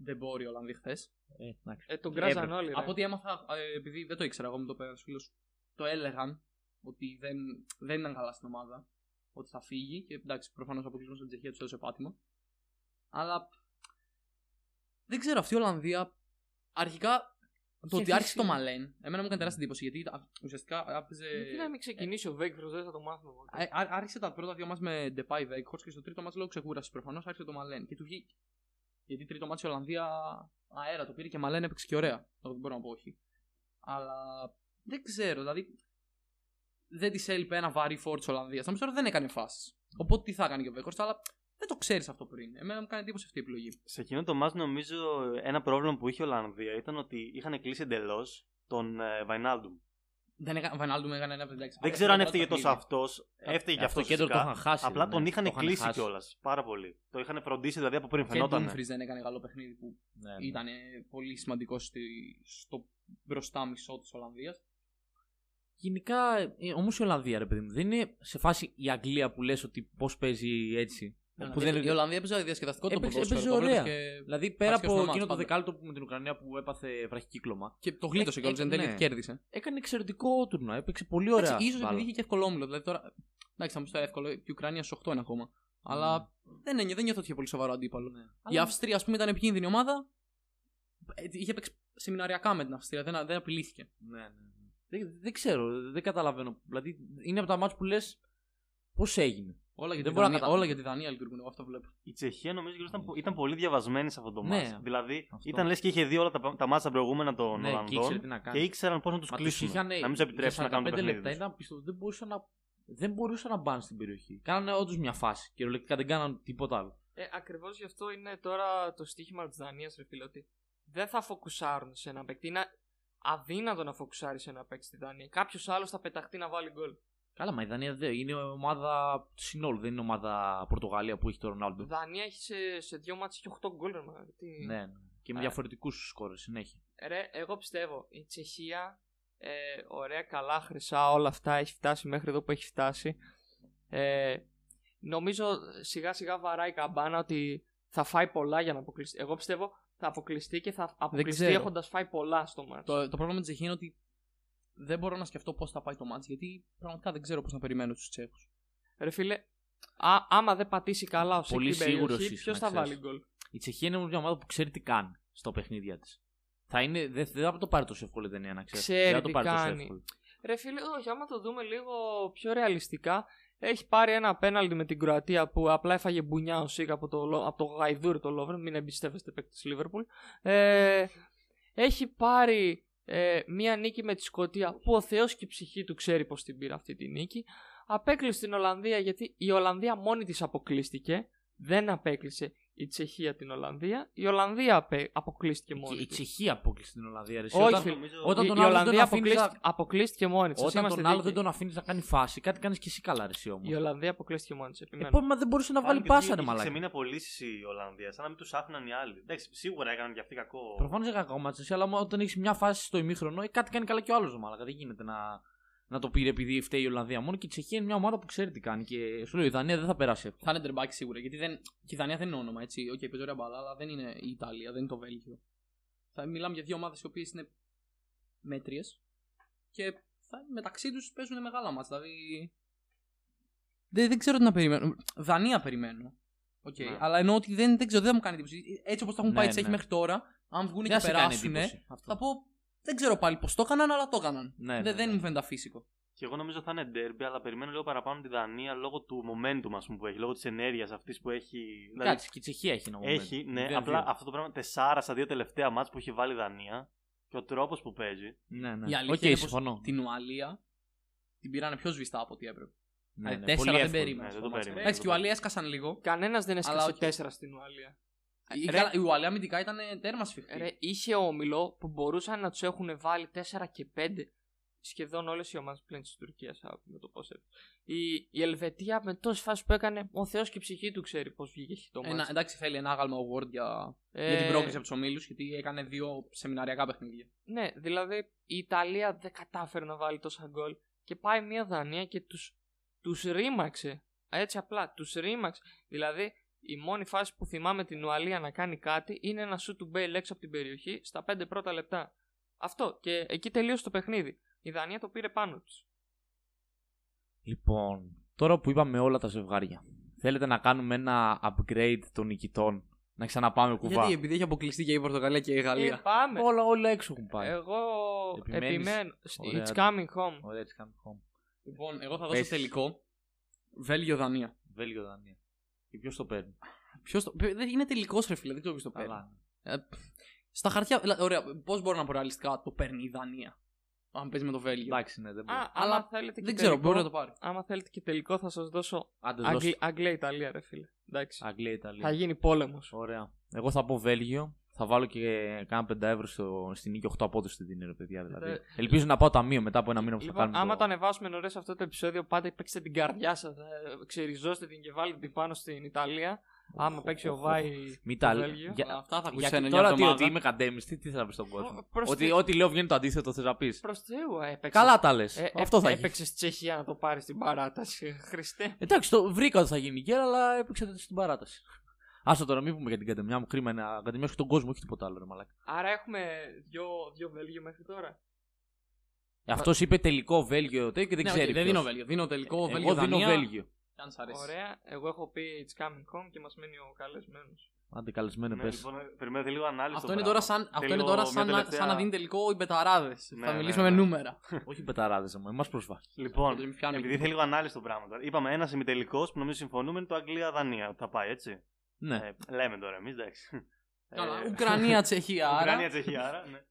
Ντεμπόρι οι Ολλανδοί χθες. Ε, εντάξει. Ε, τον κράζαν Έπρεπε. όλοι. Ρε. Από ό,τι έμαθα, ε, επειδή δεν το ήξερα εγώ, μου το πέρα φίλος, το έλεγαν ότι δεν, δεν ήταν καλά στην ομάδα. ότι θα φύγει. Και εντάξει, προφανώς αποκλεισμό στην Τσεχία τους έδωσε πάτημα. Αλλά δεν ξέρω, αυτή η Ολλανδία αρχικά. Το Είχε ότι άρχισε το αφήσει- Μαλέν, εμένα μου έκανε τεράστια εντύπωση γιατί α, ουσιαστικά άπαιζε. Γιατί να μην ξεκινήσει ο Βέγκρος, δεν θα το μάθουμε. ποτέ. Ε, ά- άρχισε τα πρώτα δύο μάτς με Depay Veghorst και στο τρίτο μάτς λόγω ξεκούραση προφανώς άρχισε το Μαλέν και του βγήκε. Γιατί τρίτο μάτς η Ολλανδία αέρα το πήρε και Μαλέν έπαιξε και ωραία. Αυτό δεν μπορώ να πω όχι. Αλλά δεν ξέρω, δηλαδή δεν της έλειπε ένα βαρύ φόρ τη Ολλανδίας. Θα μου πει τώρα δεν έκανε φάσεις. Οπότε τι θα έκανε και ο Veghorst, αλλά δεν το ξέρεις αυτό πριν. Εμένα μου κάνει εντύπωση αυτή η επιλογή. Σε εκείνο το μάτς νομίζω ένα πρόβλημα που είχε η Ολλανδία ήταν ότι είχαν κλείσει εντελώς τον ε, Βαϊνάλντουμ. Δεν έκανε, Βανάλντου έκανε ένα 56. Δεν ξέρω αν έφταιγε τόσο αυτός. Έφταιγε και αυτό αυτός κέντρο το φυσικά. είχαν χάσει. Απλά ναι. τον είχαν Το κλείσει χάσει. κιόλας. Πάρα πολύ. Το είχαν φροντίσει δηλαδή από πριν Και φαινόταν. Ντούμφρι δεν έκανε καλό παιχνίδι που Ναι, ναι. ήταν πολύ σημαντικό στη- στο μπροστά μισό της Ολλανδίας. Γενικά, ε, όμως η Ολλανδία, ρε παιδί μου, δεν είναι σε φάση η Αγγλία που λες ότι πώς παίζει έτσι. Που δεν Η Ολλανδία έπαιζε διασκεδαστικό το Έπαιξε- ποδόσφαιρο. έπαιζε το βλέπεις ωραία. Και... Δηλαδή, πέρα Βάσει και στο από μάτς εκείνο το πάντα. δεκάλεπτο που με την Ουκρανία που έπαθε βραχικύκλωμα, Και το γλίτωσε Ε, κιόλας. ε, Εν τέλει ναι. κέρδισε. έκανε εξαιρετικό τουρνουά. Έπαιξε πολύ ωραία. Εντάξει, ίσως μπάλα. επειδή είχε και εύκολο όμιλο. Δηλαδή τώρα. Εντάξει, θα μου πει τώρα εύκολο. Και η Ουκρανία στου 8 είναι ακόμα. Αλλά δεν, είναι, δεν νιώθω ότι είχε πολύ σοβαρό αντίπαλο. Η Αλλά- Αυστρία, ας πούμε, ήταν επικίνδυνη ομάδα. Ε, Είχε παίξει σεμιναριακά με την Αυστρία. Δεν, δεν απειλήθηκε. Ναι, ναι. ναι. Δεν, δεν ξέρω, δεν καταλαβαίνω. Δηλαδή, είναι από τα μάτια που λες πώς έγινε. Όλα για, Δεν τη μπορώ να Δανία, κατα- όλα για τη Δανία λειτουργούν. Εγώ αυτό βλέπω. Η Τσεχία νομίζω ήταν, ήταν πολύ διαβασμένη σε αυτό το Ναι. μάτς. Δηλαδή Αυτό. ήταν λες και είχε δει όλα τα, τα μάτσα προηγούμενα των Ναι, και ήξερε Ολλανδών τι να κάνει. και ήξεραν πώς να τους Μα τους κλείσουν. είχανε- Να μην τους επιτρέψουν να για κάνουν το 45 παιχνίδι. λεπτά τους. ήταν πιστεύω δεν μπορούσαν να, δεν μπορούσαν να μπουν στην περιοχή. Κάνανε όντως μια φάση. Κυριολεκτικά δεν κάναν τίποτα άλλο. Ε, Ακριβώς γι' αυτό είναι τώρα το στοίχημα της Δανίας, ρε φίλε, ότι δεν θα φοκουσάρουν σε ένα παίκτη. Είναι αδύνατο να φοκουσάρεις σε ένα παίκτη στη Δανία. Κάποιος άλλος θα πεταχτεί να βάλει γκολ. Καλά, μα η Δανία δεν είναι ομάδα του συνόλου, δεν είναι ομάδα Πορτογαλία που έχει το Η Ρονάλντο. Δανία έχει σε, σε δύο μάτια και 8 γκολ. ρε μα, τι- Ναι, ναι. Και με Ε. διαφορετικούς σκόρες συνέχεια. Ρε, εγώ πιστεύω η Τσεχία, ε, ωραία, καλά, χρυσά, όλα αυτά έχει φτάσει μέχρι εδώ που έχει φτάσει. Ε, νομίζω σιγά σιγά βαράει η καμπάνα ότι θα φάει πολλά για να αποκλειστεί. Εγώ πιστεύω θα αποκλειστεί και θα αποκλειστεί ξέρω. έχοντας φάει πολλά στο μάτι. Το, το πρόβλημα με τη Τσεχία είναι ότι δεν μπορώ να σκεφτώ πώς θα πάει το μάτς γιατί πραγματικά δεν ξέρω πώς να περιμένω τους Τσέχους. Ρε φίλε, α, άμα δεν πατήσει καλά ο Πολύ Σίκ την σίγουρος περιοχή, είσαι, ποιος να θα ξέρεις. βάλει γκολ; Η Τσεχία είναι όμως μια ομάδα που ξέρει τι κάνει στο παιχνίδια της. Θα είναι, δεν, δεν θα το πάρει τόσο εύκολο η Δανία να ξέρεις. Ξέρει δεν θα το τι πάρει τόσο κάνει. εύκολο. Ρε φίλε, όχι, άμα το δούμε λίγο πιο ρεαλιστικά, έχει πάρει ένα πέναλτι με την Κροατία που απλά έφαγε μπουνιά ο Σίγα από το, Λο- από το Γαϊδούρ το Λόβρεν, μην εμπιστεύεστε παίκτη της Λίβερπουλ. Ε, έχει πάρει ε, μία νίκη με τη Σκωτία που ο Θεός και η ψυχή του ξέρει πως την πήρε αυτή τη νίκη. Απέκλεισε την Ολλανδία γιατί η Ολλανδία μόνη της αποκλείστηκε, δεν απέκλεισε η Τσεχία την Ολλανδία, η Ολλανδία απε- αποκλείστηκε Και μόνη η της. Τσεχία απόκλεισε την Ολλανδία. Ρε. Όχι, όταν, φίλε. Νομίζω- όταν η, τον η άλλο δεν Ολλανδία τον αφήνεις αποκλείστηκε, αποκλείστηκε μόνη της. όταν Είμαστε τον άλλο δίκαιοι. δεν τον αφήνεις να κάνει φάση, κάτι κάνεις και εσύ καλά, ρε, εσύ όμως. Η Ολλανδία αποκλείστηκε μόνη της. Επιμένω. Επόμενα δεν μπορούσε να βάλει πάσα, ρε Σε μαλάκι. μήνα πωλήσει η Ολλανδία, σαν να μην τους άφηναν οι άλλοι. Εντάξει, σίγουρα έκαναν και αυτοί κακό. Προφανώς δεν κακό μάτσο, αλλά όταν έχεις μια φάση στο ημίχρονο, ε, κάτι κάνει καλά και ο άλλος μαλάκα. Δεν γίνεται να, να το πήρε επειδή φταίει η Ολλανδία μόνο και η Τσεχία είναι μια ομάδα που ξέρει τι κάνει. Και σου λέω η Δανία δεν θα περάσει εύκολα. Θα είναι τερμπάκι σίγουρα γιατί δεν, και η Δανία δεν είναι όνομα έτσι. Οκ, παίζει ωραία μπαλά, αλλά δεν είναι η Ιταλία, δεν είναι το Βέλγιο. Θα μιλάμε για δύο ομάδες οι οποίες είναι μέτριες και θα, μεταξύ τους παίζουν μεγάλα ματς. Δηλαδή. Δεν, δεν ξέρω τι να περιμένω. Δανία περιμένω. Οκ, Ναι. Αλλά εννοώ ότι δεν, δεν ξέρω, δεν θα μου κάνει εντύπωση. Έτσι όπως τα έχουν Ναι, πάει οι Τσέχοι ναι. μέχρι τώρα, αν βγουν Δεν και θα σε κάνει περάσουν, εντύπωση αυτό. θα πω. Δεν ξέρω πάλι πώς το έκαναν, αλλά το έκαναν. Ναι, δεν, ναι, δεν ναι. μου φαίνεται αφύσικο. Και εγώ νομίζω θα είναι ντέρμπι, αλλά περιμένω λίγο παραπάνω τη Δανία λόγω του momentum ας πούμε, που έχει, λόγω της ενέργειας αυτής που έχει. Δηλαδή, Κάτσε, και η Τσεχία έχει ένα momentum. έχει, ναι, Μηδέν, απλά δύο. αυτό το πράγμα τεσσάρα στα δύο τελευταία μάτς που έχει βάλει η Δανία και ο τρόπος που παίζει. Ναι, ναι. Η αλήθεια Οκ, είναι πως συμφωνώ. Την Ουαλία την πήρανε πιο σβηστά από ό,τι έπρεπε. Ναι, Δηλαδή, ναι, τέσσερα πολύ δεν εύκολο. περίμενε. ναι, στο δεν το μάτς. περίμενε. Εντάξει, και οι Ουαλία έσκασαν λίγο. Κανένας δεν Αλλά έσκασε όχι. τέσσερα στην Ουαλία. Η, Ρε- καλά, η Ουαλία αμυντικά ήταν τέρμα σφιχτή. Ρε, είχε όμιλο που μπορούσαν να τους έχουν βάλει 4 και 5 σχεδόν όλες οι ομάδες πλέον της Τουρκίας. Με το πώς η, η Ελβετία με τόσες φάσεις που έκανε, ο Θεός και η ψυχή του ξέρει πώς βγήκε το Ένα, μάτς. εντάξει, θέλει ένα άγαλμα award για, Ε, για την πρόκριση από τους ομίλους, γιατί έκανε δύο σεμιναριακά παιχνίδια. Ναι, δηλαδή η Ιταλία δεν κατάφερε να βάλει τόσα γκολ και πάει μια Δανία και τους, τους ρήμαξε. Έτσι απλά, τους ρήμαξε. Δηλαδή η μόνη φάση που θυμάμαι την Ουαλία να κάνει κάτι είναι ένα σου του Μπέιλ έξω από την περιοχή στα 5 πρώτα λεπτά. Αυτό και εκεί τελείωσε το παιχνίδι. Η Δανία το πήρε πάνω τους. Λοιπόν, Τώρα που είπαμε όλα τα ζευγάρια, θέλετε να κάνουμε ένα upgrade των νικητών, να ξαναπάμε κουβά. Γιατί επειδή έχει αποκλειστεί και η Πορτογαλία και η Ε, Γαλλία. πάμε. Όλα, όλα έξω έχουν πάει. Εγώ Επιμένεις; επιμένω. Ωραία. It's coming home. Ωραία, έτσι κάνουμε home. Λοιπόν, εγώ θα Πες. δώσω τελικό. Βέλγιο-Δανία. Βέλγιο, Δανία. Και ποιος το παίρνει; Ποιος το. Δεν είναι τελικός ρε φίλε, δεν ξέρω ποιος το παίρνει. Καλά. Ε, στα χαρτιά. δηλαδή, Ωραία, πώς μπορώ να πω ρεαλιστικά το παίρνει η Δανία. Αν παίζει με το Βέλγιο; Εντάξει, ναι, δεν μπορεί. Α, Αλλά άμα θέλετε και δεν ξέρω, τελικό- μπορεί να το πάρει. Άμα θέλετε και τελικό θα σας δώσω Άντε, Αγγλ... δώσε. Αγγλία-Ιταλία ρε φίλε. Εντάξει. Αγγλία, Ιταλία. Θα γίνει πόλεμος. Ωραία. Εγώ θα πω Βέλγιο. Θα βάλω και κάνα 5 ευρώ στο, στην νίκη 8 απόδοση στην δίνει, ρε παιδιά. Δηλαδή. Ε, Ελπίζω να πάω ταμείο μετά από ένα μήνα που θα Λοιπόν, κάνουμε. άμα το... το ανεβάσουμε νωρίς αυτό το επεισόδιο, πάτε παίξτε την καρδιά σας. Ξεριζώστε την και βάλτε την πάνω στην Ιταλία. Άμα παίξει ο Βάη. Μην το τα Βέλγιο. Για... Αυτά θα ακούσει Γιατί ένα τώρα τι, εβδομάδα. ότι είμαι καντέμι, τι, τι θα πει στον κόσμο; προς Ότι τε- ό,τι λέω βγαίνει το αντίθετο, θες να πεις. Προς Θεού, έπαιξε. Καλά τα λες. Ε, Αυτό θα γίνει. Έπαιξες στη Τσεχία να το πάρεις στην παράταση. Χριστέ. Εντάξει, το βρήκα ότι θα γίνει γκέλα, αλλά έπαιξε στην παράταση. Άστο τώρα, μην πούμε για την καντεμιά μου. Κρίμα είναι. Καντεμιά έχει τον κόσμο, όχι τίποτα άλλο, ρε μαλάκα. Άρα έχουμε δύο, δύο Βέλγιο μέχρι τώρα. Αυτός είπε τελικό Βέλγιο τέτοιο και δεν Ναι, ξέρει. οκ, δεν ποιος. δίνω Βέλγιο. Δίνω τελικό Εγώ Βέλγιο. δίνω Δανία. Βέλγιο. Αν σ' αρέσει. Ωραία. Εγώ έχω πει It's coming home και μας μένει ο καλεσμένος. Άντε καλεσμένο, Ναι, πες. λοιπόν, περιμένετε λίγο ανάλυση. Αυτό στο είναι πράγμα. τώρα σαν, αυτό Θέλω είναι τώρα μια σαν, να, τελευταία- σαν να δίνει τελικό οι μπεταράδες. Ναι, θα ναι, μιλήσουμε ναι. με νούμερα. Όχι πεταράδε μου, εμά προσβάλλει. Λοιπόν, Δεν πιάνω επειδή εκεί. θέλει λίγο ανάλυση το πράγμα τώρα. Είπαμε ένας ημιτελικός που νομίζω συμφωνούμε είναι το Αγγλία-Δανία. ότι Θα πάει έτσι. Ναι. Ε, λέμε τώρα εμείς, εντάξει. Καλά, Ε, Ουκρανία, Τσεχία. άρα. Ουκρανία, Τσεχία, άρα. Ναι.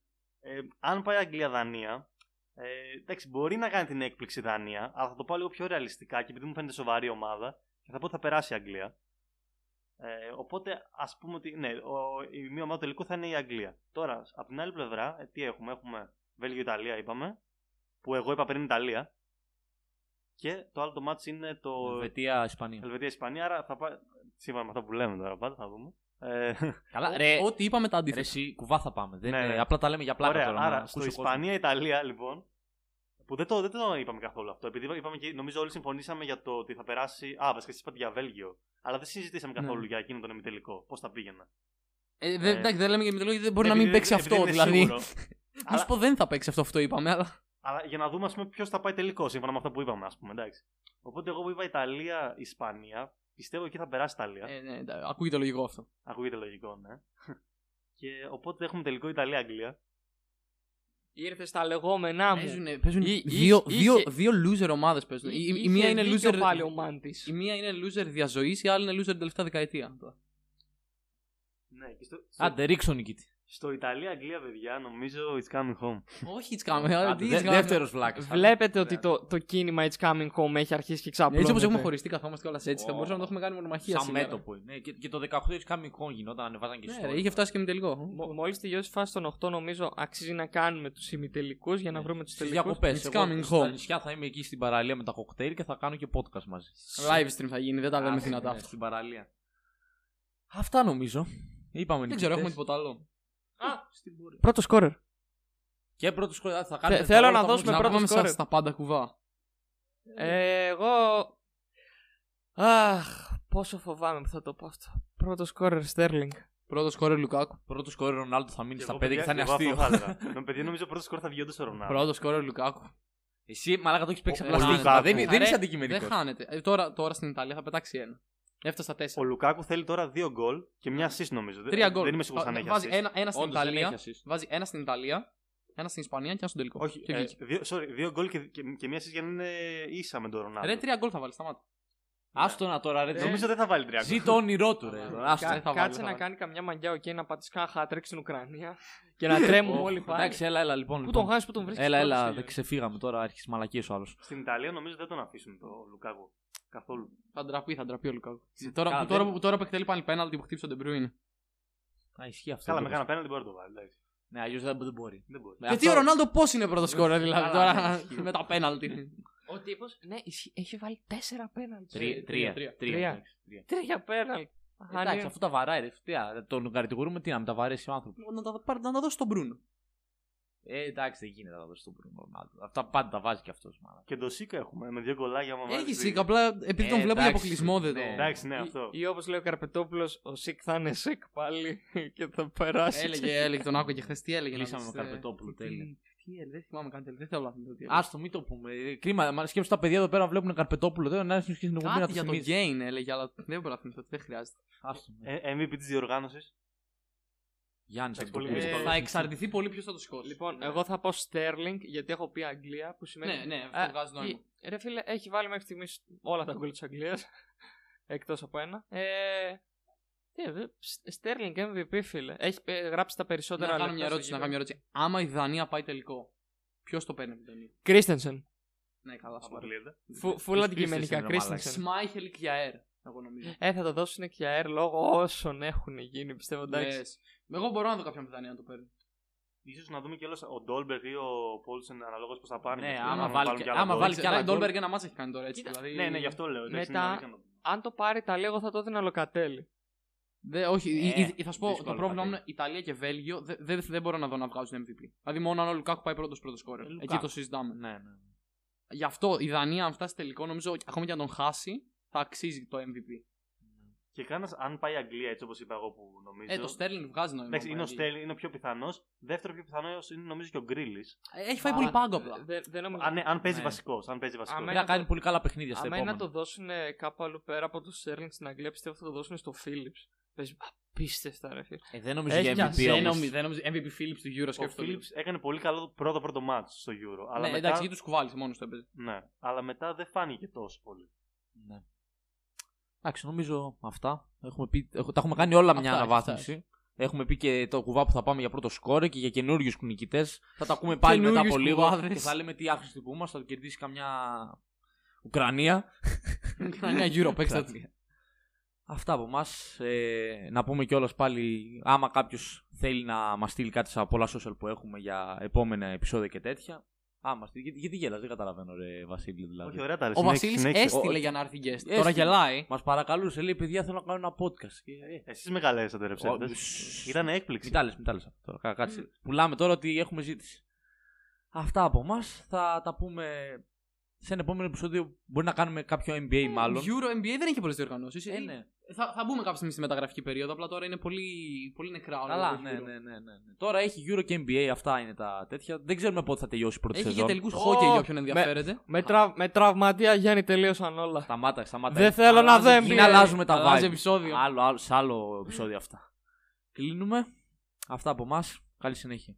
Ε, αν πάει Αγγλία-Δανία, ε, εντάξει, μπορεί να κάνει την έκπληξη η Δανία, αλλά θα το πάω λίγο πιο ρεαλιστικά και επειδή μου φαίνεται σοβαρή ομάδα, και θα πω ότι θα περάσει η Αγγλία. Ε, οπότε ας πούμε ότι ναι, ο, η μία ομάδα του τελικού θα είναι η Αγγλία. Τώρα, από την άλλη πλευρά, ε, τι έχουμε, έχουμε Βέλγιο-Ιταλία, είπαμε, που εγώ είπα πριν Ιταλία. Και το άλλο το μάτς είναι το Ελβετία, Ισπανία. Ελβετία-Ισπανία, άρα θα πάει. Σύμφωνα με αυτά που λέμε τώρα, πάντα θα δούμε. Ε, Καλά, Ό- ρε. Ό,τι είπαμε τα Ρε, αντίθετα. εσύ, κουβά θα πάμε. Δεν, Ναι, είναι- ναι. Απλά τα λέμε για πλάκα Ωραία, τώρα. να άρα ακούσει στο ο κόσμος. Ισπανία-Ιταλία λοιπόν. Που δεν το, δεν το είπαμε καθόλου αυτό. Επειδή είπαμε και νομίζω όλοι συμφωνήσαμε για το ότι θα περάσει. Α, βασικά εσείς είπατε για Βέλγιο. Αλλά δεν συζητήσαμε Ναι. καθόλου για εκείνο τον ημιτελικό. Πώς θα πήγαινε. Ε, δεν- Ε, εντάξει, δεν λέμε για μητρολόγια, δεν μπορεί να Επειδή μην δεν- παίξει επειδή αυτό. δεν είναι Δηλαδή. σίγουρο. Να σου πω δεν θα παίξει αυτό, αυτό είπαμε. Αλλά... Αλλά για να δούμε ας πούμε, ποιος θα πάει τελικός σύμφωνα με αυτό που είπαμε, ας πούμε. Εντάξει. Οπότε εγώ που είπα Ιταλία-Ισπανία, πιστεύω εκεί θα περάσει η Ιταλία. Ε, ναι, εντάξει, ακούγεται λογικό αυτό. Ακούγεται λογικό, ναι. Και οπότε έχουμε τελικό Ιταλία-Αγγλία. Ήρθε στα λεγόμενά μου. Παίζουν, παίζουν Ή- δύο, είχε- δύο, είχε- δύο loser ομάδες παίζουν. Η, η, η Είχε μία είναι δίκιο loser. πάλι ο Μάντης. Η μία είναι loser διαζωής, η άλλη είναι loser την τελευταία δεκαετία. Ναι, και στο, στο, Άντε, ρίξω νικητή. Στο Ιταλία-Αγγλία, παιδιά, νομίζω it's coming home. Όχι, it's coming. Άντε, τι δε- it's coming. Δεύτερος βλάκας. Βλέπετε Ναι. ότι το, το κίνημα It's Coming Home έχει αρχίσει και ξαπλώνεται. Έτσι όπως έχουμε χωριστεί, καθόμαστε όλα έτσι. Θα Ω. μπορούσαμε να το έχουμε κάνει μονομαχία Σαν σήμερα. μέτωπο. είναι. Ναι, και, και το 18 έχει κάνει εικόνα γινόταν, ανεβάζαν και Ναι, story. ρε, είχε φτάσει και με τελικό. Μόλις τελειώσει η φάση των 8, νομίζω αξίζει να κάνουμε τους ημιτελικούς για να βρούμε τους Στι τελικούς. διακοπές. It's Εγώ coming στα home. νησιά θα είμαι εκεί στην παραλία με τα κοκτέιλ και θα κάνω και podcast μαζί. Live stream θα γίνει, δεν τα λέμε Άντε, δυνατά. ναι, Στην παραλία. Αυτά νομίζω. Είπαμε Δεν ξέρω, έχουμε νικητές. τίποτα άλλο. Πρώτο σκόρερ. Και πρώτο σχόλιο θα κάνετε. θέλω τώρα, να θα δώσουμε πούμε- Να πρώτο πάμε σκόρερ. στα- στα πάντα κουβά. Ε, εγώ. Αχ, πόσο φοβάμαι που θα το πω αυτό. Πρώτο σκόρερ Στέρλινγκ. Πρώτο σκόρερ Λουκάκου. Πρώτο σκόρε Ρονάλντο θα μείνει Και στα εγώ, 5 και παιδιά, θα είναι εγώ αυτό αστείο. θα έλεγα. Νο- Παιδιά, νομίζω πρώτο σκορ θα βγει όντως ο Ρονάλντο. Πρώτο σκόρερ Λουκάκου. Εσύ μαλάκα το έχεις παίξει Ο- απλά ο στοίχημα. Λουκάκου. Δεν, δεν Ρε, είσαι Δεν αντικειμενικός. χάνεται. Ε, τώρα, τώρα στην Ιταλία θα πετάξει ένα. Έφτασε στα Ο τέσσερα. Λουκάκου θέλει τώρα δύο γκολ και μια assist νομίζω. Δεν- Τρία γκολ. Δεν είμαι σίγουρος αν Βα- έχει Βάζει assist. ένα, ένα στην Όντως, δεν Ιταλία. έχει assist. Βάζει ένα στην Ιταλία, ένα στην Ισπανία και ένα στον τελικό. Όχι, Και ε, βγήκε. δύο, sorry, δύο γκολ και, και, και μια assist για να είναι ίσα με τον Ρονάλντο. Ρε, τρία γκολ θα βάλεις, σταμάτα. Άστο να τώρα ρε. Νομίζω δεν θα βάλει τρία γκολ. Ζει το όνειρό του ρε. Άστο. Κα- θα βάλει, Κάτσε θα να βάλει. κάνει καμιά μαγιά εκεί να πατήσει κάνα χάτρεξ στην Ουκρανία και να τρέμουμε όλοι πάλι. Εντάξει, έλα, έλα λοιπόν. Πού λοιπόν. τον χάσει, πού τον βρίσκεις. Έλα, έλα, δεν ξεφύγαμε τώρα, άρχισε μαλακίες ο άλλος. Στην Ιταλία νομίζω δεν τον αφήσουν το Λουκάκου. Καθόλου. Θα ντραπεί, θα ντραπεί ο Λουκάκου. Τώρα, Καλά, που, τώρα, δεν- που, τώρα που εκτελεί πάλι πέναλτι που χτύπησε ο Ντεμπρούιν. Α, ισχύει αυτό. Καλά, με δεν κάνα πέναλτι μπορεί να το βάλει. εντάξει. Ναι, αλλιώς δεν δεν μπορεί. Δεν μπορεί. Με Γιατί αυτό- ο Ρονάλντο πώς είναι πρώτος σκόρερ δηλαδή Καλά, τώρα ναι, ισχύει. με τα πέναλτι. Ο τύπος, ναι, ισχύει, έχει βάλει τέσσερα πέναλτι. Τρία. τρία, Τρία. τρία. Τρία. εντάξει, τρία. Τρία πέναλτ. Εντάξει, αφού τα βαράει, ρε. Τι, α, τον κατηγορούμε τι να με τα βαρέσει ο άνθρωπος. Να τα, πάρει- να τα δώσει στον Μπρούνο. Ε, εντάξει, δεν γίνεται να τα δώσει στον Μπρούνο Ρονάλντο. Αυτά πάντα τα βάζει κι αυτός. Και το Σίκα έχουμε με δύο γκολάκια. άμα Έχει βάλεις σίκα, δύο. απλά επειδή Ε, τον βλέπω για εντάξει, αποκλεισμό δεν το. ναι. Εντάξει, ναι, αυτό. Ή όπως λέει ο Καρπετόπουλος, ο Σικ θα είναι Σικ πάλι και θα περάσει. Έλεγε, έλεγε, τον άκουγα και χθες τι έλεγε. να Κλείσαμε δεις, με ε, Καρπετόπουλο, Τι- τέλεια. Τι- TL, δεν θυμάμαι καν TL, δεν θέλω να θυμηθώ TL. Άστο, μην το πούμε. Ε, Κρίμα, μα σκέψου τα παιδιά εδώ πέρα βλέπουν Καρπετόπουλο. Δεν είναι στην εκπομπή να Κάτι το για το θυμίζει. gain έλεγε, αλλά δεν μπορώ να θυμηθώ, δεν χρειάζεται. Άστο. Ε, MVP της διοργάνωσης. Γιάννης, Εντάξει, θα το πολύ πει. δύσκολο. θα εξαρτηθεί πολύ ποιος θα το σηκώσει. Λοιπόν, εγώ θα πω Sterling γιατί έχω πει Αγγλία που σημαίνει. Ναι, ναι, αυτό Ε, βγάζει νόημα. η- Ρε φίλε, έχει βάλει μέχρι στιγμής όλα τα γκολ της Αγγλίας. Εκτός από ένα. Ε, τι, ε, Sterling MVP, φίλε. Έχει ε, γράψει τα περισσότερα. Να κάνω λεπτά μια στο ερώτηση, να γήπεδο. κάνω μια ερώτηση. Άμα η Δανία πάει τελικό, ποιος το παίρνει από την Δανία. Κρίστενσεν. Ναι, καλά, σοβαρά. Αποκλείεται. Φου- Φουλ Ποιος αντικειμενικά, Christensen, ρε μαλάκα. Κρίστενσεν. Σμάιχελ και Αέρ, εγώ νομίζω. Ε, θα το δώσουν Κιάερ λόγω όσων έχουν γίνει, πιστεύω. Εντάξει. Λες. Εγώ μπορώ να δω κάποιον από τη Δανία να το παίρνει. Ίσως να δούμε κιόλας ο Ντόλμπεργκ ή ο Πόλσεν αναλόγως πώς θα πάνε. Ναι, Γιατί άμα αν βάλει βάλουν και- κι άλλα άμα γκολ. βάλει κι άλλα Εντάξει, γκολ. Ντόλμπεργκ ένα ματς έχει κάνει τώρα έτσι. Δηλαδή... Ναι, ναι, γι' αυτό λέω. εντάξει, Μετά- είναι νωρίς να το δούμε. Αν το πάρει Ιταλία, εγώ θα το έδινα Λοκατέλη. Δε, όχι, Ε, η- η- θα σου πω, δύσκολο το πρόβλημα θα μου είναι Ιταλία και Βέλγιο δεν δε, δεν μπορώ να δω να βγάζουν MVP. Δηλαδή μόνο αν ο Λουκάκου πάει πρώτος πρώτος σκόρερ. Ε, Εκεί Λουκάκου. το συζητάμε. Ναι, ναι. Γι' αυτό η Δανία, αν φτάσει τελικό, νομίζω ακόμη και αν τον χάσει, θα αξίζει το MVP. Και κάνα, αν πάει η Αγγλία έτσι όπως είπα εγώ που νομίζω. Ε, το Sterling βγάζει νόημα. Εντάξει, είναι ο δηλαδή. Στέλι, είναι ο πιο πιθανός. Δεύτερο πιο πιθανό είναι νομίζω και ο Γκρίλις. Ε, Έχει φάει Α, πολύ πάγκο απλά. Δεν δεν νομίζω. Αν, αν παίζει Ναι. βασικός. Αν παίζει βασικός. Αμέ- Πρέπει να κάνει πολύ καλά παιχνίδια στα Άμα είναι να επόμενα. το δώσουν κάπου αλλού πέρα από το Sterling στην Αγγλία, πιστεύω θα το δώσουν στο Philips. Παίζει απίστευτα, ρε φίλε. Ε, δεν νομίζω Έχει για και MVP Δεν όμως. νομίζω, δεν νομίζω. MVP Phillips του Euro Ο σκέφτομαι. Φίλιπ έκανε πολύ καλό πρώτο πρώτο μάτς στο Euro. Αλλά Ναι, μετά, εντάξει, γιατί τους κουβάλισε μόνος του έπαιζε. ναι, αλλά μετά δεν φάνηκε τόσο πολύ. Ναι. Εντάξει, νομίζω αυτά. Έχουμε πει, έχω- τα έχουμε κάνει όλα μια Αυτά, αναβάθμιση. Έχουμε πει και το κουβά που θα πάμε για πρώτο σκόρε και για καινούριους νικητέ. Θα τα ακούμε πάλι μετά από Καινούριους λίγο κουβάδες. και θα λέμε τι άχρηστοι που είμαστε. Θα το κερδίσει καμιά Ουκρανία. Κανένα Euro, παίξτε το. Ουκρανία. Αυτά από εμάς. Ε, να πούμε κιόλας πάλι, άμα κάποιος θέλει να μας στείλει κάτι στα πολλά social που έχουμε για επόμενα επεισόδια και τέτοια. Άμα στείλει. Γιατί, γιατί γέλας, δεν καταλαβαίνω, ρε Βασίλη. Δηλαδή. Όχι, ωραία τα ρε, Ο συνέχισε, Βασίλης συνέχισε. έστειλε Ο- για να έρθει guest. Έστειλε. Τώρα γελάει. Μας παρακαλούσε, λέει: Παιδιά, θέλω να κάνω ένα podcast. Και, ε, Εσείς μεγαλέσατε ρε ψεύδες. Σσσσ. Ήταν έκπληξη. Μην τα λες, μην τα λες αυτό τώρα. Κα- Κάτσε. Πουλάμε τώρα ότι έχουμε ζήτηση. Αυτά από εμάς. Θα τα πούμε σε ένα επόμενο επεισόδιο. Μπορεί να κάνουμε κάποιο NBA μάλλον. Euro NBA δεν έχει πολλές διοργανώσεις. Ε, ναι. Θα, θα μπούμε κάποια στιγμή στη μεταγραφική περίοδο. Απλά τώρα είναι πολύ, πολύ νεκρά όλα. Καλά, το ναι, Euro. ναι, ναι, ναι, ναι. Τώρα έχει Euro και NBA, αυτά είναι τα τέτοια. Δεν ξέρουμε πότε θα τελειώσει η πρώτη Έχει και σεζόν. τελικούς Ω, χόκκι για όποιον με- ενδιαφέρεται. Με, τρα... με τραυματία Γιάννη τελείωσαν όλα. Σταμάτα, σταμάτα. Δεν θέλω να δω Μην NBA. αλλάζουμε τα Αλλάζει vibes. επεισόδιο. Άλλο, άλλο, σε άλλο επεισόδιο αυτά. Κλείνουμε. Αυτά από εμάς. Καλή συνέχεια.